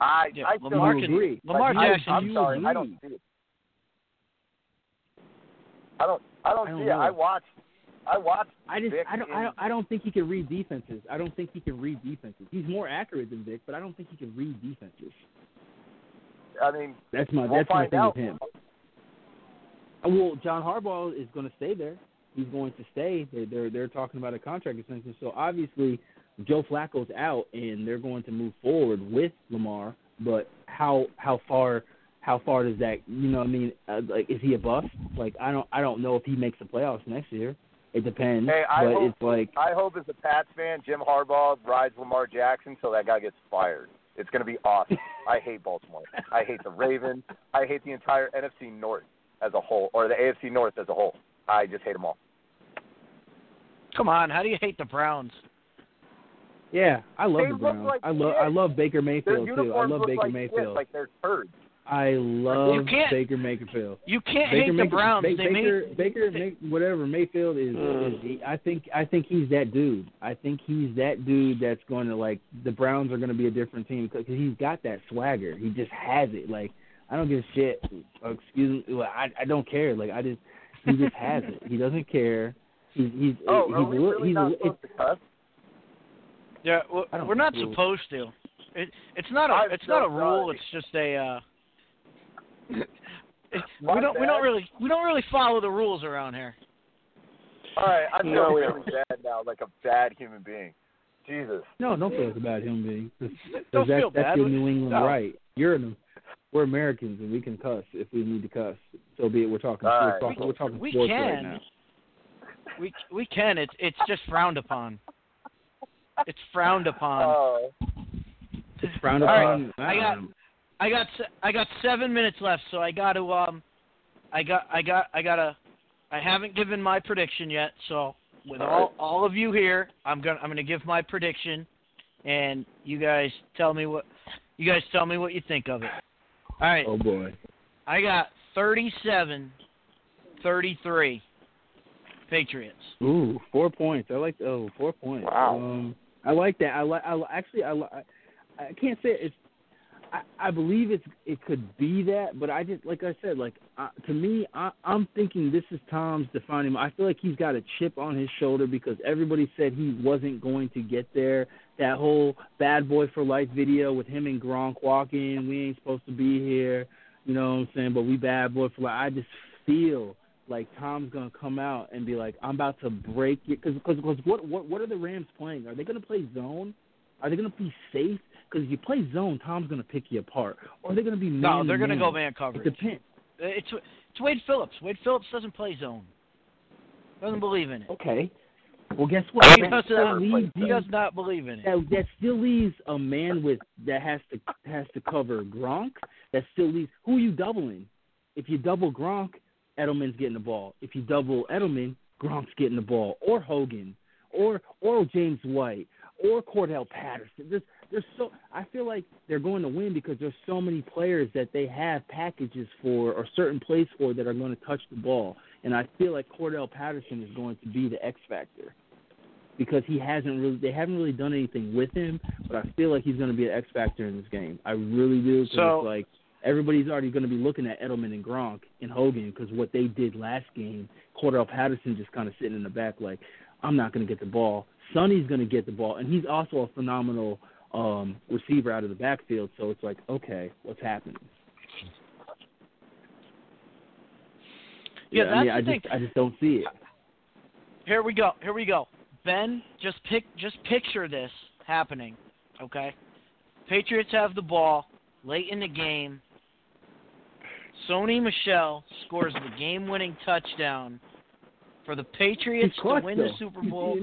I Yeah, I still Lamar can- agree. Lamar like, Jackson- I'm you sorry, I don't see it. I don't. I don't I don't see know. it. I watched. I watched. I just Vick I don't, I don't I don't think he can read defenses. I don't think he can read defenses. He's more accurate than Vic, but I don't think he can read defenses. I mean, That's my we'll that's my thing out. with him. Well, John Harbaugh is going to stay there. He's going to stay. They're they're, they're talking about a contract extension. So obviously, Joe Flacco's out, and they're going to move forward with Lamar. But how how far how far does that you know? what I mean, uh, like is he a bust? Like I don't I don't know if he makes the playoffs next year. It depends. Hey, I but hope- it's like I hope as a Pats fan, Jim Harbaugh rides Lamar Jackson so that guy gets fired. It's going to be awesome. I hate Baltimore. I hate the Ravens. I hate the entire NFC North as a whole, or the AFC North as a whole. I just hate them all. Come on, how do you hate the Browns? Yeah, I love They the Browns. like I love shit. I love Baker Mayfield too. I uniforms love look Baker like Mayfield. shit, like they're turds. I love Baker Mayfield. You can't Baker hate the Browns. Ba- they Baker, made Baker, May, whatever Mayfield is, is he, I think I think he's that dude. I think he's that dude that's going to like the Browns are going to be a different team because he's got that swagger. He just has it. Like I don't give a shit. Excuse me. Well, I I don't care. Like I just he just has it. He doesn't care. He's he's Oh, he's are we really he's, not he's, supposed to cuss? Yeah, well, we're not know. supposed to. It, it's not a I'm it's not a rule. sorry. It's just a. Uh, it, My we don't we don't really we don't really follow the rules around here. All right, I'm No, we really bad now, like a bad human being. Jesus. No, don't feel like a bad human being. 'Cause- 'cause Don't that's, feel that's bad. your New England No. right. You're an, we're Americans and we can cuss if we need to cuss. So be it. We're talking. All we're right. talking. We- we're talking we sports can. right now. We we can. It's it's just frowned upon. It's frowned upon. Oh, It's frowned All right. I got- um, I got I got seven minutes left, so I got to um, I got I got I got to. I haven't given my prediction yet, so with All all all of you here, I'm gonna I'm gonna give my prediction, and you guys tell me what you guys tell me what you think of it. All right, Oh boy. I got 37, 33 Patriots. Ooh, four points. I like. Oh, four points. Wow. Um, I like that. I like. I actually. I. li- I I can't say it's. I, I believe it's. It could be that, but I just like I said. Like uh, to me, I, I'm thinking this is Tom's defining. I feel like he's got a chip on his shoulder because everybody said he wasn't going to get there. That whole "Bad Boy for Life" video with him and Gronk walking. We ain't supposed to be here. You know what I'm saying? But we bad boy for life. I just feel like Tom's gonna come out and be like, "I'm about to break it," because because what what what are the Rams playing? Are they gonna play zone? Are they gonna be safe? Because if you play zone, Tom's gonna pick you apart. Or they're gonna be man No, they're gonna go man coverage. It depends. It's it's Wade Phillips. Wade Phillips doesn't play zone. Doesn't believe in it. Okay. Well, guess what? He does not, leaves he does not believe in it. that that still leaves a man with that has to has to cover Gronk. That still leaves who are you doubling? If you double Gronk, Edelman's getting the ball. If you double Edelman, Gronk's getting the ball, or Hogan, or or James White, or Cordarrelle Patterson. There's there's so I feel like they're going to win because there's so many players that they have packages for or certain plays for that are going to touch the ball, and I feel like Cordarrelle Patterson is going to be the X factor because he hasn't really they haven't really done anything with him, but I feel like he's going to be an X factor in this game. I really do. So- it's like everybody's already going to be looking at Edelman and Gronk and Hogan because what they did last game, Cordarrelle Patterson just kind of sitting in the back like I'm not going to get the ball. Sony's going to get the ball, and he's also a phenomenal um receiver out of the backfield. So it's like okay, what's happening? Yeah, I mean, I the just I just don't see it. Here we go. Here we go. Ben, just pick just picture this happening, okay? Patriots have the ball late in the game. Sony Michel scores the game-winning touchdown for the Patriots clutch, to win the though. Super You Bowl.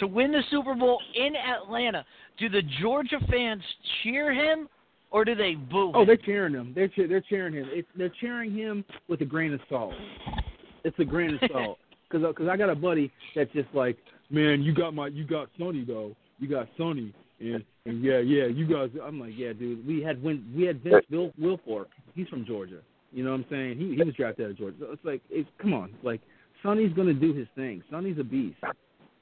To win the Super Bowl in Atlanta, do the Georgia fans cheer him or do they boo? Oh, him? Oh, they're cheering him. They're cheer, they're cheering him. It's, they're cheering him with a grain of salt. It's a grain of salt. Cause, uh, cause I got a buddy that's just like, man, you got my, you got Sony though. You got Sony, and and yeah, yeah, you guys. I'm like, yeah, dude. We had Win, we had Vince Will, Wilfork. He's from Georgia. You know what I'm saying? He he was drafted out of Georgia. So it's like, it's, come on, like Sony's gonna do his thing. Sony's a beast,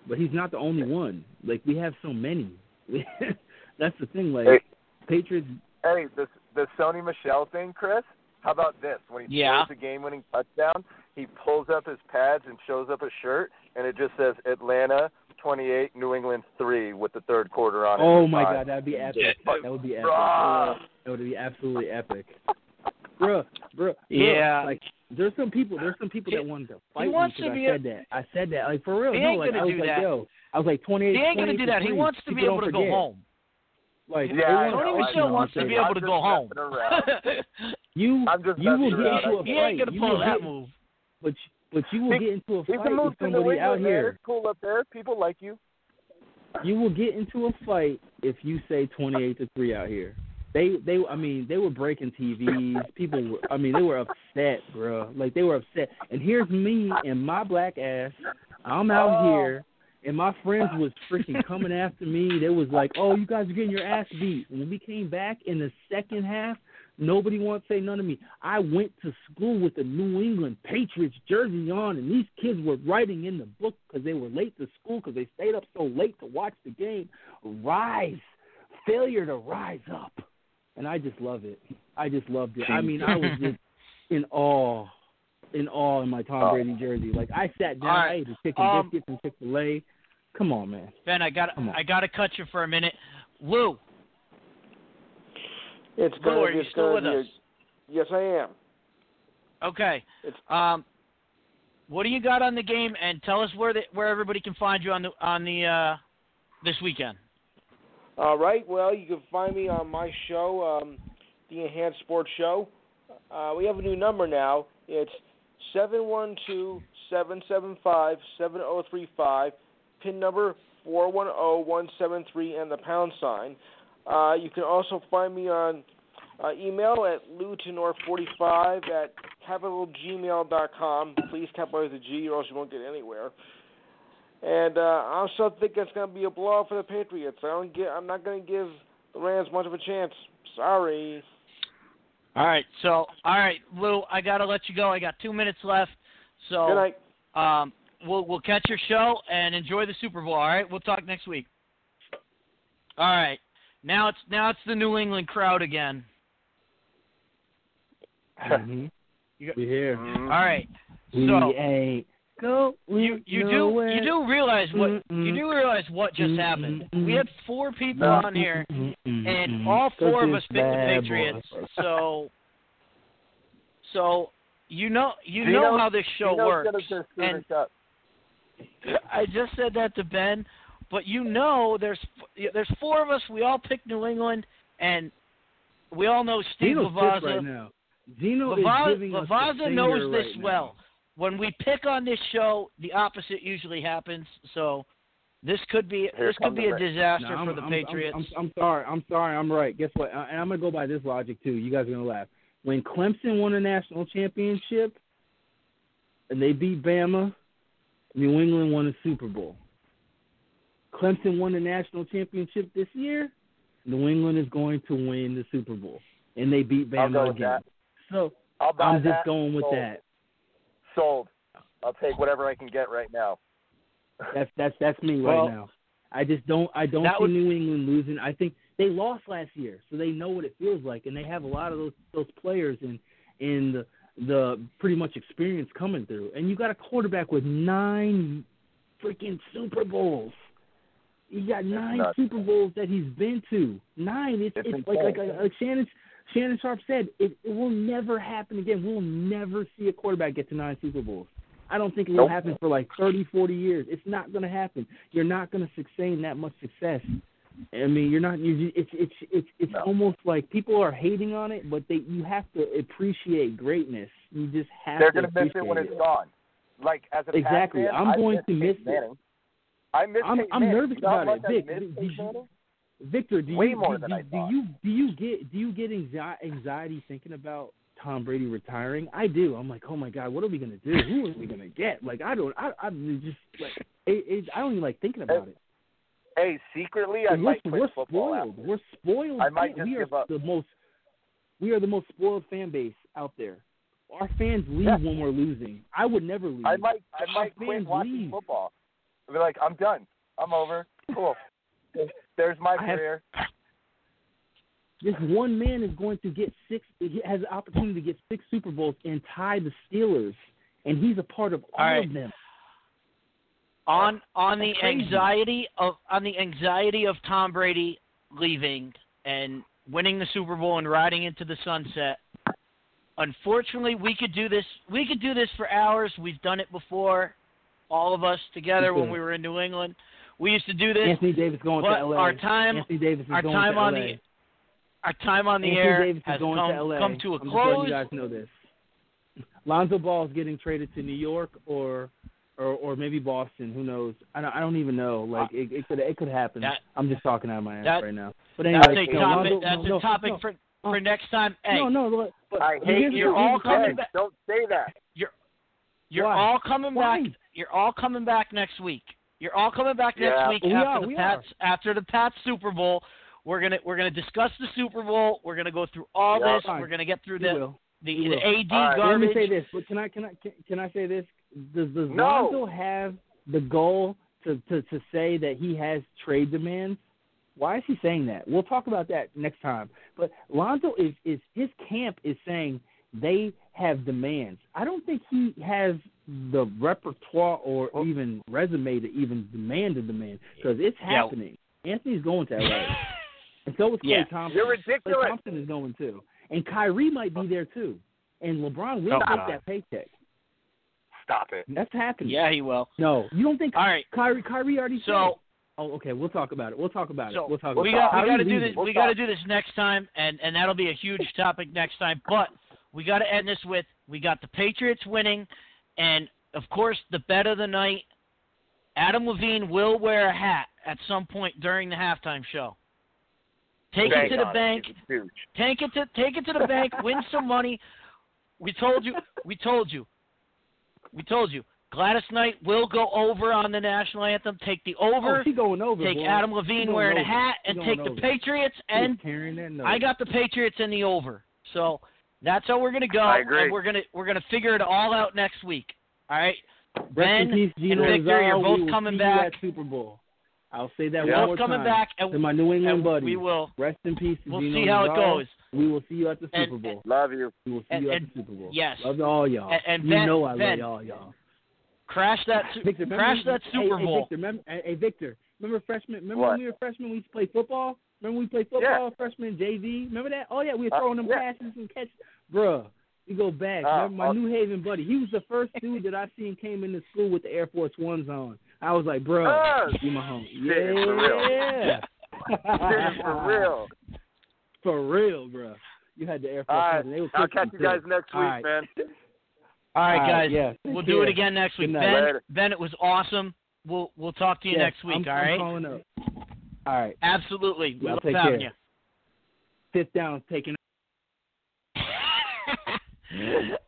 but he's not the only one. Like we have so many. that's the thing. Like Hey. Patriots Hey, the the Sony Michel thing, Chris. How about this? When he Yeah. scores the game-winning touchdown, he pulls up his pads and shows up a shirt, and it just says Atlanta 28, New England 3 with the third quarter on it. Oh my Five. god, that'd be epic. That would be epic. Bruh. That would be absolutely epic. Bruh, bruh, bruh, Yeah. Like there's some people, there's some people that wanted to fight he wants me to 'cause be I a- said that. I said that. Like for real. He no, ain't like gonna I was do like, that. yo, I was like 28. he ain't gonna do that. He wants to be able to don't go home. Like Yeah, they I wanna know, Tony I Michelle wants to be able to go home. You I'm you will get into a he fight. ain't gonna you pull will that get, move. But but you will He- get into a fight can move with to New somebody out here. It's cool up there. People like you. you will get into a fight if you say 28 to 3 out here. They they I mean, they were breaking TVs. People were I mean, they were upset, bro. Like they were upset. And here's me and my black ass. I'm out Oh. here and my friends was freaking coming after me. They was like, "Oh, you guys are getting your ass beat." And when we came back in the second half, nobody wanted to say none of me. I went to school with a New England Patriots jersey on, and these kids were writing in the book because they were late to school because they stayed up so late to watch the game. Rise, failure to rise up, and I just love it. I just loved it. I mean, I was just in awe, in awe in my Tom Oh. Brady jersey. Like I sat down, All right. I ate a chicken Um, biscuit from Chick Fil A. Come on, man. Ben, I got I got to cut you for a minute. Lou, It's Lou, gonna are you it's still gonna with be us? yes, I am. Okay. It's- Um, what do you got on the game? And tell us where the, where everybody can find you on the on the uh, this weekend. All right. Well, you can find me on my show, um, the Enhanced Sports Show. Uh, we have a new number now. It's seven one two seven seven five seven zero three five. Pin number four one zero one seven three and the pound sign. Uh, you can also find me on uh, email at lutenor45 at capitalgmail.com. Please capitalize the G, or else you won't get anywhere. And uh, I also think it's going to be a blowout for the Patriots. I don't get. I'm not going to give the Rams much of a chance. Sorry. All right. So, all right, Lou, I got to let you go. I got two minutes left. So, Good night. um, we'll we'll catch your show and enjoy the Super Bowl. All right. We'll talk next week. All right. Now it's now it's the New England crowd again. Mm-hmm. You- We here. All right. We So ain't go. you you do you do realize what you Mm-mm. do realize what just Mm-mm, happened. We had four people on here, and all four of us picked the Patriots. boy. So so you know you know how this show works. And. I just said that to Ben, but you know there's there's four of us. We all picked New England, and we all know Steve Gino's pissed right now. Gino Lava- is giving us the Lavazza finger knows this right now. well. When we pick on this show, the opposite usually happens. So this could be Here this could be a rain. disaster No, I'm, for the I'm, Patriots. I'm, I'm, I'm sorry. I'm sorry. I'm right. Guess what? Uh, and I'm gonna go by this logic too. You guys are gonna laugh. When Clemson won a national championship and they beat Bama, New England won a Super Bowl. Clemson won the national championship this year. New England is going to win the Super Bowl, and they beat I'll go Bama with again. that. So I'll buy I'm just that. going with Sold. that. Sold. I'll take whatever I can get right now. That's that's that's me Well, right now. I just don't I don't see would- New England losing. I think they lost last year, so they know what it feels like, and they have a lot of those those players and and the, the pretty much experience coming through. And you got a quarterback with nine freaking Super Bowls. You got nine. Super Bowls that he's been to. Nine. It's, It's it's like like insane. like Shannon Shannon Sharpe said. It, it will never happen again. We'll never see a quarterback get to nine Super Bowls. I don't think it will Nope. happen for like thirty, forty years. It's not going to happen. You're not going to sustain that much success I mean, you're not. You. It's it's it's it's No. almost like people are hating on it, but they you have to appreciate greatness. You just have They're to gonna miss it when it's gone. Like as a Exactly. fan, I'm I going to miss it. I miss I'm- I'm nervous about it. Vic, did- did you- Manning? Victor, do Way you more do, than do, I do you do you get do you get anxiety thinking about Tom Brady retiring? I do. I'm like, oh my god, what are we gonna do? Who are we gonna get? Like, I don't. I I'm just like, it, it, I don't even like thinking about it. Hey, secretly, I we're, might quit we're football. spoiled. after. We're spoiled. I might we are up. the most. We are the most spoiled fan base out there. Our fans leave Yeah. when we're losing. I would never leave. I might, I Our might quit watching leave. football. I'll be like, I'm done. I'm over. Cool. There's my I have- career. This one man is going to get six. He has the opportunity to get six Super Bowls and tie the Steelers, and he's a part of all, All right. of them. on on the crazy. anxiety of on the anxiety of Tom Brady leaving and winning the Super Bowl and riding into the sunset. Unfortunately, we could do this. We could do this for hours. We've done it before, all of us together when we were in New England. We used to do this. Anthony Davis going but to LA. our time- Anthony Davis is our going time to on LA. the our time on the Anthony air Davis has is going come, to LA. come to a I'm just close. you guys know this. Lonzo Ball is getting traded to New York or or or maybe Boston. Who knows? I don't, I don't even know. Like it, it could it could happen. That- I'm just talking out of my ass that- right now. But That's anyway, a topic. Lonzo, That's no, a topic no, for no, for next time. Hey, no, no, look, but I hate the- you. you're all coming back- Don't say that. You're you're Why? all coming Why? back. You're all coming back next week. You're all coming back next Yeah. week We after are, the we Pats after the Pats Super Bowl. We're gonna we're gonna discuss the Super Bowl. We're gonna go through all Yeah. this. Fine. We're gonna get through We the will. the, the will. AD All right. Let me say this, but can I can I can, can I say this? Does does No. Lonzo have the goal to, to to say that he has trade demands? Why is he saying that? We'll talk about that next time. But Lonzo is is his camp is saying they have demands. I don't think he has the repertoire or oh. even resume to even demand a demand because it's Yeah. happening. Anthony's going to LA, and so is Klay Yeah. Thompson. You're ridiculous. Klay. Thompson is going too, and Kyrie might be there too, and LeBron will Oh, take that paycheck. Stop it. That's happening. yeah, he will. No, you don't think All right. Kyrie? Kyrie already So- said. Oh, okay. We'll talk about it. We'll talk about So it. We'll talk we got it. we got to do this. We'll we got to do this next time, and and that'll be a huge topic next time. But we got to end this with we got the Patriots winning, and of course the bet of the night. Adam Levine will wear a hat at some point during the halftime show. Take Bank it to the bank. He's a douche. Take it to take it to the bank. Win some money. We told you. We told you. We told you. Gladys Knight will go over on the national anthem. Take the oh, over. Oh, going over. take boy. Adam Levine going wearing a hat, and going take the over. Patriots. And carrying that note. I got the Patriots in the over. So that's how we're gonna go. I agree. And we're gonna we're gonna figure it all out next week. All right. Rest Ben peace, and Victor, Rizal. you're both coming back. You at Super Bowl. I'll say that Yeah. one Both more coming time. back, and, to my New England and buddies. we will. Rest in peace, to We'll Gino see how it goes. We will see you at the And- Super Bowl. Love you. we will see and- you at the Super Bowl. yes. Love all y'all. And- and you Ben- know I Ben, love y'all, y'all. Crash that ah, su- Victor, remember, crash that hey, Super hey, Bowl. Victor, remember, hey, hey, Victor, remember freshman? Remember What? when we were freshmen? We used to play football. Remember we played football, freshman JV. Remember that? Oh yeah, we were Uh, throwing them yeah. passes and catch. Bruh, we go back. Uh, remember my uh, New Haven buddy? He was the first dude that I seen came into school with the Air Force Ones on. I was like, bro, Uh, you my home. shit, for real. Yeah, for real. For real, bro. You had the Air Force All right. Ones. they were I'll catch you too. guys next week, right. man. All right, All right, guys. yeah, we'll do it again next week. Good. Ben, Later. Ben, it was awesome. We'll we'll talk to you Yes, next week. I'm, all I'm right. All right. Absolutely. We love take having care. Fifth down, taking.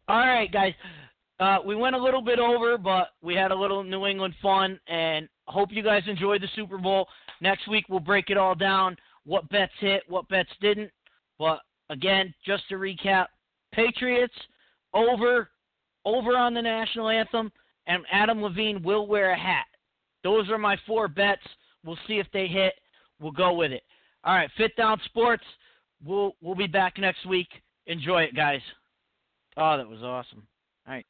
all right, guys. Uh, we went a little bit over, but we had a little New England fun, and hope you guys enjoyed the Super Bowl. Next week we'll break it all down. What bets hit, what bets didn't. But again, just to recap: Patriots over, over on the national anthem, and Adam Levine will wear a hat. Those are my four bets. We'll see if they hit. We'll go with it. All right, 5th Down Sports. We'll we'll be back next week. Enjoy it, guys. Oh, that was awesome. All right.